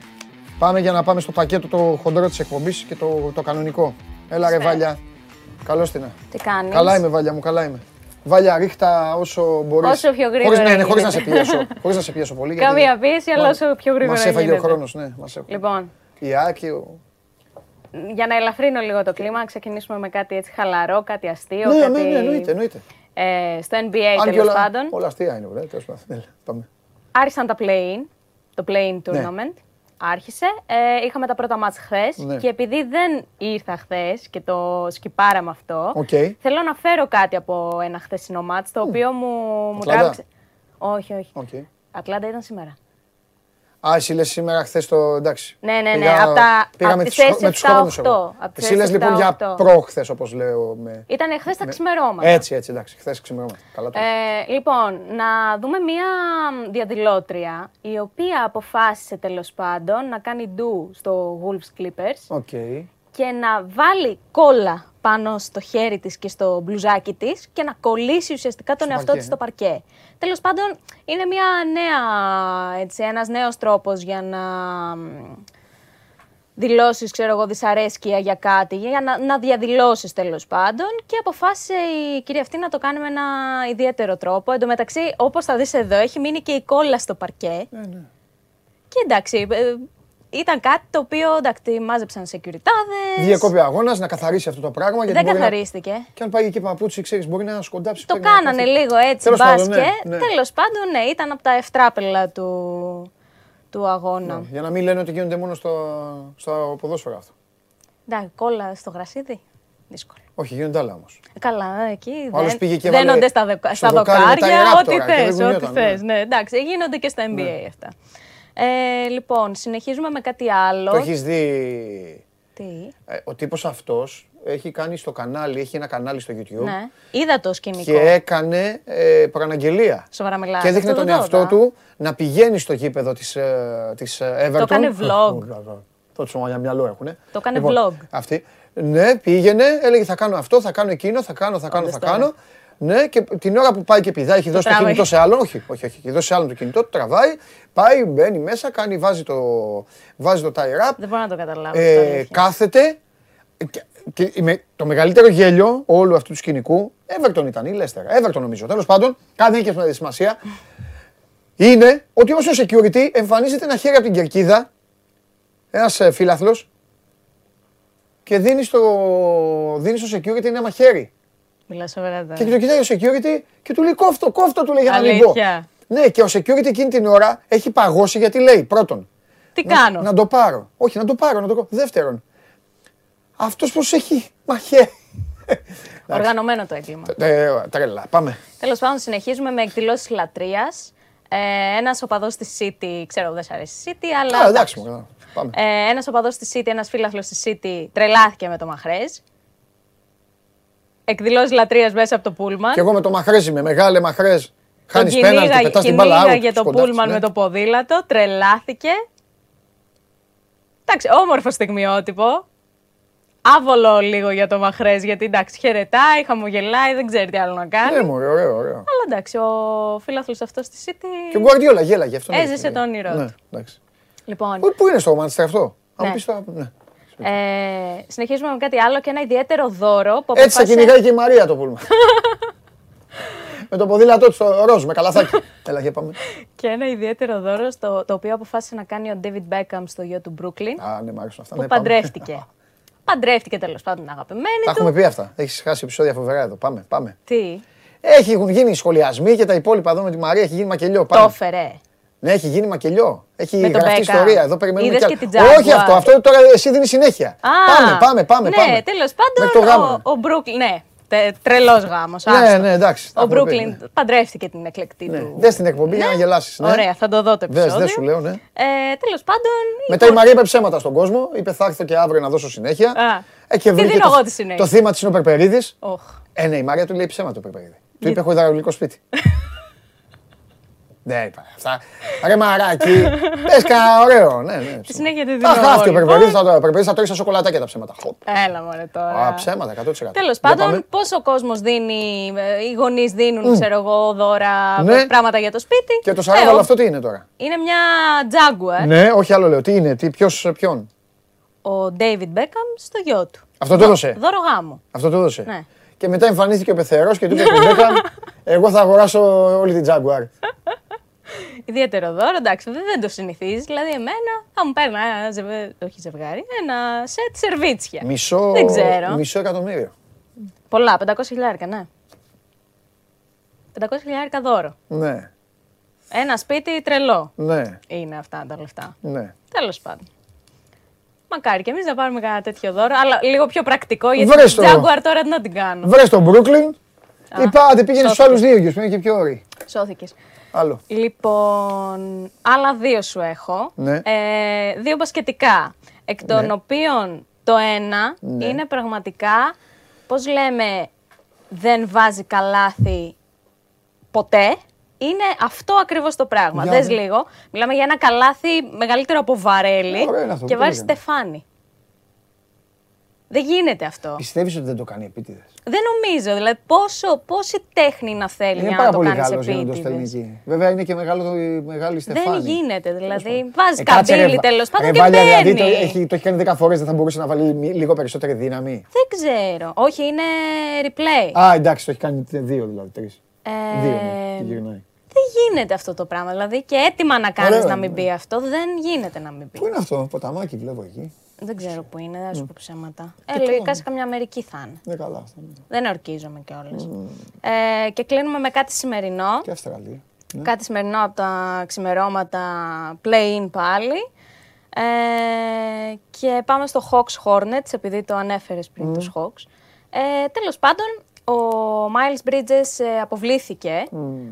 Πάμε για να πάμε στο πακέτο το χοντρό της εκπομπής και το, το κανονικό. Έλα ρε Βάλια. Καλώς την. Τι κάνεις; Καλά είμαι Βάλια μου, καλά είμαι. Βάλια, ρίχτα όσο μπορείς. Όσο πιο γρήγορα. Χωρίς, ναι, ναι, χωρίς να σε πιέσω. χωρίς να σε πιέσω πολύ. Καμία πίεση, αλλά όσο πιο γρήγορα Μας έφαγε ο χρόνος, ναι. Μας έφαγε. Λοιπόν. Η Άκη, ο... Για να ελαφρύνω λίγο το κλίμα, να ξεκινήσουμε με κάτι έτσι χαλαρό, κάτι αστείο. Ναι, κάτι... ναι, ναι, εννοείται, εννοείται. Ε, στο NBA τέλος πάντων. Όλα αστεία είναι, βέβαια. Τέλος πάντων. Άρχισαν τα play-in το Playing ναι. Tournament. Άρχισε. Ε, είχαμε τα πρώτα μάτς χθες ναι. και επειδή δεν ήρθα χθες και το σκυπάραμε αυτό, okay. θέλω να φέρω κάτι από ένα χθεσινό μάτς το οποίο μου, μου τράβηξε. Όχι, όχι. Okay. Ατλάντα ήταν σήμερα. Α, εσύ λες σήμερα χθες το. Εντάξει. Ναι, ναι, ναι. Από τα. Πήγαμε με τους χρόνους. Εσύ λες λοιπόν για προχθές, όπως λέω. Με... Ήταν χθες τα ξημερώματα. Έτσι, έτσι, εντάξει. Χθες ξημερώματα. Καλά το ε, λοιπόν, να δούμε μία διαδηλώτρια η οποία αποφάσισε τέλος πάντων να κάνει ντου στο Wolves Clippers. Okay. Και να βάλει κόλλα πάνω στο χέρι της και στο μπλουζάκι της και να κολλήσει ουσιαστικά τον εαυτό της στο παρκέ. Τέλος πάντων, είναι μια νέα, έτσι, ένας νέος τρόπος για να δηλώσεις, ξέρω εγώ, δυσαρέσκεια για κάτι, για να, να διαδηλώσεις τέλος πάντων και αποφάσισε η κυρία αυτή να το κάνει με ένα ιδιαίτερο τρόπο. Εν τω μεταξύ, όπως θα δεις εδώ, έχει μείνει και η κόλλα στο παρκέ. Ναι, ναι. Και εντάξει, ε, ήταν κάτι το οποίο εντάξει, μάζεψαν σε κουριτάδε. Διακόπη αγώνας να καθαρίσει αυτό το πράγμα. Γιατί Δεν καθαρίστηκε. Να... Και αν πάει εκεί παπούτσι, ξέρεις, μπορεί να σκοντάψει. Το κάνανε λίγο έτσι, μπάσκετ. Ναι, ναι. Τέλος πάντων, ναι, ήταν από τα ευτράπελα του, του αγώνα. Ναι, για να μην λένε ότι γίνονται μόνο στο, στο ποδόσφαιρο αυτό. Εντάξει, κόλλα στο γρασίδι. Δύσκολο. Όχι, γίνονται άλλα όμως. Καλά, εκεί δεν πήγε και δένονται στα, δεκα, στα δοκάρια, ό,τι θες. Ό,τι θες. Ναι, εντάξει, γίνονται και στα NBA ναι. αυτά. Ε, λοιπόν, συνεχίζουμε με κάτι άλλο. Το έχεις δει; Τι; Ε, ο τύπος αυτός έχει κάνει στο κανάλι, έχει ένα κανάλι στο YouTube. Ναι. Είδα το σκηνικό. Και έκανε ε, προαναγγελία. Σοβαρά μιλάς. Και δείχνει Αυτό τον δεν το εαυτό είδα. του να πηγαίνει στο γήπεδο της, ε, της ε, Everton. Το έκανε vlog. Τότε σωμαλιά μυαλό έχουνε. Το έκανε Λοιπόν, vlog. Αυτή. Ναι, πήγαινε, έλεγε θα κάνω αυτό, θα κάνω εκείνο, θα κάνω, θα κάνω, Όντως θα το κάνω. Ναι, και την ώρα που πάει και πηδάει, έχει δώσει το τραβάει. κινητό σε άλλον. Όχι, όχι, όχι. Έχει δώσει σε άλλον το κινητό, το τραβάει, πάει, μπαίνει μέσα, κάνει, βάζει το, βάζει το tie up, Δεν μπορώ να το καταλάβω. ε, αυτό, αλήθεια. κάθεται. Και, και με- το μεγαλύτερο γέλιο όλου αυτού του σκηνικού, Everton ήταν, ή Leicester, Everton νομίζω. Τέλος πάντων, κάτι έχει και σημασία. Είναι ότι όσο security εμφανίζεται ένα χέρι από την κερκίδα, ένας φίλαθλο, και δίνεις στο, δίνεις στο security ένα μαχαίρι. Μιλάς σοβαρά τώρα. Και το κοιτάει ο security και του λέει κόφτο, κόφτο του λέει για να μην πω. Αλήθεια. Ναι, και ο security εκείνη την ώρα έχει παγώσει γιατί λέει πρώτον, Τι να- κάνω; Να το πάρω. Όχι, να το πάρω, να το κόψω. Δεύτερον, αυτός πως έχει μαχαίρι. Οργανωμένο το έγκλημα. Ε, Τρέλα, πάμε. Τέλος πάντων, συνεχίζουμε με εκδηλώσεις λατρείας. Ε, ένας οπαδός τη City, ξέρω δεν σ' αρέσει η City, αλλά. Α, εντάξει, μου, πάμε. Ε, ένας οπαδός τη City, ένας φίλαθλος τη City τρελάθηκε με το Μαχρέζ. Εκδηλώσεις λατρείας μέσα από το Πούλμαν. Και εγώ με το μαχρέζι, με μεγάλε μαχρέζ. Τον Χάνεις πέναλτι, κυνήγα- πετάς την μπάλα out. κυνήγαγε το σκοντάφτεις, Πούλμαν ναι. με το ποδήλατο, τρελάθηκε. Εντάξει, όμορφο στιγμιότυπο. Άβολο λίγο για το Μαχρέζ, γιατί εντάξει, χαιρετάει, χαμογελάει, δεν ξέρει τι άλλο να κάνει. Ναι, μωρέ, ωραίο, ωραίο. Αλλά εντάξει, ο φίλαθλος αυτός στη City. Και ο Γκουαρδιόλα γέλαγε αυτό. Έζησε το όνειρό Ναι, του. εντάξει. Λοιπόν, Πού- Πού είναι στο Manchester αυτό; Αν Ναι. πεις τώρα, ναι. Ε, συνεχίζουμε με κάτι άλλο και ένα ιδιαίτερο δώρο που Έτσι θα αποφάσισε- κυνηγάει και η Μαρία το πούλμα. με το ποδήλατό του στο ροζ, με καλαθάκι. Έλα, για πάμε. και ένα ιδιαίτερο δώρο στο, το οποίο αποφάσισε να κάνει ο David Beckham στο γιο του Brooklyn Α, ναι, μ' άρεσαν αυτά. που Ναι, πάμε. παντρεύτηκε. παντρεύτηκε τέλος πάντων την αγαπημένη Τα του. έχουμε πει αυτά. Έχεις χάσει επεισόδια φοβερά εδώ. Πάμε, πάμε. Τι, Έχουν γίνει σχολιασμοί και τα υπόλοιπα εδώ με τη Μαρία έχει γίνει μακελιό. το Πάμε. Έφερε. Ναι, έχει γίνει μακελιό. Έχει Με τον γραφτεί Beckham. ιστορία. Εδώ περιμένουμε Είδες κι και άλλο. την Όχι Jaguar. αυτό, αυτό τώρα εσύ δίνεις συνέχεια. Α, πάμε, πάμε, πάμε. Ναι, πάμε. τέλος Μέχρι το πάντων γάμο. ο, ο Brooklyn. Ναι, τρελός γάμος. Ναι, ναι, εντάξει. τα Ο έχουμε πει, Brooklyn ναι. παντρεύτηκε την εκλεκτή Ναι. του. Δες την εκπομπή για να γελάσεις. Ναι. Ωραία, θα το δω το Δες, επεισόδιο. δες σου λέω, ναι. Ε, Τέλος πάντων. Μετά η Μαρία είπε ψέματα στον κόσμο. Είπε θα έρθω και αύριο να δώσω συνέχεια. Α. Ε, και Τι βρήκε δίνω το, εγώ τη συνέχεια. το θύμα της είναι ο Περπερίδης. Οχ. Ε, ναι, η Μαρία του λέει ψέματα ο Περπερίδη. Του είπε έχω υδραυλικό σπίτι. Δεν είπα αυτά. Ρε μαράκι, πες κανένα ωραίο. Ναι, ναι. Τη συνέχεια τη Θα δίνω. χάθηκε ο εγώ, Περπερίδης, λοιπόν. θα το- ο Περπερίδης θα τρώει σαν σοκολατάκια τα ψέματα. Χοπ. Έλα μωρέ τώρα. Α, ψέματα, 100%. Τέλος Για πάμε. πάντων, πόσο κόσμος δίνει, ε, οι γονείς δίνουν, ξέρω εγώ, δώρα, Ναι. πράγματα για το σπίτι; Και το Ε, σαράβαλο ο- αυτό τι είναι τώρα; Είναι μια Jaguar. Ναι, όχι άλλο λέω. Τι είναι, τι, ποιος, ποιον; Ο David Beckham στο γιο του. Αυτό το έδωσε. Δώρο γάμου. Αυτό το έδωσε. Ναι. Και μετά εμφανίστηκε ο Πεθερός και του είπε του Μπέκαμ, εγώ θα αγοράσω όλη την Jaguar. Ιδιαίτερο δώρο, εντάξει, δεν δεν το συνηθίζεις. Δηλαδή, εμένα θα μου παίρνει ένα ζευγάρι, όχι ζευγάρι, ένα σετ σερβίτσια. Μισό, Δεν ξέρω. μισό εκατομμύριο. Πολλά, 500 χιλιάρικα, ναι. 500 χιλιάρικα δώρο. Ναι, Ένα σπίτι τρελό ναι, είναι αυτά τα λεφτά. ναι. Τέλος πάντων. Μακάρι και εμείς να πάρουμε κανένα τέτοιο δώρο, αλλά λίγο πιο πρακτικό γιατί Βρες την το. Jaguar τώρα τι να την κάνω. Βρες τον Brooklyn. Ή πάτε πήγαινε στους σώθηκε. άλλους δύο γιος, που είναι και πιο όροι. Σώθηκες. Άλλο. Λοιπόν, άλλα δύο σου έχω. Ναι. Ε, δύο μπασκετικά. Εκ των Ναι. οποίων το ένα Ναι. είναι πραγματικά, πώς λέμε, δεν βάζει καλάθι ποτέ. Είναι αυτό ακριβώς το πράγμα. Για Δες δε. λίγο. Μιλάμε για ένα καλάθι μεγαλύτερο από βαρέλι Ε, ωραίο είναι αυτό, και το βάζει έκανε. στεφάνι. Δεν γίνεται αυτό. Πιστεύεις ότι δεν το κάνει επίτηδες; Δεν νομίζω. Δηλαδή, πόσο, πόση τέχνη να θέλει Είναι για πάρα να το πολύ κάνεις Γάλλος για να το στέλνει επίτηδες. εκεί. Βέβαια είναι και μεγάλο, μεγάλη στεφάνη. Δεν γίνεται. Δηλαδή, βάζει Ε, κάτσε, ρε, καμπύλη βα- τέλος πάντων ρε, και Βάλια, μπαίνει. Δηλαδή το έχει, το έχει κάνει 10 φορές, δεν θα μπορούσε να βάλει μη- λίγο περισσότερη δύναμη. Δεν ξέρω. Όχι, είναι replay. Α, εντάξει, το έχει κάνει δύο δηλαδή, τρεις. Ε, Δύο, ναι, και γυρνάει. Δεν γίνεται αυτό το πράγμα. Δηλαδή και έτοιμα να κάνεις Ωραίο να είναι, μην πει αυτό, δεν γίνεται να μην πει. Πού είναι αυτό, ποταμάκι βλέπω εκεί. Δεν ξέρω πού είναι, δεν θα σου πω ψέματα. Ε, πού λογικά είναι; σε καμιά Αμερική θα είναι. Είναι καλά αυτά. ναι. Δεν ορκίζομαι κιόλας. Ε, και κλείνουμε με κάτι σημερινό. Και Αυστραλία. Ναι. Κάτι σημερινό από τα ξημερώματα play-in πάλι. Ε, και πάμε στο Hawks Hornets, επειδή το ανέφερες πριν τους Hawks. Ε, τέλος πάντων, Ο Miles Bridges ε, αποβλήθηκε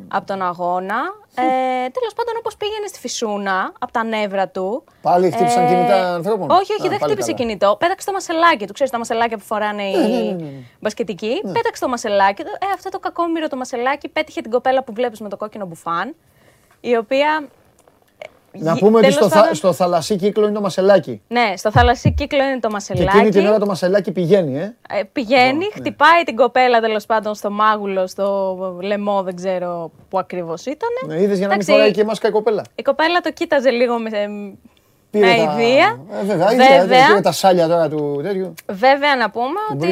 από τον αγώνα. Ε, Τέλος πάντων, όπως πήγαινε στη Φυσούνα από τα νεύρα του. Πάλι χτύπησαν ε, κινητά ανθρώπων; Όχι, όχι, δεν χτύπησε καλά. κινητό. Πέταξε το μασελάκι του. Ξέρεις τα μασελάκια που φοράνε οι ναι, ναι, ναι, μπασκετικοί. Πέταξε το μασελάκι. Ε, αυτό το κακόμοιρο το μασελάκι πέτυχε την κοπέλα που βλέπεις με το κόκκινο μπουφάν. Η οποία να πούμε ότι στο, θα, στο θαλασσί κύκλο είναι το μασελάκι. Ναι, στο θαλασσί κύκλο είναι το μασελάκι. Και εκείνη την ώρα το μασελάκι πηγαίνει, ε. ε πηγαίνει, ναι. χτυπάει την κοπέλα τέλος πάντων στο μάγουλο, στο λαιμό, δεν ξέρω που ακριβώς ήταν. Ναι, είδες για να μην φοράει και μάσκα η κοπέλα. Η κοπέλα το κοίταζε λίγο με, Πήρε με τα... ιδέα. Ε, βέβαια, βέβαια. Πήρε τα σάλια τώρα του τέτοιου. Βέβαια να πούμε ότι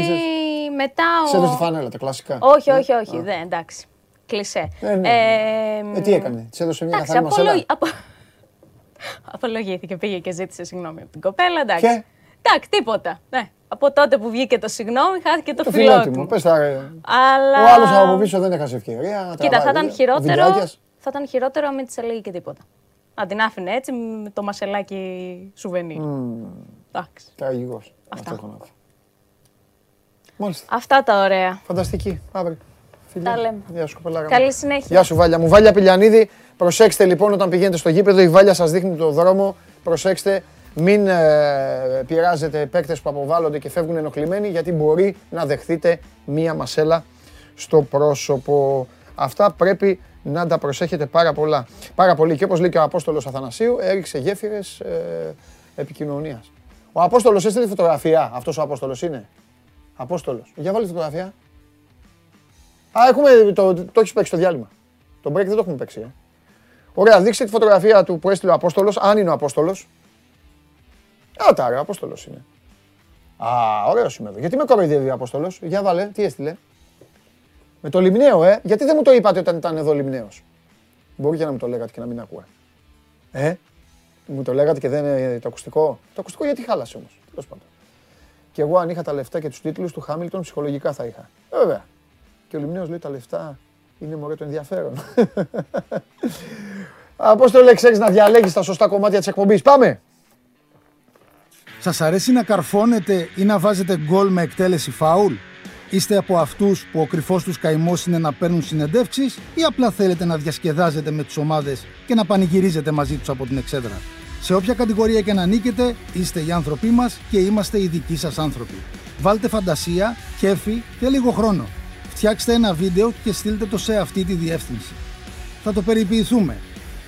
μετά ο... Σε έδωσε τη φανέλα, τα κλασικά. Όχι, όχι, όχι, δεν, εντάξει. Κλεισέ. Ε, ναι. ε, ε, τι έκανε, της έδωσε μια καθαρή μασέλα. Απολογήθηκε, πήγε και ζήτησε συγγνώμη από την κοπέλα. Εντάξει. Και... Εντάξει, τίποτα. Ναι. Από τότε που βγήκε το συγγνώμη, χάθηκε το, το φιλότιμο. Πες τα, Αλλά... Ο άλλος από πίσω δεν έχασε ευκαιρία. Κοίτα, θα ήταν χειρότερο. Θα ήταν χειρότερο αν μην της έλεγε και τίποτα. Αν την άφηνε έτσι με το μασελάκι σουβενί. Mm. Εντάξει. Τραγικός. Αυτά. Μάλιστα. Αυτά τα ωραία. Φανταστική. Αύριο. Τα λέμε. Γεια σου, Καλή συνέχεια. Γεια σου, Βάλια μου. Βάλια Πηλιανίδη, Προσέξτε λοιπόν όταν πηγαίνετε στο γήπεδο, η Βάλια σας δείχνει το δρόμο. Προσέξτε, μην ε, πειράζετε παίκτες που αποβάλλονται και φεύγουν ενοχλημένοι, γιατί μπορεί να δεχθείτε μία μασέλα στο πρόσωπο. Αυτά πρέπει να τα προσέχετε πάρα πολλά. Πάρα πολύ. Και όπως λέει και ο Απόστολος Αθανασίου, έριξε γέφυρες ε, επικοινωνίας. Ο Απόστολος έστειλε φωτογραφία. Αυτός ο Απόστολος είναι. Απόστολος. Για βάλει φωτογραφία. Α, έχουμε, το, το, το έχεις παίξει το διάλειμμα. Το break δεν το έχουμε παίξει, ε. Ωραία, δείξτε τη φωτογραφία του που έστειλε ο Απόστολος, αν είναι ο Απόστολος. Α, τα, ο Απόστολος είναι. Α, ωραίος είμαι εδώ. Γιατί με κοροϊδεύει ο Απόστολος; Για βάλε, τι έστειλε. Με το λιμνέο, ε. Γιατί δεν μου το είπατε όταν ήταν εδώ λιμνέο. Μπορεί και να μου το λέγατε και να μην ακούω. Ε, μου το λέγατε και δεν είναι το ακουστικό; Το ακουστικό γιατί χάλασε όμως. Τέλος πάντων. Και εγώ αν είχα τα λεφτά και τους τίτλους του Χάμιλτον, ψυχολογικά θα είχα. Ε, βέβαια. Και ο Λιμνέο λέει τα λεφτά είναι μωρέ το ενδιαφέρον. Απόστολε, ξέρεις να διαλέγεις τα σωστά κομμάτια της εκπομπής. Πάμε! Σας αρέσει να καρφώνετε ή να βάζετε γκολ με εκτέλεση φάουλ; Είστε από αυτούς που ο κρυφός τους καημός είναι να παίρνουν συνεντεύξεις ή απλά θέλετε να διασκεδάζετε με τις ομάδες και να πανηγυρίζετε μαζί τους από την εξέδρα; Σε όποια κατηγορία και να νίκετε, είστε οι άνθρωποι μας και είμαστε οι δικοί σας άνθρωποι. Βάλτε φαντασία, κέφι και λίγο χρόνο. Φτιάξτε ένα βίντεο και στείλτε το σε αυτή τη διεύθυνση. Θα το περιποιηθούμε.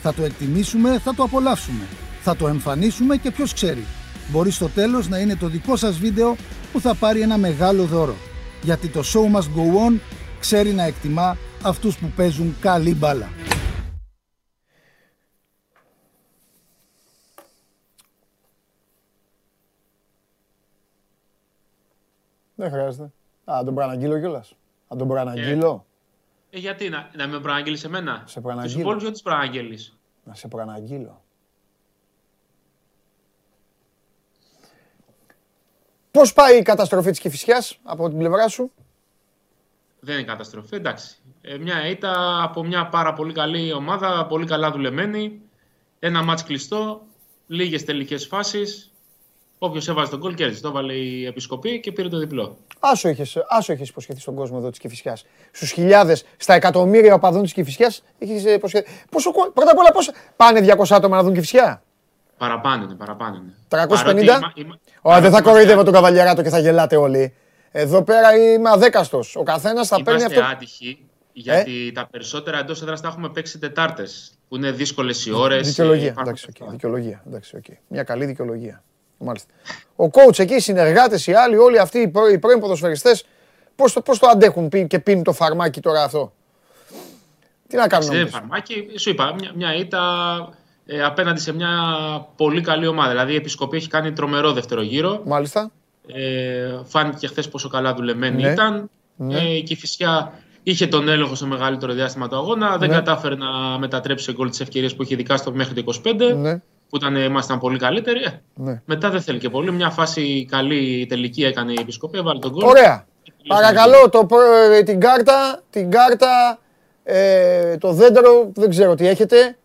Θα το εκτιμήσουμε, θα το απολαύσουμε. Θα το εμφανίσουμε και ποιος ξέρει. Μπορεί στο τέλος να είναι το δικό σας βίντεο που θα πάρει ένα μεγάλο δώρο. Γιατί το show must go on ξέρει να εκτιμά αυτούς που παίζουν καλή μπάλα. Δεν χρειάζεται. Α, τον παραγγείλω κιόλας. Να τον προαναγγείλω. Ε, γιατί, να, να με προαναγγείλει εμένα; Σε προαναγγείλω. Τους υπόλοιπους γιατί τους προαναγγείλεις. Να σε προαναγγείλω. Πώς πάει η καταστροφή της Κηφισιάς από την πλευρά σου; Δεν είναι καταστροφή, εντάξει. Ε, μια ήττα από μια πάρα πολύ καλή ομάδα, πολύ καλά δουλεμένη. Ένα μάτς κλειστό, λίγες τελικές φάσεις. Όποιος έβαζε τον κόλ κέρδισε. Το έβαλε η Επισκοπή και πήρε το διπλό. Άσο είχε άσο είχες υποσχεθεί στον κόσμο εδώ της Κυφυσιά. Στους χιλιάδες, στα εκατομμύρια οπαδών της Κυφυσιά, είχε υποσχεθεί. Πόσο, πρώτα απ' όλα, πώς πάνε 200 άτομα να δουν Κυφυσιά. Παραπάνω είναι, παραπάνω είναι. 350. Ω, δεν θα κοροϊδεύω τον καβαλιαράτο και θα γελάτε όλοι. Εδώ πέρα είμαι αδέκαστος. Ο καθένας θα παίρνει αυτό. Είμαστε άτυχοι, γιατί ε; τα περισσότερα εντός έδρας τα έχουμε παίξει Τετάρτες. Που είναι δύσκολες οι ώρες. Δικαιολογία. Εντάξει, okay. δικαιολογία. Εντάξει, okay. Μια καλή δικαιολογία. Μάλιστα. Ο coach εκεί, οι συνεργάτες, οι άλλοι, όλοι αυτοί οι πρώην ποδοσφαιριστές, πώς το, πώς το αντέχουν και πίνουν το φαρμάκι τώρα αυτό; Τι να κάνουν. Σε φαρμάκι, σου είπα, μια, μια ήττα ε, απέναντι σε μια πολύ καλή ομάδα. Δηλαδή η Επισκοπή έχει κάνει τρομερό δεύτερο γύρο. Μάλιστα. Ε, φάνηκε χθες πόσο καλά δουλεμένη ναι. ήταν. Ναι. Ε, και η Φυσιά είχε τον έλεγχο στο μεγαλύτερο διάστημα του αγώνα. Δεν ναι. κατάφερε να μετατρέψει σε γκολ τις ευκαιρίες που είχε δικά στο μέχρι το 25. Ναι που ήταν, ήμασταν πολύ καλύτεροι. Ε, ναι. Μετά δεν θέλει και πολύ. Μια φάση καλή τελική έκανε η Επισκοπή, έβαλε τον κόλπο. Ωραία. Παρακαλώ το, ε, την κάρτα, την κάρτα, ε, το δέντρο, δεν ξέρω τι έχετε.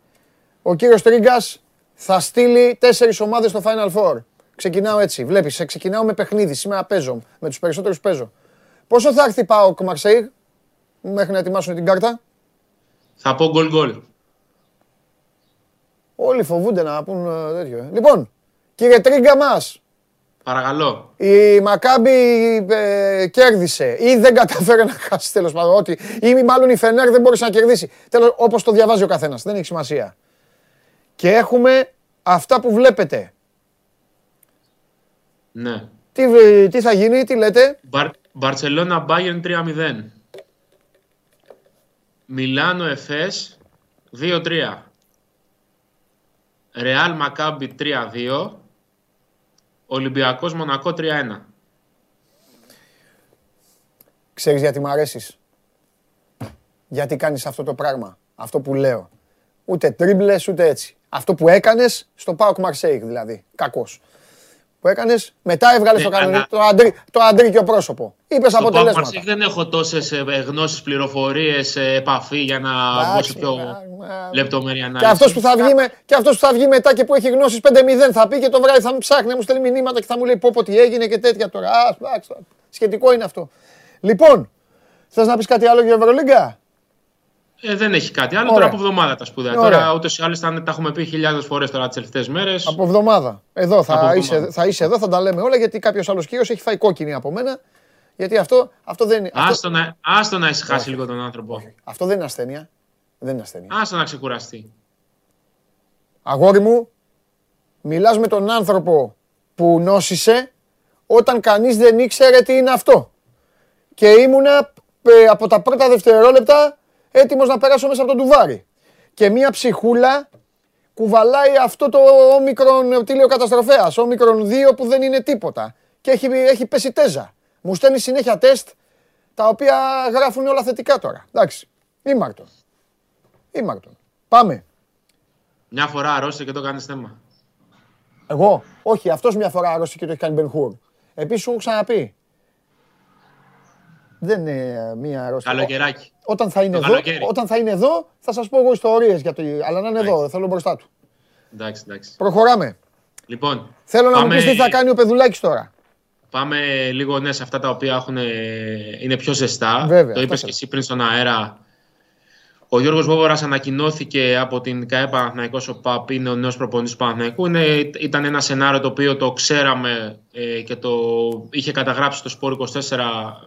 Ο κύριος Τρίγκας θα στείλει τέσσερις ομάδες στο Final Four. Ξεκινάω έτσι. Βλέπεις, ξεκινάω με παιχνίδι. Σήμερα παίζω. Με τους περισσότερους παίζω. Πόσο θα έρθει πάω ο Μαρσέη μέχρι να ετοιμάσουν την κάρτα; Θα πω γκολ γκολ. Όλοι φοβούνται να πούν ε, τέτοιο. Ε. Λοιπόν, κύριε Τρίγκα μας, Παρακαλώ. Η Μακάμπη ε, κέρδισε ή δεν κατάφερε να χάσει τέλος πάντων. Ότι, ή μάλλον η Φενέρ δεν μπορούσε να κερδίσει. Τέλος, όπως το διαβάζει ο καθένας. Δεν έχει σημασία. Και έχουμε αυτά που βλέπετε. Ναι. Τι, τι θα γίνει, τι λέτε; Μπαρσελόνα Bayern 3-0. Μιλάνο Εφές 2-3. Ρεάλ Μακάμπι 3-2. Ολυμπιακός Μονακό 3-1. Ξέρεις γιατί μ' αρέσεις; Γιατί κάνεις αυτό το πράγμα. Αυτό που λέω. Ούτε τρίμπλες ούτε έτσι. Αυτό που έκανες στο Πάοκ Μαρσέικ δηλαδή. Κακός που έκανες, μετά έβγαλες το, κανονι... το, αντρί... το αντρίκιο πρόσωπο. Είπες αποτελέσματα. Στο δεν έχω τόσες γνώσεις, πληροφορίες, επαφή για να μπω σε πιο λεπτομέρεια ανάλυση. Και αυτός που, θα βγει με... και αυτός που θα βγει μετά και που έχει γνώσεις 5-0 θα πει και το βράδυ θα μου ψάχνει, να μου στέλνει μηνύματα και θα μου λέει πω, πω τι έγινε και τέτοια τώρα. Α, σχετικό είναι αυτό. Λοιπόν, θες να πεις κάτι άλλο για Ευρωλίγκα; Ε, δεν έχει κάτι άλλο. Τώρα από εβδομάδα τα σπουδαία. Τώρα ούτως ή άλλως τα έχουμε πει χιλιάδες φορές τώρα τις τελευταίες μέρες. Από εβδομάδα. Εδώ θα, από είσαι, θα είσαι εδώ, θα τα λέμε όλα γιατί κάποιος άλλος κύριος έχει φάει κόκκινη από μένα. Γιατί αυτό, αυτό δεν είναι. Άστο, να, άστο να ησυχάσει λίγο τον άνθρωπο. Όχι. Αυτό δεν είναι ασθένεια. Δεν είναι ασθένεια. Άστο να ξεκουραστεί. Αγόρι μου, μιλάς με τον άνθρωπο που νόσησε όταν κανείς δεν ήξερε τι είναι αυτό. Και ήμουνα ε, από τα πρώτα δευτερόλεπτα έτοιμος να περάσω μέσα από τον τουβάρι. Και μία ψυχούλα κουβαλάει αυτό το όμικρον, τι λέει ο καταστροφέας, όμικρον 2 που δεν είναι τίποτα. Και έχει, έχει πέσει τέζα. Μου στέλνει συνέχεια τεστ, τα οποία γράφουν όλα θετικά τώρα. Εντάξει, ήμαρτον. Ήμαρτον. Πάμε. Μια φορά αρρώστηκε και το κάνεις θέμα. Εγώ, όχι, αυτός μια φορά αρρώστηκε και το έχει κάνει Μπενχούρ. Επίσης σου έχω ξαναπεί, δεν είναι μία αρρώστια. Καλοκαιράκι. Όταν θα, είναι εδώ, όταν θα είναι εδώ, θα σας πω εγώ ιστορίες για το. Αλλά να είναι εδώ, θέλω μπροστά του. Εντάξει, εντάξει. Προχωράμε. Λοιπόν, θέλω να μου πεις τι θα κάνει ο Πεδουλάκης τώρα. Πάμε λίγο ναι, σε αυτά τα οποία έχουν, είναι πιο ζεστά. Βέβαια, το είπες και εσύ πριν στον αέρα ο Γιώργος Βόβορας ανακοινώθηκε από την ΚΑΕ Παναθηναϊκός ο ΠΑΠ, είναι ο νέος προπονητής του Παναθηναϊκού. Είναι, ήταν ένα σενάριο το οποίο το ξέραμε ε, και το είχε καταγράψει το Σπόρ 24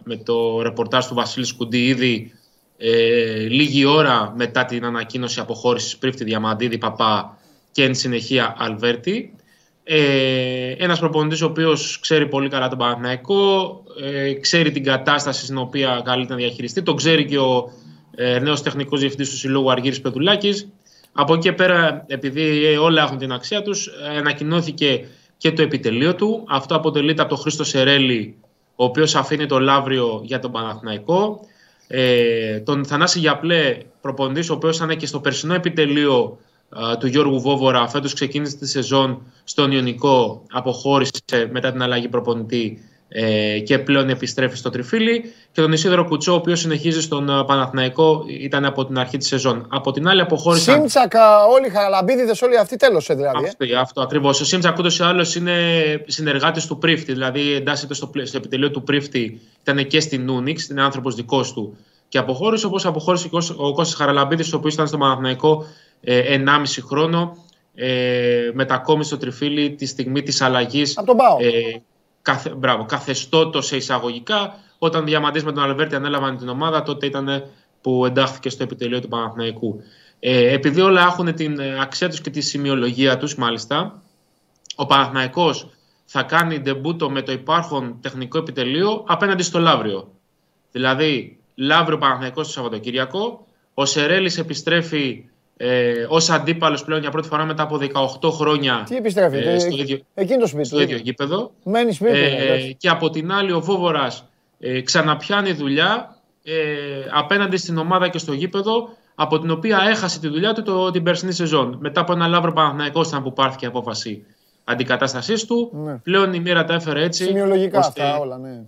με το ρεπορτάζ του Βασίλης Σκουντή ήδη ε, λίγη ώρα μετά την ανακοίνωση αποχώρησης Πρίφτη Διαμαντίδη Παπά και εν συνεχεία Αλβέρτη. Ε, ένας προπονητής ο οποίος ξέρει πολύ καλά τον Παναθηναϊκό, ε, ξέρει την κατάσταση στην οποία καλείται να διαχειριστεί, τον ξέρει και ο ε, νέος τεχνικός διευθυντής του Συλλόγου Αργύρης Πετουλάκη. Από εκεί και πέρα, επειδή όλα έχουν την αξία τους, ανακοινώθηκε και το επιτελείο του. Αυτό αποτελείται από τον Χρήστο Σερέλη, ο οποίος αφήνει το Λαύριο για τον Παναθηναϊκό. Ε, τον Θανάση Γιαπλέ, προπονητής, ο οποίος ήταν και στο περσινό επιτελείο του Γιώργου Βόβορα. Φέτος ξεκίνησε τη σεζόν στον Ιωνικό, αποχώρησε μετά την αλλαγή προπονητή ε, και πλέον επιστρέφει στο Τριφύλι. Και τον Ισίδωρο Κουτσό, ο οποίος συνεχίζει στον ε, Παναθηναϊκό, ήταν από την αρχή της σεζόν. Από την άλλη αποχώρησαν. Σύμτσακα, όλοι οι Χαραλαμπίδιδες, όλοι αυτοί τέλος δηλαδή. Ε. Αυτό, αυτό ακριβώς. Ο Σύμτσακ ούτως ή άλλως είναι συνεργάτης του Πρίφτη, δηλαδή εντάσσεται στο, στο επιτελείο του Πρίφτη, ήταν και στην Ούνιξ, είναι άνθρωπος δικός του και αποχώρησε, όπως αποχώρησε και ο Κώστας Χαραλαμπίδης, ο οποίος ήταν στο Παναθηναϊκό ε, 1,5 χρόνο. Ε, μετακόμισε στο Τριφύλι τη στιγμή της αλλαγής. Από τον Ε, καθε, μπράβο, καθεστώτος σε εισαγωγικά. Όταν διαμαντή με τον Αλβέρτη ανέλαβαν την ομάδα, τότε ήταν που εντάχθηκε στο επιτελείο του Παναθηναϊκού. Ε, επειδή όλα έχουν την αξία τους και τη σημειολογία τους, μάλιστα, ο Παναθηναϊκός θα κάνει ντεμπούτο με το υπάρχον τεχνικό επιτελείο απέναντι στο Λαύριο. Δηλαδή, Λαύριο Παναθηναϊκός το Σαββατοκύριακο. Ο Σερέλης επιστρέφει ε, ως αντίπαλος πλέον για πρώτη φορά μετά από 18 χρόνια. Τι επιστρέφει, ε, στο, ίδιο, εκείνο σπίτι, στο ίδιο γήπεδο. Μένει σπίτι. Ε, και από την άλλη, ο Βόβορας ε, ξαναπιάνει δουλειά ε, απέναντι στην ομάδα και στο γήπεδο από την οποία έχασε τη δουλειά του το, την περσινή σεζόν. Μετά από ένα λάβρο Παναθηναϊκός ήταν που πάρθηκε απόφαση αντικατάστασής του. Ναι. Πλέον η μοίρα τα έφερε έτσι. Σημειολογικά αυτά όλα, ναι.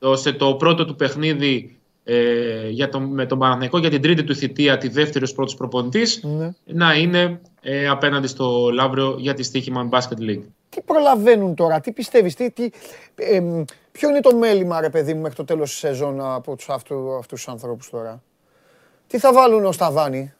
Ώστε το πρώτο του παιχνίδι ε, για το, με τον Παναθηναϊκό για την τρίτη του θητεία, τη δεύτερη ως πρώτος προπονητής, ναι. να είναι ε, απέναντι στο Λαύριο για τη Στίχημαν Basket League. Τι τι προλαβαίνουν τώρα, τι πιστεύεις, τι, τι, ποιο είναι το μέλημα, ρε παιδί μου, μέχρι το τέλος της σεζόν από τους αυτού τους ανθρώπους τώρα; Τι θα βάλουν ως ταβάνι;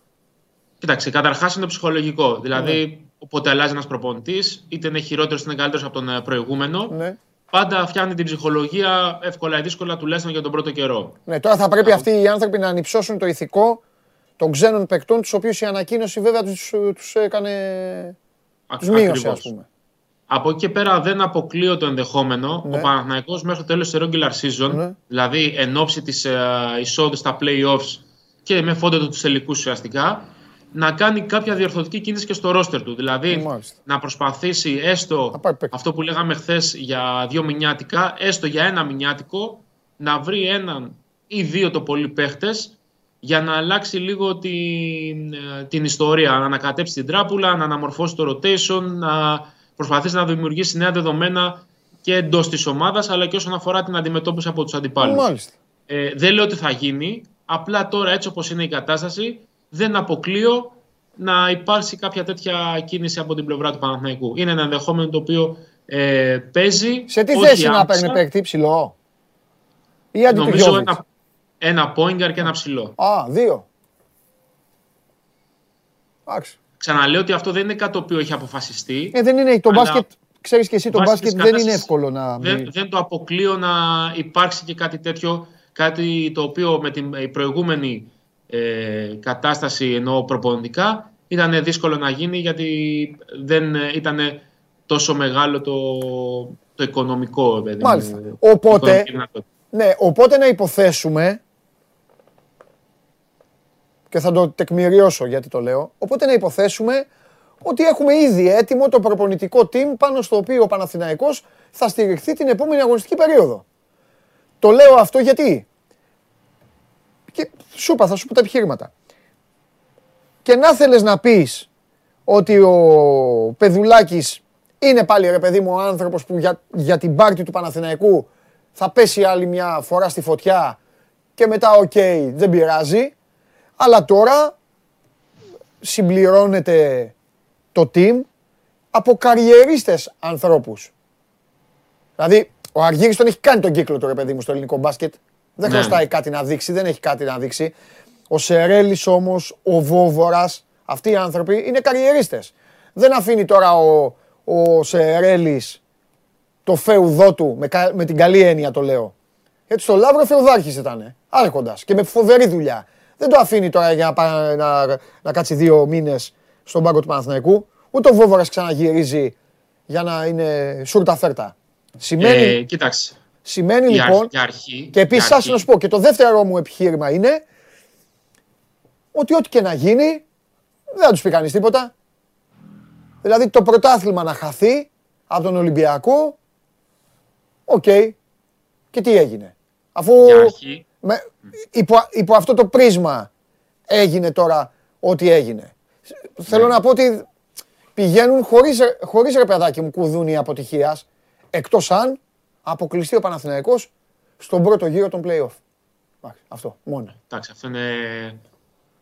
Κοίταξε, καταρχάς είναι ψυχολογικό. Δηλαδή, ναι. όποτε αλλάζει ένας προπονητής, είτε είναι χειρότερος είτε είναι καλύτερος από τον ε, προηγούμενο, ναι. Πάντα φτιάχνει την ψυχολογία εύκολα ή δύσκολα τουλάχιστον για τον πρώτο καιρό. Ναι, τώρα θα πρέπει αυτοί οι άνθρωποι να ανυψώσουν το ηθικό των ξένων παικτών, τους οποίους η ανακοίνωση βέβαια τους έκανε. Τους μείωσε, ας πούμε. Από εκεί και πέρα δεν αποκλείω το ενδεχόμενο ναι. ο Παναθηναϊκός μέχρι το τέλος της regular season, ναι. δηλαδή εν ώψη της uh, εισόδου στα playoffs και με φόντο τους τελικούς ουσιαστικά, να κάνει κάποια διορθωτική κίνηση και στο ρόστερ του. Δηλαδή να προσπαθήσει έστω αυτό που λέγαμε χθες για δύο μηνιάτικα, έστω για ένα μηνιάτικο, να βρει έναν ή δύο το πολύ παίχτες για να αλλάξει λίγο την, ε, την ιστορία, να ανακατέψει την τράπουλα, να αναμορφώσει το rotation, να προσπαθήσει να δημιουργήσει νέα δεδομένα και εντός της ομάδας, αλλά και όσον αφορά την αντιμετώπιση από τους αντιπάλους. Ε, δεν λέω ότι θα γίνει. Απλά τώρα, έτσι όπως είναι η κατάσταση, δεν αποκλείω να υπάρξει κάποια τέτοια κίνηση από την πλευρά του Παναθηναϊκού. Είναι ένα ενδεχόμενο το οποίο ε, παίζει. Σε τι θέση να παίρνει παίκτη ψηλό, ή Νομίζω ένα, ένα πόιγκαρ και ένα ψηλό. Α, δύο. Εντάξει. Ξαναλέω ότι αυτό δεν είναι κάτι το οποίο έχει αποφασιστεί. Ε, δεν είναι. Το μπάσκετ, ξέρεις και εσύ, το μπάσκετ δεν είναι εύκολο να... Δεν, δεν το αποκλείω να υπάρξει και κάτι τέτοιο, κάτι το οποίο με την προηγούμενη ε, κατάσταση ενώ προπονητικά ήταν δύσκολο να γίνει γιατί δεν ήταν τόσο μεγάλο το, το οικονομικό. Δηλαδή, Μάλιστα. Οπότε, ναι, οπότε να υποθέσουμε και θα το τεκμηριώσω γιατί το λέω. Οπότε να υποθέσουμε ότι έχουμε ήδη έτοιμο το προπονητικό team πάνω στο οποίο ο Παναθηναϊκός θα στηριχθεί την επόμενη αγωνιστική περίοδο. Το λέω αυτό γιατί; Και σου είπα, θα σου πω τα επιχείρηματα. Και να θέλεις να πεις ότι ο Πεδουλάκης είναι πάλι ρε παιδί μου ο άνθρωπος που για, για την πάρτη του Παναθηναϊκού θα πέσει άλλη μια φορά στη φωτιά και μετά OK, okay, δεν πειράζει. Αλλά τώρα συμπληρώνεται το team από καριερίστες ανθρώπους. Δηλαδή, ο Αργύρης τον έχει κάνει τον κύκλο του ρε παιδί μου στο ελληνικό μπάσκετ. Δεν ναι. χρωστάει κάτι να δείξει, δεν έχει κάτι να δείξει. Ο Σερέλης όμως, ο Βόβορας, αυτοί οι άνθρωποι είναι καριερίστες. Δεν αφήνει τώρα ο, ο Σερέλης το φεουδό του, με, με την καλή έννοια το λέω. Έτσι στο Λαύρο φεουδάρχης ήταν, άρχοντας και με φοβερή δουλειά. Δεν το αφήνει τώρα για να, να, να κάτσει δύο μήνες στον πάγκο του Παναθηναϊκού. Ούτε ο Βόβορας ξαναγυρίζει για να είναι σούρτα φέρτα. Σημαίνει, ε, κοίταξε. Σημαίνει λοιπόν. αρχή, και επίσης, να σου πω και το δεύτερο μου επιχείρημα είναι ότι ό,τι και να γίνει δεν θα τους πει κανείς τίποτα. Δηλαδή το πρωτάθλημα να χαθεί από τον Ολυμπιακό. Οκ. Και τι έγινε. Αφού με, υπό, υπό αυτό το πρίσμα έγινε τώρα ό,τι έγινε. Θέλω ναι. να πω ότι πηγαίνουν χωρίς, χωρίς ρε παιδάκι μου κουδούνι αποτυχίας, εκτός αν αποκλειστεί ο Παναθηναϊκός στον πρώτο γύρο των play-off. Αυτό, μόνο. Εντάξει, αυτό είναι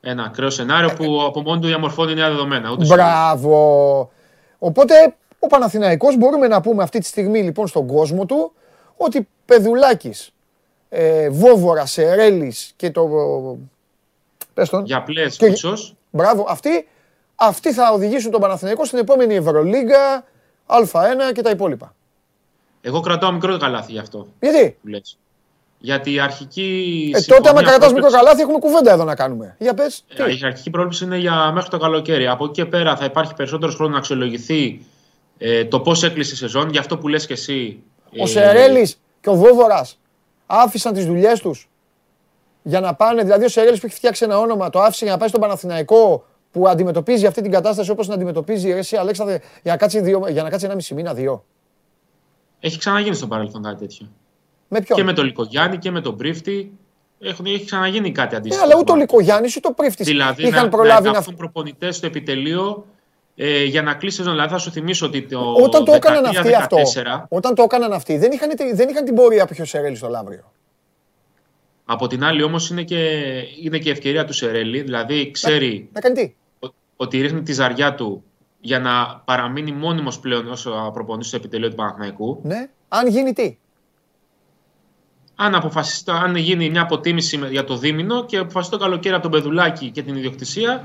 ένα ακραίο σενάριο που από μόνο του διαμορφώνει νέα δεδομένα. Ούτε Μπράβο. Οπότε ο Παναθηναϊκός μπορούμε να πούμε αυτή τη στιγμή λοιπόν στον κόσμο του ότι Πεδουλάκης ε, Βόβορα, Σερέλης και το. Πες τον. Για πλέ, Μπράβο, αυτοί, αυτοί θα οδηγήσουν τον Παναθηναϊκό στην επόμενη Ευρωλίγκα, Α1 και τα υπόλοιπα. Εγώ κρατάω μικρό καλάθι γι' αυτό. Γιατί; Που λες. Γιατί η αρχική. Ε, τότε, άμα κρατάς μικρό καλάθι, έχουμε κουβέντα εδώ να κάνουμε. Για πες, ε, η αρχική πρόβληση είναι για μέχρι το καλοκαίρι. Από εκεί και πέρα θα υπάρχει περισσότερο χρόνο να αξιολογηθεί ε, το πώς έκλεισε η σεζόν. Γι' αυτό που λες και εσύ. Ο ε, Σερέλης και ο Βόβορας άφησαν τις δουλειές τους για να πάνε; Δηλαδή, ο Σερέλης που έχει φτιάξει ένα όνομα, το άφησε για να πάει στον Παναθηναϊκό που αντιμετωπίζει αυτή την κατάσταση όπως την αντιμετωπίζει η Ρεσί Αλέξανδρε για να κάτσει, δύο, για να κάτσει ένα μισή μήνα, δύο. Έχει ξαναγίνει στο παρελθόν κάτι τέτοιο. Με ποιον; Και με τον Λικογιάννη και με τον Πρίφτη. Έχουν, έχει ξαναγίνει κάτι ε, αντίστοιχο. Ε, αλλά ούτε ο Λικογιάννη ούτε ο Πρίφτης δηλαδή, είχαν να, προλάβει να. να προπονητές στο επιτελείο ε, για να κλείσει σεζόν. Δηλαδή θα σου θυμίσω ότι το. Όταν το έκαναν αυτοί αυτό. Όταν το έκαναν αυτοί, δεν είχαν, δεν είχαν την πορεία που είχε ο Σερέλη στο Λαύριο. Από την άλλη όμως είναι, και, είναι και η ευκαιρία του Σερέλη. Δηλαδή ξέρει να, να κάνει τι; ότι ρίχνει τη ζαριά του για να παραμείνει μόνιμος πλέον όσο προπονητής στο επιτελείο του Παναθηναϊκού. Ναι. Αν γίνει τι; Αν, αποφασιστεί, αν γίνει μια αποτίμηση για το δίμηνο και αποφασιστεί το καλοκαίρι από τον Πεδουλάκη και την ιδιοκτησία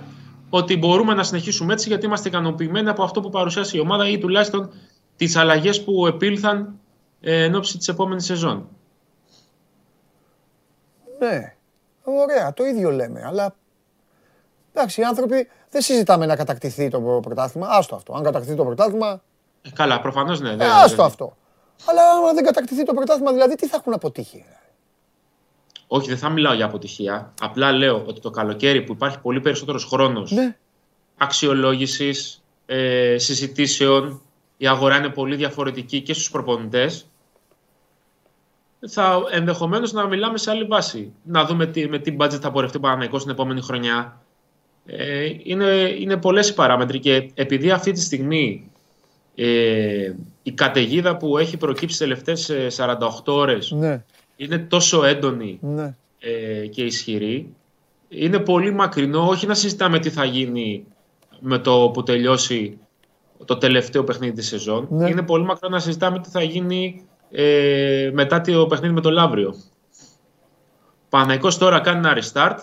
ότι μπορούμε να συνεχίσουμε έτσι γιατί είμαστε ικανοποιημένοι από αυτό που παρουσιάσει η ομάδα ή τουλάχιστον τις αλλαγές που επήλθαν ε, εν ώψη της επόμενης σεζόν. Ναι. Ωραία, το ίδιο λέμε. Αλλά εντάξει, οι άνθρωποι δεν συζητάμε να κατακτηθεί το πρωτάθλημα. Άστο αυτό. Αν κατακτηθεί το πρωτάθλημα. Ε, καλά, προφανώς ναι. Ε, άστο αυτό. Αλλά αν δεν κατακτηθεί το πρωτάθλημα, δηλαδή τι θα έχουν αποτύχει. Όχι, δεν θα μιλάω για αποτυχία. Απλά λέω ότι το καλοκαίρι που υπάρχει πολύ περισσότερος χρόνος ναι. αξιολόγησης, ε, συζητήσεων, η αγορά είναι πολύ διαφορετική και στους προπονητές. Θα ενδεχομένως να μιλάμε σε άλλη βάση. Να δούμε τι, με τι budget θα πορευτεί ο Παναγενικό την επόμενη χρονιά. Ε, είναι, είναι πολλές οι παράμετροι και επειδή αυτή τη στιγμή ε, η καταιγίδα που έχει προκύψει τις τελευταίες 48 ε, ώρες ναι. είναι τόσο έντονη ναι. ε, και ισχυρή είναι πολύ μακρινό όχι να συζητάμε τι θα γίνει με το που τελειώσει το τελευταίο παιχνίδι της σεζόν ναι. είναι πολύ μακρινό να συζητάμε τι θα γίνει ε, μετά το παιχνίδι με το Λαύριο Παναϊκός τώρα κάνει ένα restart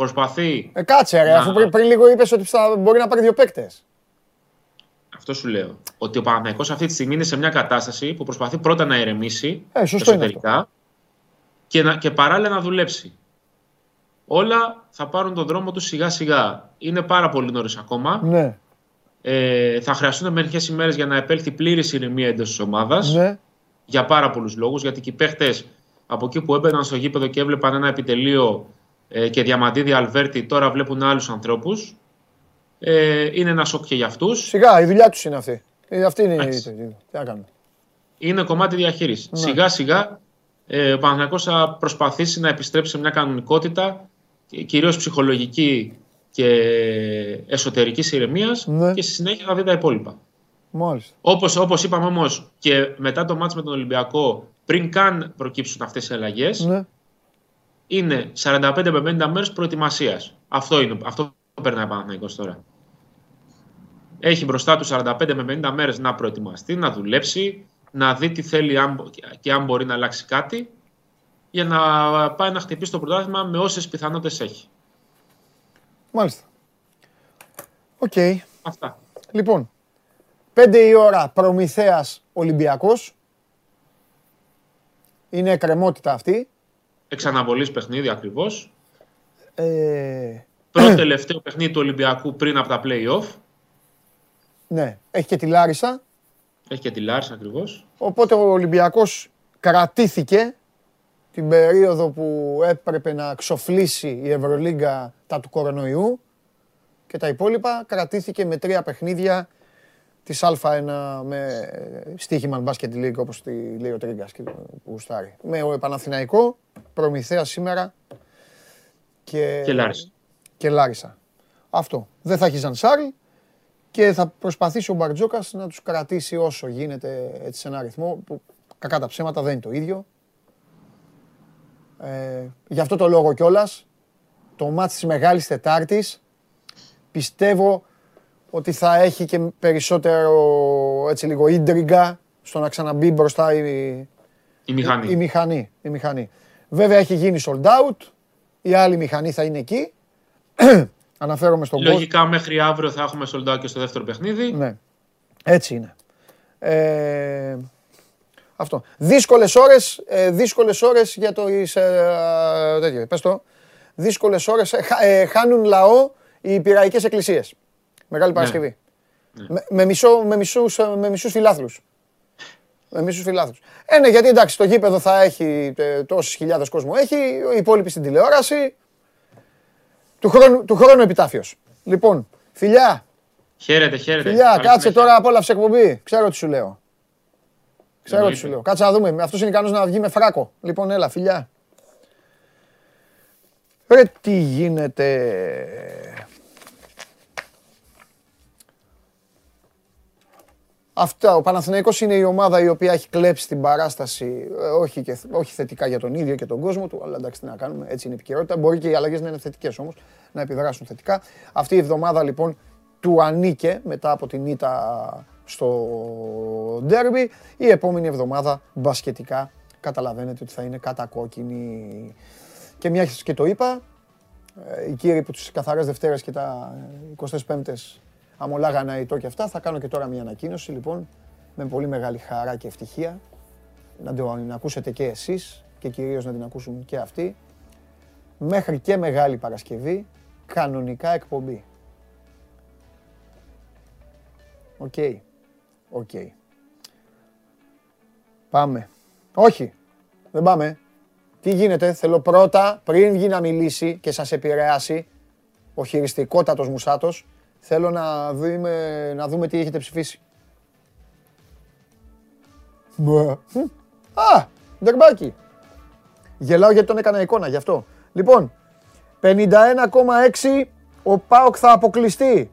Προσπαθεί. Ε, κάτσε, ρε, να... αφού πριν, πριν λίγο είπες ότι θα μπορεί να πάρει δύο παίκτες. Αυτό σου λέω. Ότι ο Παναθηναϊκός αυτή τη στιγμή είναι σε μια κατάσταση που προσπαθεί πρώτα να ηρεμήσει ε, εσωτερικά και, να, και παράλληλα να δουλέψει. Όλα θα πάρουν τον δρόμο τους σιγά σιγά. Είναι πάρα πολύ νωρίς ακόμα. Ναι. Ε, θα χρειαστούν μερικές ημέρες για να επέλθει πλήρης ηρεμία εντός της ομάδας. Ναι. Για πάρα πολλούς λόγους. Γιατί και οι παίχτε από εκεί που έμπαιναν στο γήπεδο και έβλεπαν ένα επιτελείο ε, και Διαμαντίδη Αλβέρτη τώρα βλέπουν άλλους ανθρώπους. Ε, είναι ένα σοκ και για αυτούς. Σιγά, η δουλειά τους είναι αυτή. Ε, αυτή είναι η. Τι να κάνουμε. Είναι κομμάτι διαχείρισης. Ναι. Σιγά σιγά ε, ο Παναγιακός θα προσπαθήσει να επιστρέψει σε μια κανονικότητα, κυρίως ψυχολογική και εσωτερικής ηρεμίας ναι. και στη συνέχεια θα δει τα υπόλοιπα. Μάλιστα. Όπως, όπως είπαμε όμως και μετά το μάτς με τον Ολυμπιακό, πριν καν προκύψουν αυτές οι αλλαγές, ναι είναι 45 με 50 μέρες προετοιμασίας. Αυτό, είναι, αυτό περνάει ο τώρα. Έχει μπροστά του 45 με 50 μέρες να προετοιμαστεί, να δουλέψει, να δει τι θέλει και αν μπορεί να αλλάξει κάτι για να πάει να χτυπήσει το πρωτάθλημα με όσες πιθανότητες έχει. Μάλιστα. Οκ. Αυτά. Λοιπόν, 5 η ώρα Προμηθέας Ολυμπιακός. Είναι εκκρεμότητα αυτή. Εξ αναβολής παιχνίδι ακριβώς. Ε... Πρώτο τελευταίο παιχνίδι του Ολυμπιακού πριν από τα play-off. Ναι. Έχει και τη Λάρισα. Έχει και τη Λάρισα ακριβώς. Οπότε ο Ολυμπιακός κρατήθηκε την περίοδο που έπρεπε να ξοφλήσει η Ευρωλίγκα τα του κορονοϊού και τα υπόλοιπα κρατήθηκε με τρία παιχνίδια της Α1 με στοίχημα Basket League όπως τη λέει ο Τρίγκας που γουστάρει. Με ο Παναθηναϊκό, Προμηθέα σήμερα και, και, Λάρισα. και Λάρισα. Αυτό. Δεν θα έχει Ζανσάρι και θα προσπαθήσει ο Μπαρτζόκας να τους κρατήσει όσο γίνεται έτσι σε ένα αριθμό που κακά τα ψέματα δεν είναι το ίδιο. Ε, γι' αυτό το λόγο κιόλας, το μάτς της Μεγάλης Τετάρτης πιστεύω ότι θα έχει και περισσότερο έτσι λίγο ίντριγκα στο να ξαναμπεί μπροστά η, η μηχανή. Η, η, μηχανή, η μηχανή. Βέβαια έχει γίνει sold out, η άλλη μηχανή θα είναι εκεί. Αναφέρομαι στον κόσμο. Λογικά μέχρι αύριο θα έχουμε sold out και στο δεύτερο παιχνίδι. Ναι, έτσι είναι. Ε, αυτό. Δύσκολες ώρες, ε, δύσκολες ώρες για το... Ε, τέτοιο, πες το. Δύσκολες ώρες, ε, ε, χάνουν λαό οι πυραϊκές εκκλησίες. Μεγάλη ναι. Παρασκευή. Ναι. Με, με, μισό, με, μισούς, με μισούς φιλάθλους. Με μισούς φιλάθλους. Ε, ναι, γιατί εντάξει, το γήπεδο θα έχει ε, τόσες χιλιάδες κόσμο έχει, οι υπόλοιποι στην τηλεόραση. Του χρόνου, του χρόνου επιτάφιος. Λοιπόν, φιλιά. Χαίρετε, χαίρετε. Φιλιά, κάτσε τώρα απόλαυσε εκπομπή. Ξέρω τι σου λέω. Ξέρω τι σου λέω. Κάτσε να δούμε. Αυτός είναι ικανός να βγει με φράκο. Λοιπόν, έλα, φιλιά. Ρε, τι γίνεται. Αυτά, ο Παναθηναϊκός είναι η ομάδα η οποία έχει κλέψει την παράσταση, ε, όχι, και, όχι θετικά για τον ίδιο και τον κόσμο του, αλλά εντάξει τι να κάνουμε, έτσι είναι η επικαιρότητα. Μπορεί και οι αλλαγές να είναι θετικές όμως, να επιδράσουν θετικά. Αυτή η εβδομάδα λοιπόν του ανήκε μετά από την ήττα στο ντέρμπι. Η επόμενη εβδομάδα μπασκετικά καταλαβαίνετε ότι θα είναι κατακόκκινη. Και μια και το είπα, ε, οι κύριοι που τους καθαρές Δευτέρες και τα 25ες αμολάγανε αητό και αυτά, θα κάνω και τώρα μια ανακοίνωση λοιπόν με πολύ μεγάλη χαρά και ευτυχία να την ακούσετε και εσείς και κυρίως να την ακούσουν και αυτοί μέχρι και Μεγάλη Παρασκευή κανονικά εκπομπή. OK. Okay. OK. Okay. Πάμε. Όχι. Δεν πάμε. Τι γίνεται, θέλω πρώτα, πριν βγει να μιλήσει και σας επηρεάσει ο χειριστικότατος Μουσάτος, θέλω να δούμε, να δούμε τι έχετε ψηφίσει. Α, ντερμπάκι. Γελάω γιατί τον έκανα εικόνα, γι' αυτό. Λοιπόν, 51,6 ο Πάοκ θα αποκλειστεί.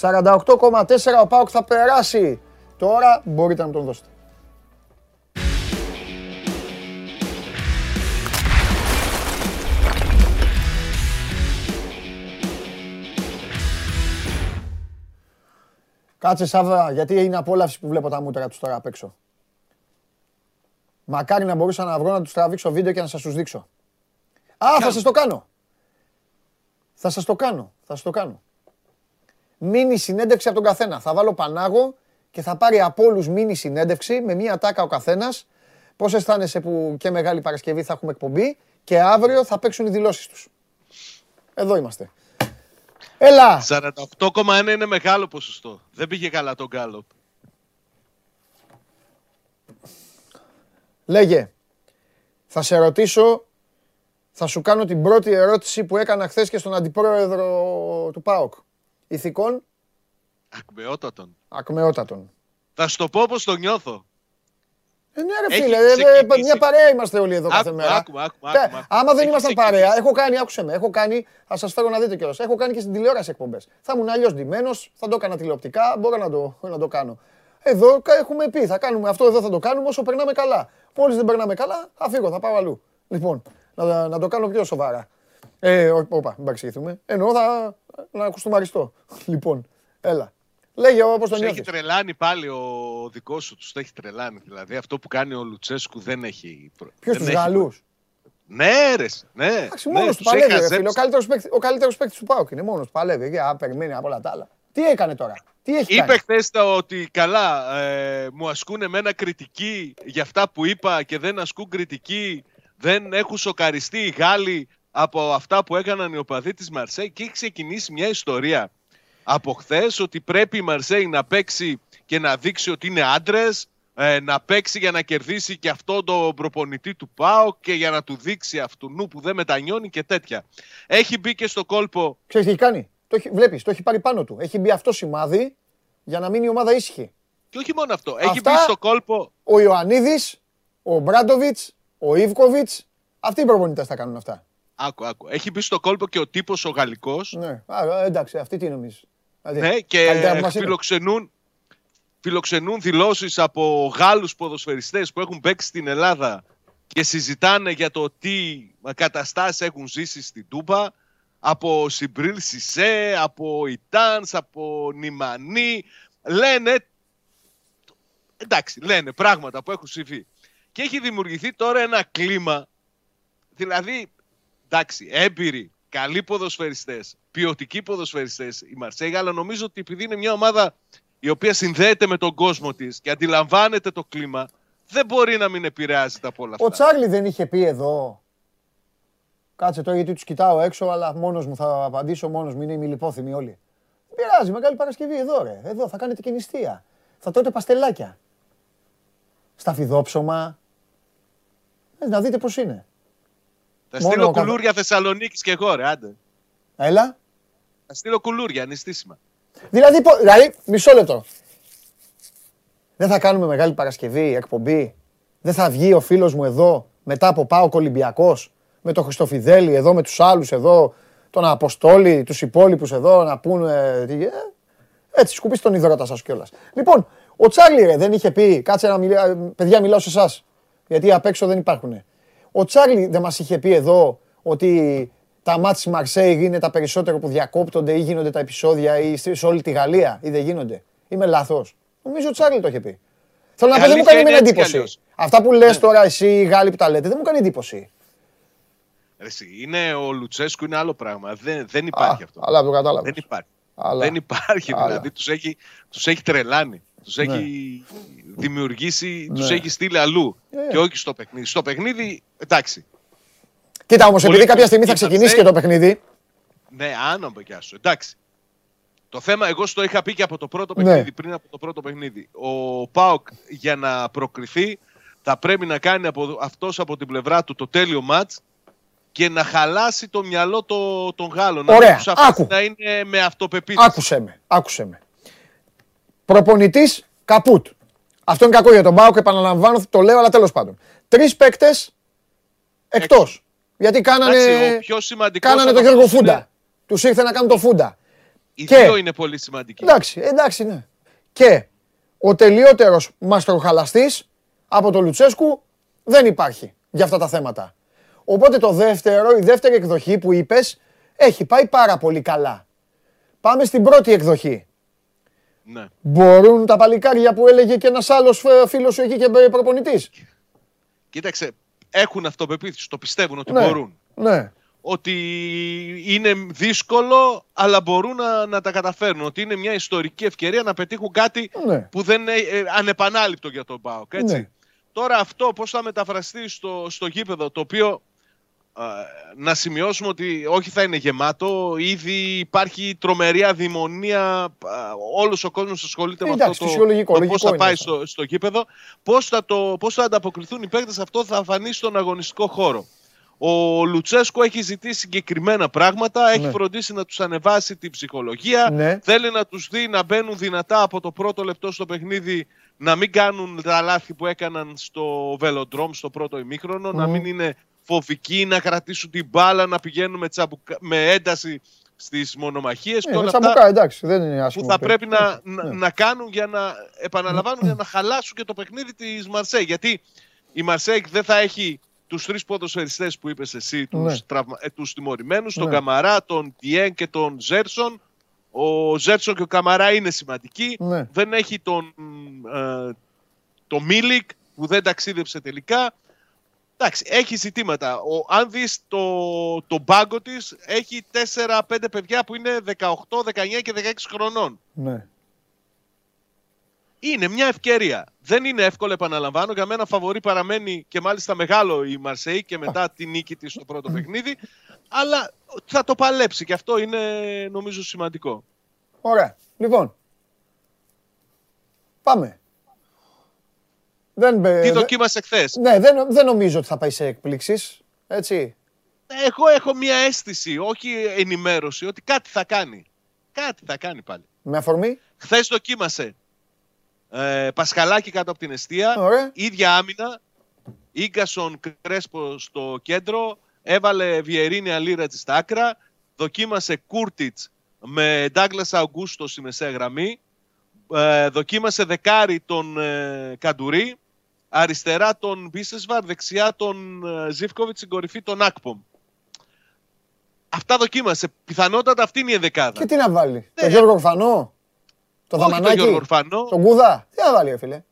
48,4 ο Πάοκ θα περάσει. Τώρα μπορείτε να τον δώσετε. Κάτσε Σάβα, γιατί είναι απόλαυση που βλέπω τα μούτρα τους τώρα απ' έξω. Μακάρι να μπορούσα να βρω να τους τραβήξω βίντεο και να σας τους δείξω. Α, θα σας το κάνω. Θα σας το κάνω. Θα σας το κάνω. Μίνι συνέντευξη από τον καθένα. Θα βάλω Πανάγο και θα πάρει από όλους μίνι συνέντευξη με μία τάκα ο καθένας. Πώς αισθάνεσαι που και Μεγάλη Παρασκευή θα έχουμε εκπομπή και αύριο θα παίξουν οι δηλώσεις τους. Εδώ είμαστε. Έλα! 48,1 είναι μεγάλο ποσοστό. Δεν πήγε καλά τον Γκάλοπ. Λέγε, θα σε ρωτήσω, θα σου κάνω την πρώτη ερώτηση που έκανα χθες και στον αντιπρόεδρο του ΠΑΟΚ. Ηθικών; Ακμεότατον. Ακμεότατον. Θα σου το πω όπως το νιώθω. Ε, ναι, ρε φίλε, ε, ε, μια παρέα είμαστε όλοι εδώ κάθε μέρα. Άκουμε, άκουμε, άκουμε. Άμα δεν ήμασταν παρέα, έχω κάνει, άκουσε με, έχω κάνει, θα σας φέρω να δείτε κιόλας. Έχω κάνει και στην τηλεόραση εκπομπές. Θα ήμουν αλλιώς ντυμένος, θα το έκανα τηλεοπτικά, μπορώ να το, να το κάνω. Εδώ έχουμε πει, θα κάνουμε αυτό, εδώ θα το κάνουμε όσο περνάμε καλά. Μόλις δεν περνάμε καλά, θα φύγω, θα πάω αλλού. Λοιπόν, να, να το κάνω πιο σοβαρά. Ε, όπα, μην παρεξηγηθούμε. Εννοώ θα να ακουστούμε αριστό. Λοιπόν, έλα. Λέγε όπως τον νιώθεις. Έχει τρελάνει πάλι ο δικός σου, τους το έχει τρελάνει. Δηλαδή αυτό που κάνει ο Λουτσέσκου δεν έχει. Ποιος τους Γαλλούς; Ναι, ρε. Ναι, Εντάξει, μόνος ναι, του παλεύει. Ρε, φίλε. Ο καλύτερος παίκτη του Πάουκ είναι μόνος του παλεύει. Για περιμένει από όλα τα άλλα. Τι έκανε τώρα; Τι έχει Είπε χθες ότι καλά, ε, μου ασκούν εμένα κριτική για αυτά που είπα και δεν ασκούν κριτική. Δεν έχουν σοκαριστεί οι Γάλλοι από αυτά που έκαναν οι οπαδοί της Μαρσέη και έχει ξεκινήσει μια ιστορία από χθες ότι πρέπει η Μαρσέη να παίξει και να δείξει ότι είναι άντρες, ε, να παίξει για να κερδίσει και αυτό το προπονητή του ΠΑΟ και για να του δείξει αυτού νου που δεν μετανιώνει και τέτοια. Έχει μπει και στο κόλπο. Ξέρεις τι έχει κάνει; Το έχει, βλέπεις, το έχει πάρει πάνω του. Έχει μπει αυτό σημάδι για να μείνει η ομάδα ήσυχη. Και όχι μόνο αυτό. Έχει μπει στο κόλπο. Ο Ιωαννίδης, ο Μπράντοβιτς, ο Ιβκοβιτς. Αυτοί οι προπονητές θα κάνουν αυτά. Άκου, άκου. Έχει μπει στο κόλπο και ο τύπος ο Γαλλικός. Ναι, Α, εντάξει, αυτή τι νομίζεις. Δηλαδή, ναι, και φιλοξενούν, φιλοξενούν δηλώσεις από Γάλλους ποδοσφαιριστές που έχουν παίξει στην Ελλάδα και συζητάνε για το τι καταστάσεις έχουν ζήσει στην Τούμπα από Σιμπρίλ Σισέ, από Ιτάνς, από Νιμανί. Λένε, εντάξει, λένε πράγματα που έχουν συμβεί. Και έχει δημιουργηθεί τώρα ένα κλίμα, δηλαδή, εντάξει, έμπειροι, καλοί ποδοσφαιριστές, ποιοτικοί ποδοσφαιριστές η Μαρσέγα, αλλά νομίζω ότι επειδή είναι μια ομάδα η οποία συνδέεται με τον κόσμο της και αντιλαμβάνεται το κλίμα, δεν μπορεί να μην επηρεάζεται από όλα αυτά. Ο Τσάρλι δεν είχε πει εδώ. Κάτσε τώρα γιατί τους κοιτάω έξω, αλλά μόνος μου θα απαντήσω, μόνος μου είναι οι μιλιπόθυμοι όλοι. Δεν πειράζει, Μεγάλη Παρασκευή εδώ, ρε. Εδώ θα κάνετε και νηστεία. Θα τρώτε παστελάκια. Στα φιδόψωμα. Ε, να δείτε πώς είναι. Θα στείλω κουλούρια Θεσσαλονίκης και εγώ, ρε, άντε. Έλα. Θα στείλω κουλούρια, νηστίσιμα. Δηλαδή, δηλαδή, μισό λεπτό. Δεν θα κάνουμε μεγάλη Παρασκευή, εκπομπή. Δεν θα βγει ο φίλος μου εδώ, μετά από πάω Ολυμπιακός, με τον Χριστοφιδέλη εδώ, με τους άλλους εδώ, τον Αποστόλη, τους υπόλοιπους εδώ, να πούνε... Ε, έτσι, σκουπίστε τον υδρότα σας κιόλας. Λοιπόν, ο Τσάρλι ρε, δεν είχε πει, κάτσε να μιλά, παιδιά μιλάω σε εσάς, γιατί απ' έξω δεν υπάρχουν. Ο Τσάρλι δεν μας είχε πει εδώ ότι τα μάτς Μαρσέη είναι τα περισσότερα που διακόπτονται ή γίνονται τα επεισόδια ή σε όλη τη Γαλλία ή δεν γίνονται. Είμαι λάθος. Νομίζω ο Τσάρλι το είχε πει. Θέλω να πω, δεν μου κάνει μια εντύπωση. Αυτά που λες ναι. τώρα εσύ οι Γάλλοι που τα λέτε, δεν μου κάνει εντύπωση. Εσύ, είναι ο Λουτσέσκου είναι άλλο πράγμα. Δεν, δεν υπάρχει αυτό. Αλλά το κατάλαβα. Δεν υπάρχει. Αλλά. Δεν υπάρχει. Αλλά. Δηλαδή τους έχει, τους έχει τρελάνει. Τους ναι. έχει δημιουργήσει, ναι. τους έχει στείλει αλλού. Ε. Και όχι στο παιχνίδι. Στο παιχνίδι, εντάξει. Κοίτα όμως, επειδή κάποια στιγμή θα ξεκινήσει και το παιχνίδι. Ναι, άνω σου. Εντάξει. Το θέμα, εγώ στο είχα πει και από το πρώτο ναι. παιχνίδι, πριν από το πρώτο παιχνίδι. Ο Πάοκ για να προκριθεί θα πρέπει να κάνει από, αυτός από την πλευρά του το τέλειο μάτς και να χαλάσει το μυαλό το, των Γάλλων. Ωραία, να άκου. Να είναι με αυτοπεποίθηση. Άκουσε με, άκουσε με. Προπονητής Καπούτ. Αυτό είναι κακό για τον Πάοκ, επαναλαμβάνω, το λέω, αλλά τέλος πάντων. Τρεις παίκτες εκτός. Γιατί κάνανε, κάνανε τον Γιώργο Φούντα. Τους ήρθε να κάνουν το Φούντα. Οι και, δύο είναι πολύ σημαντικοί. Εντάξει, εντάξει, ναι. Και ο τελειότερος μαστροχαλαστής από τον Λουτσέσκου δεν υπάρχει για αυτά τα θέματα. Οπότε το δεύτερο, η δεύτερη εκδοχή που είπες, έχει πάει πάρα πολύ καλά. Πάμε στην πρώτη εκδοχή. Ναι. Μπορούν τα παλικάρια που έλεγε και ένας άλλος φίλος σου εκεί και προπονητής. Κοίταξε, έχουν αυτοπεποίθηση, το πιστεύουν ότι ναι, μπορούν. Ναι ότι είναι δύσκολο, αλλά μπορούν να, να τα καταφέρουν. Ότι είναι μια ιστορική ευκαιρία να πετύχουν κάτι ναι. που δεν είναι ε, ανεπανάληπτο για τον ΠΑΟΚ. Έτσι. Ναι. Τώρα αυτό πώς θα μεταφραστεί στο, στο γήπεδο, το οποίο να σημειώσουμε ότι όχι θα είναι γεμάτο, ήδη υπάρχει τρομερή αδημονία, όλος ο κόσμος ασχολείται με αυτό το, το πώς θα πάει στο, στο γήπεδο, πώς θα, το, πώς θα ανταποκριθούν οι παίκτες, αυτό θα φανεί στον αγωνιστικό χώρο. Ο Λουτσέσκο έχει ζητήσει συγκεκριμένα πράγματα, έχει ναι. φροντίσει να τους ανεβάσει την ψυχολογία, ναι. θέλει να τους δει να μπαίνουν δυνατά από το πρώτο λεπτό στο παιχνίδι, να μην κάνουν τα λάθη που έκαναν στο Βελοντρόμ στο πρώτο ημίχρονο, να μην είναι φοβικοί, να κρατήσουν την μπάλα, να πηγαίνουν με, με ένταση στις μονομαχίες ε, και όλα αυτά εντάξει, δεν είναι που θα πρέπει να, να, ναι. να, κάνουν για να επαναλαμβάνουν για να χαλάσουν και το παιχνίδι της Μαρσέη. Γιατί η Μαρσέη δεν θα έχει τους τρεις ποδοσφαιριστές που είπες εσύ, τους, ναι. τραυμα... ε, τους τιμωρημένους, τον ναι. Καμαρά, τον Τιέν και τον Ζέρσον. Ο Ζέρσον και ο Καμαρά είναι σημαντικοί. Ναι. Δεν έχει τον ε, το Μίλικ που δεν ταξίδεψε τελικά. Εντάξει, έχει ζητήματα. Ο, αν δεις το, το μπάγκο της, έχει 4-5 παιδιά που είναι 18, 19 και 16 χρονών. Ναι είναι μια ευκαιρία. Δεν είναι εύκολο, επαναλαμβάνω. Για μένα φαβορή παραμένει και μάλιστα μεγάλο η Μαρσέη και μετά τη νίκη της στο πρώτο παιχνίδι. Αλλά θα το παλέψει και αυτό είναι νομίζω σημαντικό. Ωραία. Λοιπόν, πάμε. Δεν, Τι δοκίμασε χθες; Ναι, δεν, δεν νομίζω ότι θα πάει σε εκπλήξεις. Έτσι. Εγώ έχω μια αίσθηση, όχι ενημέρωση, ότι κάτι θα κάνει. Κάτι θα κάνει πάλι. Με αφορμή; Χθες δοκίμασε ε, Πασχαλάκη κάτω από την αιστεία. Ίδια άμυνα. Ίγκασον Κρέσπο στο κέντρο. Έβαλε Βιερίνη Αλίρατζη στα άκρα. Δοκίμασε Κούρτιτς με Ντάγκλας Αουγκούστο στη μεσαία γραμμή. Ε, δοκίμασε δεκάρι τον ε, Καντουρί. Αριστερά τον Μπίσεσβαρ, δεξιά τον ε, Ζήφκοβιτς, στην κορυφή τον Ακπομ. Αυτά δοκίμασε. Πιθανότατα αυτή είναι η δεκάδα. Και τι να βάλει; Ναι. Τον Γιώργο Φανό. Το Δαμανάκι, τον Ορφανό. Τον Κούδα; Τι θα βάλει, φίλε;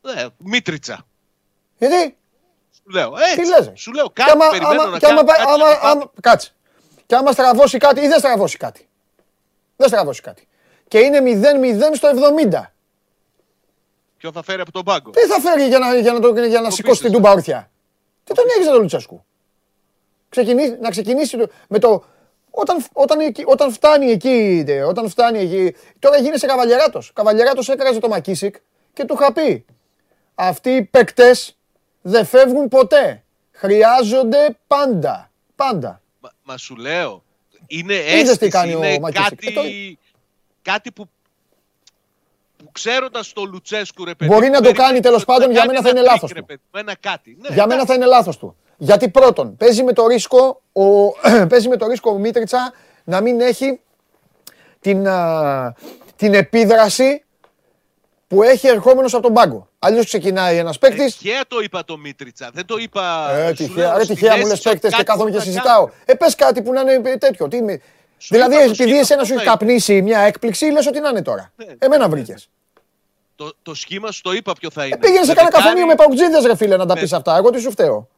Ναι, Μίτριτσα. Γιατί; Σου λέω, έτσι. Τι λες. Σου λέω, κάτι άμα, περιμένω άμα, να κάνω. Άμα, άμα, άμα, κάτσε. Και άμα στραβώσει κάτι ή δεν στραβώσει κάτι. Δεν στραβώσει κάτι. Και είναι 0-0 στο 70. Ποιο θα φέρει από τον πάγκο; Τι θα φέρει για να, για να, το, για να σηκώσει την τούμπα όρθια. Τι τον έχεις τον Λουτσέσκου; Ξεκινήσει, να ξεκινήσει με το όταν, όταν, όταν φτάνει εκεί, όταν φτάνει εκεί, τώρα γίνεσαι καβαλιαράτος. Καβαλιαράτος έκραζε το Μακίσικ και του είχα πει, αυτοί οι παίκτες δεν φεύγουν ποτέ. Χρειάζονται πάντα. Πάντα. Μα, μα σου λέω, είναι αίσθηση, τι κάνει είναι ο κάτι, ε, κάτι που που ξέροντας το Λουτσέσκου ρε παιδί. Μπορεί να το κάνει τέλος πάντων, για μένα θα είναι λάθος του. Ναι, για μένα θα είναι λάθος του. Γιατί πρώτον, παίζει με το ρίσκο ο, παίζει με το ρίσκο ο Μίτριτσα να μην έχει την, την επίδραση που έχει ερχόμενος από τον πάγκο. Αλλιώς ξεκινάει ένας παίκτης. Ε, και το είπα το Μίτριτσα. Δεν το είπα. Ε, τυχαία, ρε, τυχαία μου λες παίκτες και κάθομαι και συζητάω. Ε, πες κάτι που να είναι τέτοιο. Τι, δηλαδή, επειδή εσένα σου έχει καπνίσει μια έκπληξη, λες ότι να είναι τώρα. Ναι, Εμένα ναι, βρήκες. Το, το σχήμα σου το είπα ποιο θα είναι. Ε, πήγαινε σε κανένα καφενείο με παουτζίδες, ρε φίλε, να τα πεις αυτά. Εγώ τι σου φταίω.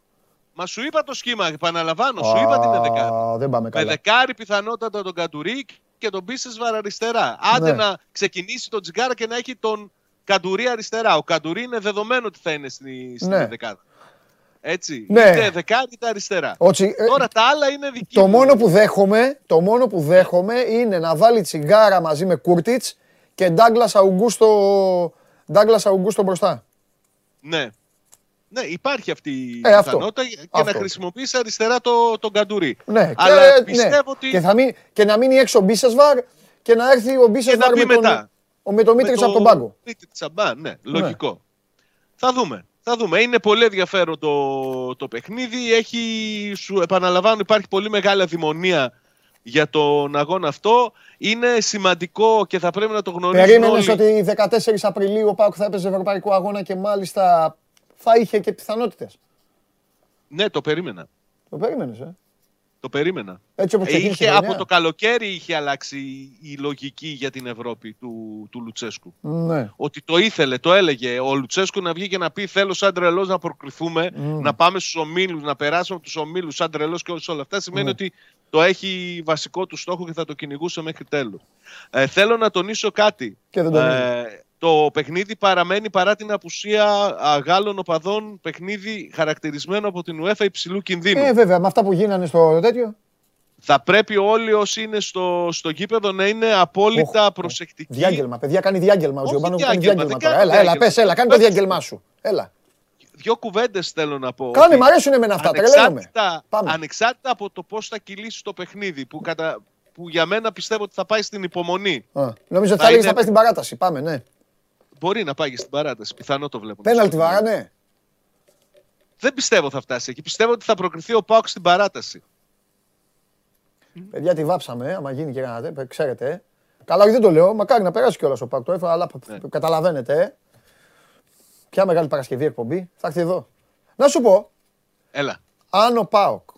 Μα σου είπα το σχήμα, επαναλαμβάνω. Σου είπα την δεκάρι. Δεν πάμε καλά. Με δεκάρι πιθανότατα τον Καντουρί και τον Μπίσεσβαρ αριστερά. Άντε ναι. να ξεκινήσει τον Τζιγκάρα και να έχει τον Καντουρί αριστερά. Ο Καντουρί είναι δεδομένο ότι θα είναι στη, στην ναι. δεκάδα. Έτσι. Ναι. Είτε δεκάρι είτε αριστερά. Οτσι, ε, Τώρα τα άλλα είναι δική το Μόνο που δέχομαι, το μόνο που δέχομαι είναι να βάλει τσιγάρα μαζί με Κούρτιτς και Ντάγκλας Αουγκούστο, Αουγκούστο μπροστά. Ναι. Ναι, υπάρχει αυτή η ε, πιθανότητα και αυτό. να χρησιμοποιήσει αριστερά το, τον Καντουρί. Ναι, Αλλά και, πιστεύω ναι. ότι. Και, θα μην, και να μείνει έξω ο Μπίσεσβαρ και να έρθει ο Μπίσεσβαρ με, τον, ο, με τον Μίτριτ από τον πάγκο. Μίτριτ ναι, ναι, λογικό. Θα δούμε. Θα δούμε. Είναι πολύ ενδιαφέρον το, το παιχνίδι. Έχει, σου επαναλαμβάνω, υπάρχει πολύ μεγάλη αδημονία για τον αγώνα αυτό. Είναι σημαντικό και θα πρέπει να το γνωρίζουμε. Περίμενες ότι 14 Απριλίου ο Πάουκ θα έπαιζε ευρωπαϊκό αγώνα και μάλιστα θα είχε και πιθανότητες. Ναι, το περίμενα. Το περίμενες, ε; Το περίμενα. Έτσι όπως είχε, από το καλοκαίρι είχε αλλάξει η λογική για την Ευρώπη του, του Λουτσέσκου. Ναι. Ότι το ήθελε, το έλεγε. Ο Λουτσέσκου να βγει και να πει: Θέλω σαν τρελός να προκριθούμε, να πάμε στους ομίλους, να περάσουμε από τους ομίλους σαν τρελός και όλα αυτά. Σημαίνει ναι. ότι το έχει βασικό του στόχο και θα το κυνηγούσε μέχρι τέλους. Ε, θέλω να τονίσω κάτι. Και δεν το ε, το παιχνίδι παραμένει παρά την απουσία Γάλλων οπαδών παιχνίδι χαρακτηρισμένο από την UEFA υψηλού κινδύνου. Ε, βέβαια, με αυτά που γίνανε στο τέτοιο. Θα πρέπει όλοι όσοι είναι στο, στο γήπεδο να είναι απόλυτα προσεκτικοί. Διάγγελμα, παιδιά, κάνει διάγγελμα. Ο Ζιωμπάνο κάνει διάγγελμα τώρα. Έλα, έλα, πες, έλα, κάνει το διάγγελμά σου. Έλα. Δύο κουβέντες θέλω να πω. Κάνε, μ' αρέσουν εμένα αυτά. Ανεξάρτητα, ανεξάρτητα από το πώς θα κυλήσει το παιχνίδι, που, κατα, που για μένα πιστεύω ότι θα πάει στην υπομονή. Α, νομίζω ότι θα, θα, είναι... θα πάει στην παράταση. Πάμε, ναι. Μπορεί να πάει στην παράταση. Πιθανό το βλέπω. Πέναλτι ναι. Δεν πιστεύω θα φτάσει εκεί. Πιστεύω ότι θα προκριθεί ο Πάουκ στην παράταση. Παιδιά τη βάψαμε, άμα γίνει και κανένα ξέρετε. Ε. Καλά, όχι δεν το λέω. Μακάρι να περάσει κιόλας ο Πάουκ. Το έφερα, αλλά ναι. καταλαβαίνετε. Ε. Ποια μεγάλη Παρασκευή εκπομπή. Θα έρθει εδώ. Να σου πω. Έλα. Αν ο Πάοκ.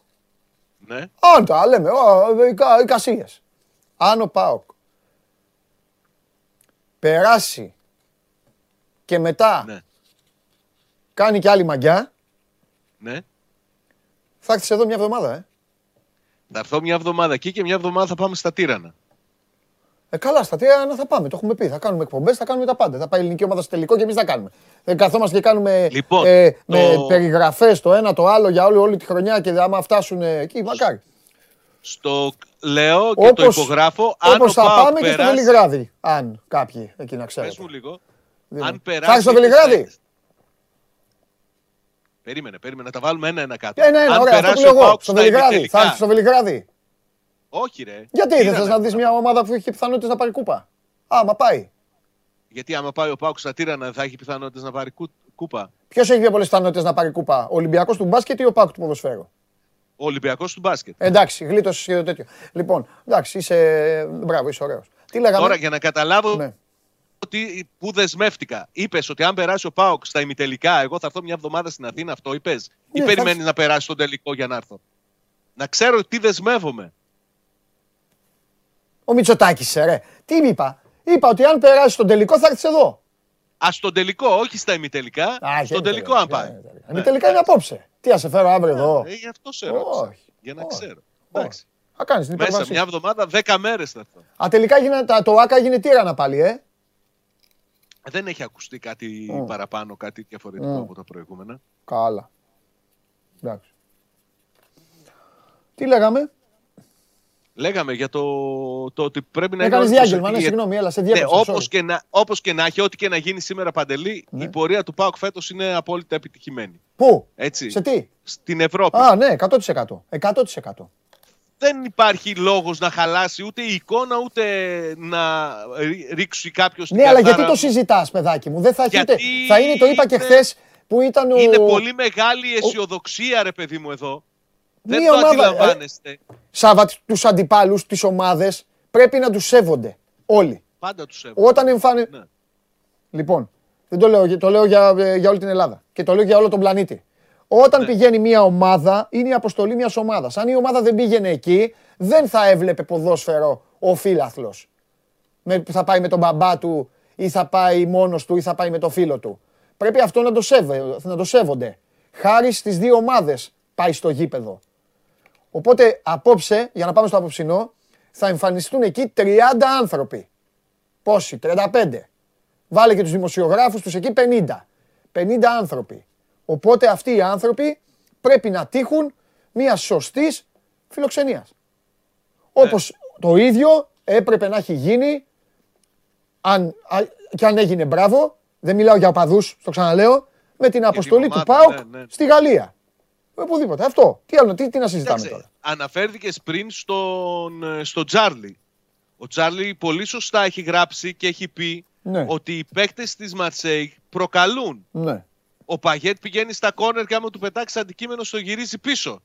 Ναι. Αν τα λέμε. Οι Αν ο Πάοκ περάσει και μετά ναι. κάνει και άλλη μαγιά, ναι. θα έρθεις εδώ μια εβδομάδα, ε. Θα έρθω μια εβδομάδα εκεί και μια εβδομάδα θα πάμε στα Τύρανα. Ε, καλά, στα Τύρανα θα πάμε, το έχουμε πει. Θα κάνουμε εκπομπές, θα κάνουμε τα πάντα. Θα πάει η ελληνική ομάδα στο τελικό και εμείς θα κάνουμε. Δεν καθόμαστε και κάνουμε λοιπόν, ε, το... με περιγραφές το ένα το άλλο για όλη, όλη τη χρονιά και άμα φτάσουν εκεί, μακάρι. Στο λέω και όπως, το υπογράφω. Όπως θα πάμε περάσει... και στο Βελιγράδι, αν κάποιοι εκεί να ξέρετε. Πες μου λίγο. Αν περάσει. Θα στο Βελιγράδι. Περίμενε, περίμενε να τα βάλουμε ένα-ένα κάτω. Ένα-ένα, Αν ωραία, αυτό εγώ. Στο Βελιγράδι. Θα έρθει στο Βελιγράδι. Όχι, ρε. Γιατί δεν θες να δεις μια ομάδα που έχει πιθανότητες να πάρει κούπα; Άμα πάει. Γιατί άμα πάει ο Πάουκ στα Τύρανα θα έχει πιθανότητες να πάρει κούπα; Ποιος έχει πιο πολλές πιθανότητες να πάρει κούπα, ο Ολυμπιακός του μπάσκετ ή ο Πάουκ του ποδοσφαίρου; Ο Ολυμπιακός του μπάσκετ. Εντάξει, γλίτωσε το τέτοιο. Λοιπόν, εντάξει, είσαι. Μπράβο, είσαι ωραίος. Τι λέγαμε; Τώρα για να καταλάβω ναι ότι, που δεσμεύτηκα. Είπες ότι αν περάσει ο Πάοκ στα ημιτελικά, εγώ θα έρθω μια εβδομάδα στην Αθήνα. Αυτό είπες. Ναι, ή περιμένεις να περάσει τον τελικό για να έρθω; Να ξέρω τι δεσμεύομαι. Ο Μητσοτάκης, ε, ρε. Τι είπα; Είπα ότι αν περάσει τον τελικό θα έρθεις εδώ. Α, στον τελικό, όχι στα ημιτελικά. Α, στον τελικό, αν πάει. Ημιτελικά είναι απόψε. Τι, ας σε φέρω αύριο εδώ; Ε, γι' αυτό σε ρώτησα. Για να ξέρω. Εντάξει. Θα κάνεις Μέσα μια εβδομάδα, δέκα μέρες θα έρθω. Α, τελικά γίνε, το ΆΚΑ έγινε τύρανα πάλι, ε. Δεν έχει ακουστεί κάτι παραπάνω, κάτι διαφορετικό από τα προηγούμενα. Καλά. Εντάξει. Τι λέγαμε; Λέγαμε για το, το ότι πρέπει να... Έκανες διάγγελμα, ναι, συγγνώμη, έλα, σε διάγγελμα. Ναι, όπως, και να, όπως και να έχει, ό,τι και να γίνει σήμερα Παντελή, ναι. η πορεία του ΠΑΟΚ φέτος είναι απόλυτα επιτυχημένη. Πού, Έτσι. σε τι; Στην Ευρώπη. Α, ναι, 100%. 100% δεν υπάρχει λόγος να χαλάσει ούτε η εικόνα ούτε να ρίξει κάποιος Ναι, αλλά γιατί το συζητάς, παιδάκι μου; Δεν θα, γιατί ούτε... θα είναι, το είπα και χθες που ήταν ο... Είναι πολύ μεγάλη αισιοδοξία, ρε παιδί μου, εδώ. δεν το ομάδα, αντιλαμβάνεστε. Ε, Σάββατ, τους αντιπάλους, τις ομάδες, πρέπει να τους σέβονται. Όλοι. Πάντα τους σέβονται. Όταν εμφάνε... Ναι. Λοιπόν, δεν το λέω, το λέω για, για όλη την Ελλάδα και το λέω για όλο τον πλανήτη. Όταν ναι. πηγαίνει μια ομάδα, είναι η αποστολή μιας ομάδας. Αν η ομάδα δεν πήγαινε εκεί, δεν θα έβλεπε ποδόσφαιρο ο φίλαθλο. Που θα πάει με τον μπαμπά του ή θα πάει μόνος του ή θα πάει με το φίλο του. Πρέπει αυτό να το, να το σέβονται. Χάρη στις δύο ομάδες πάει στο γήπεδο. Οπότε απόψε, για να πάμε στο απόψινό, θα εμφανιστούν εκεί 30 άνθρωποι. Πόσοι, 35. Βάλε και τους δημοσιογράφους τους εκεί 50. 50 άνθρωποι. Οπότε αυτοί οι άνθρωποι πρέπει να τύχουν μια σωστής φιλοξενίας. Όπως το ίδιο έπρεπε να έχει γίνει αν, και αν έγινε μπράβο, δεν μιλάω για οπαδούς, το ξαναλέω, με την αποστολή του ΠΑΟΚ ναι, ναι. στη Γαλλία. Οπουδήποτε. Αυτό. Τι άλλο, τι, τι να συζητάμε τώρα. Αναφέρθηκες πριν στον, στο Τζάρλι. Ο Τζάρλι πολύ σωστά έχει γράψει και έχει πει ναι. ότι οι παίκτες της Μαρσέη προκαλούν. Ναι. Ο Παγέτ πηγαίνει στα κόρνερ και άμα του πετάξει αντικείμενο στο γυρίζει πίσω.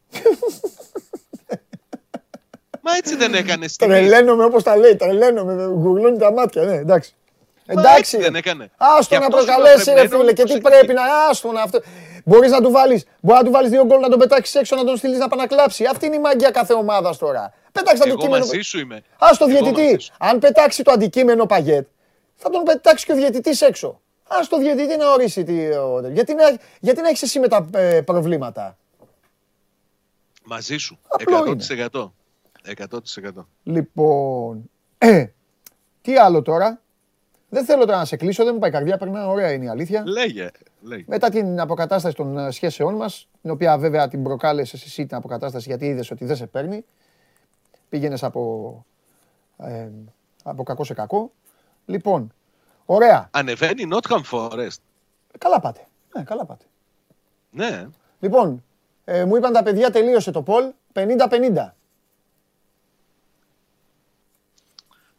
Μα έτσι δεν έκανε στην Τρελαίνομαι όπως τα λέει. Τρελαίνομαι. Γουρλώνει τα μάτια. Ναι, εντάξει. Εντάξει. δεν έκανε. Άστο να προκαλέσει, ρε φίλε, και τι πρέπει να. Άστο να αυτό. Μπορείς να του βάλει μπορεί να του βάλεις δύο γκολ, να τον πετάξεις έξω, να τον στείλεις να πανακλάψει. Αυτή είναι η μαγεία κάθε ομάδας τώρα. Πετάξει το αντικείμενο. Μαζί σου είμαι. Α το διαιτητή. Αν πετάξει το αντικείμενο παγέτ, θα τον πετάξει και ο διαιτητής έξω. Α το διαιτητή να ορίσει. Τι, γιατί, να, γιατί να έχεις εσύ με τα ε, προβλήματα; Μαζί σου. Απλό 100%. 100%. Λοιπόν. Ε, τι άλλο τώρα; Δεν θέλω τώρα να σε κλείσω, δεν μου πάει η καρδιά, περνά ωραία είναι η αλήθεια. Λέγε, λέγε. Μετά την αποκατάσταση των ε, σχέσεών μας, την οποία βέβαια την προκάλεσες εσύ την αποκατάσταση γιατί είδες ότι δεν σε παίρνει. Πήγαινες από, ε, από κακό σε κακό. Λοιπόν, ωραία. Ανεβαίνει Nottingham Forest. Καλά πάτε. Ναι, καλά πάτε. Ναι. Λοιπόν, ε, μου είπαν τα παιδιά τελείωσε το Πολ 50-50.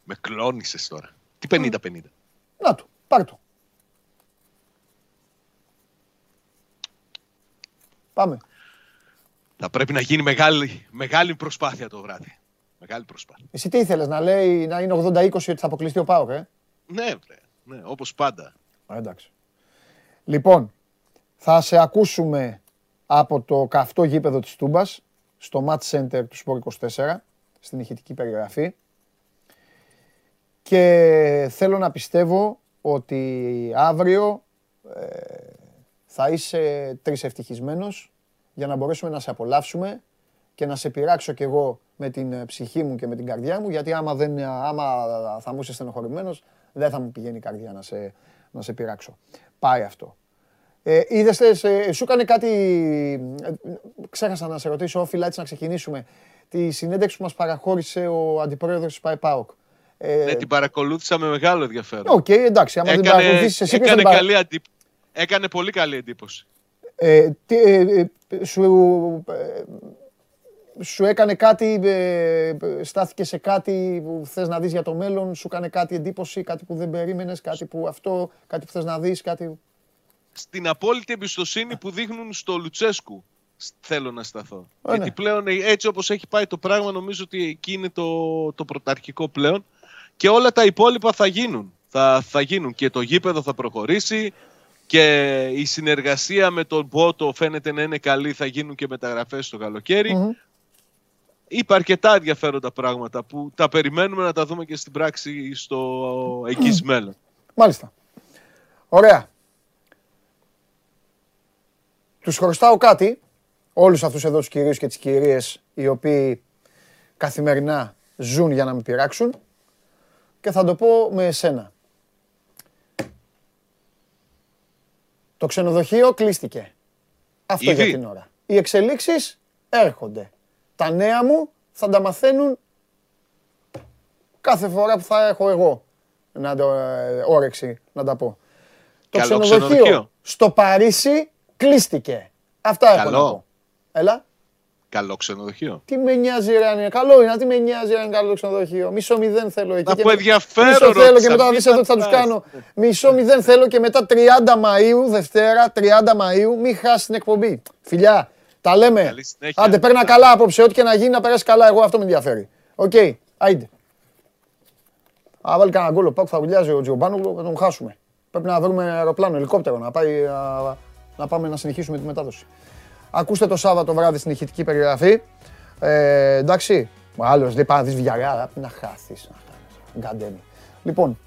Με κλώνησες τώρα. Τι 50-50. Να του, πάρ' το. Πάμε. Θα πρέπει να γίνει μεγάλη, μεγάλη προσπάθεια το βράδυ. Μεγάλη προσπάθεια. Εσύ τι ήθελες, να λέει να είναι 80-20 ότι θα αποκλειστεί ο Πάοκ, ε; Ναι, βρε. Ναι, όπως πάντα. Α, εντάξει. Λοιπόν, θα σε ακούσουμε από το καυτό γήπεδο της Τούμπας, στο Match Center του Sport 24, στην ηχητική περιγραφή. Και θέλω να πιστεύω ότι αύριο ε, θα είσαι τρεις ευτυχισμένος για να μπορέσουμε να σε απολαύσουμε και να σε πειράξω κι εγώ με την ε, ψυχή μου και με την καρδιά μου, γιατί άμα, δεν, άμα θα μου είσαι στενοχωρημένος, δεν θα μου πηγαίνει η καρδιά να σε, να σε πειράξω. Πάει αυτό. Ε, είδες, ε, σου έκανε κάτι, ε, ξέχασα να σε ρωτήσω, όφειλα έτσι να ξεκινήσουμε, τη συνέντευξη που μας παραχώρησε ο αντιπρόεδρος της ΠΑΕ ΠΑΟΚ. Ε, ναι, την παρακολούθησα με μεγάλο ενδιαφέρον. OK, okay, εντάξει. Άμα έκανε, δεν εσύ, έκανε, καλή αντί... έκανε πολύ καλή εντύπωση. Ε, τι, ε, ε σου, ε, σου έκανε κάτι, ε, στάθηκε σε κάτι που θες να δεις για το μέλλον, σου έκανε κάτι εντύπωση, κάτι που δεν περίμενες, κάτι που αυτό, κάτι που θες να δεις, κάτι... Στην απόλυτη εμπιστοσύνη που δείχνουν στο Λουτσέσκου θέλω να σταθώ. Ε, Γιατί ναι. πλέον έτσι όπως έχει πάει το πράγμα νομίζω ότι εκεί είναι το, το πρωταρχικό πλέον και όλα τα υπόλοιπα θα γίνουν. Θα, θα γίνουν και το γήπεδο θα προχωρήσει και η συνεργασία με τον Μπότο φαίνεται να είναι καλή, θα γίνουν και μεταγραφές στο καλοκαιρι mm Είπα αρκετά ενδιαφέροντα πράγματα που τα περιμένουμε να τα δούμε και στην πράξη στο εγγύς μέλλον. Μάλιστα. Ωραία. Τους χρωστάω κάτι, όλους αυτούς εδώ τους κυρίους και τις κυρίες οι οποίοι καθημερινά ζουν για να με πειράξουν και θα το πω με εσένα. Το ξενοδοχείο κλείστηκε. Αυτό για την ώρα. Οι εξελίξεις έρχονται. Τα νέα μου θα τα μαθαίνουν κάθε φορά που θα έχω εγώ να το, ε, όρεξη να τα πω. Το ξενοδοχείο, στο Παρίσι κλείστηκε. Αυτά έχω να πω. Έλα. Καλό ξενοδοχείο. Τι με νοιάζει, ρε, αν είναι καλό είναι. Τι με νοιάζει, αν είναι καλό ξενοδοχείο. Μισό μηδέν θέλω εκεί. Από ενδιαφέρον. Μισό θέλω και μετά να δεις εδώ τι θα τους κάνω. Μισό μηδέν θέλω και μετά 30 Μαου, Δευτέρα, 30 Μαου, μην χάσεις την εκπομπή. Φιλιά, τα λέμε. Άντε, παίρνα καλά απόψε. Ό,τι και να γίνει να περάσει καλά. Εγώ αυτό με ενδιαφέρει. Οκ, άιντε. Α, βάλει κανένα γκολ. Πάκου θα βουλιάζει ο Τζιομπάνογλου, θα τον χάσουμε. Πρέπει να βρούμε αεροπλάνο, ελικόπτερο, να, πάει, να πάμε να συνεχίσουμε τη μετάδοση. Ακούστε το Σάββατο βράδυ στην ηχητική περιγραφή. Ε, εντάξει, άλλος δεν πάει να δεις βιαγάρα, να χάθεις. Γκαντέμι. Λοιπόν,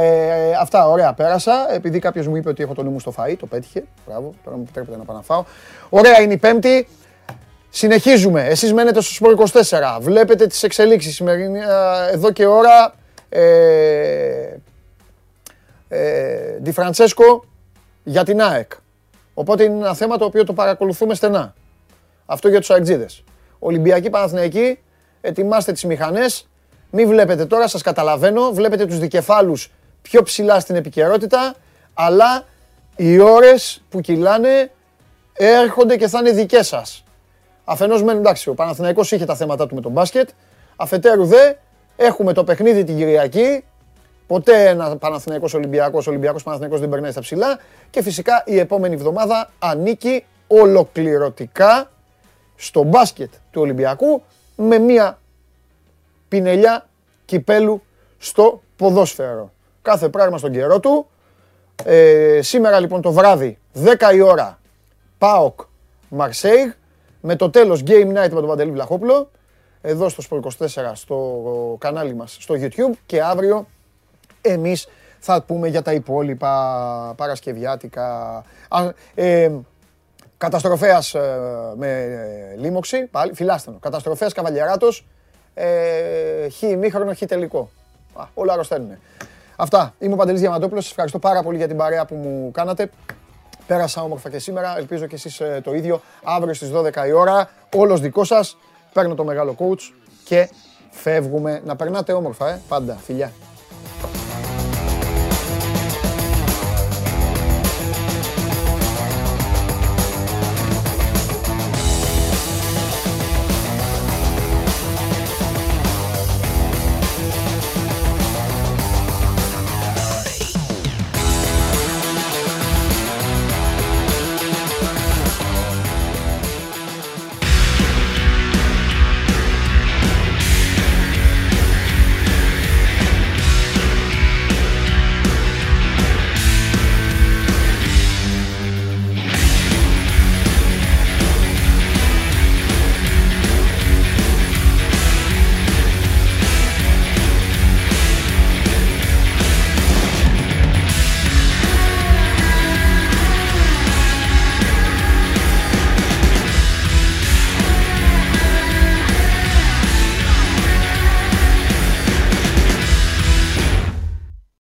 ε, αυτά ωραία πέρασα. Επειδή κάποιος μου είπε ότι έχω το νου μου στο φαΐ, το πέτυχε. Μπράβο, τώρα μου επιτρέπετε να πάω να φάω. Ωραία είναι η Πέμπτη. Συνεχίζουμε. Εσείς μένετε στο Σπορ 24. Βλέπετε τις εξελίξεις σημερινή, εδώ και ώρα. Ε, ε, Ντι Φραντσέσκο για την ΑΕΚ. Οπότε είναι ένα θέμα το οποίο το παρακολουθούμε στενά. Αυτό για τους αεξίδες. Ολυμπιακοί Παναθηναϊκοί, ετοιμάστε τις μηχανές. Μην βλέπετε τώρα, σας καταλαβαίνω, βλέπετε τους δικεφάλους πιο ψηλά στην επικαιρότητα, αλλά οι ώρες που κυλάνε έρχονται και θα είναι δικές σας. Αφενός μένουν εντάξει, ο Παναθηναϊκός είχε τα θέματα του με τον μπάσκετ, αφετέρου δε έχουμε το παιχνίδι την Κυριακή, Ποτέ ένας Παναθηναϊκός Ολυμπιακός, Ολυμπιακός Παναθηναϊκός δεν περνάει στα ψηλά και φυσικά η επόμενη εβδομάδα ανήκει ολοκληρωτικά στο μπάσκετ του Ολυμπιακού με μία πινελιά κυπέλου στο ποδόσφαιρο. Κάθε πράγμα στον καιρό του. Ε, σήμερα λοιπόν το βράδυ, 10 η ώρα, ΠΑΟΚ Μαρσέιγ, με το τέλος Game Night με τον Παντελή Βλαχόπουλο, εδώ στο Sport 24 στο κανάλι μας στο YouTube και αύριο εμείς θα πούμε για τα υπόλοιπα παρασκευιάτικα. Ε, καταστροφέας ε, με ε, λίμωξη, πάλι, φιλάστενο. Καταστροφέας καβαλιαράτος, ε, χ ημίχρονο, χ τελικό. Α, όλα αρρωσταίνουν. Αυτά. Είμαι ο Παντελής Διαμαντόπουλος. Σας ευχαριστώ πάρα πολύ για την παρέα που μου κάνατε. Πέρασα όμορφα και σήμερα. Ελπίζω και εσείς ε, το ίδιο. Αύριο στις 12 η ώρα. Όλος δικός σας. Παίρνω το μεγάλο coach και φεύγουμε. Να περνάτε όμορφα, ε. Πάντα. Φιλιά.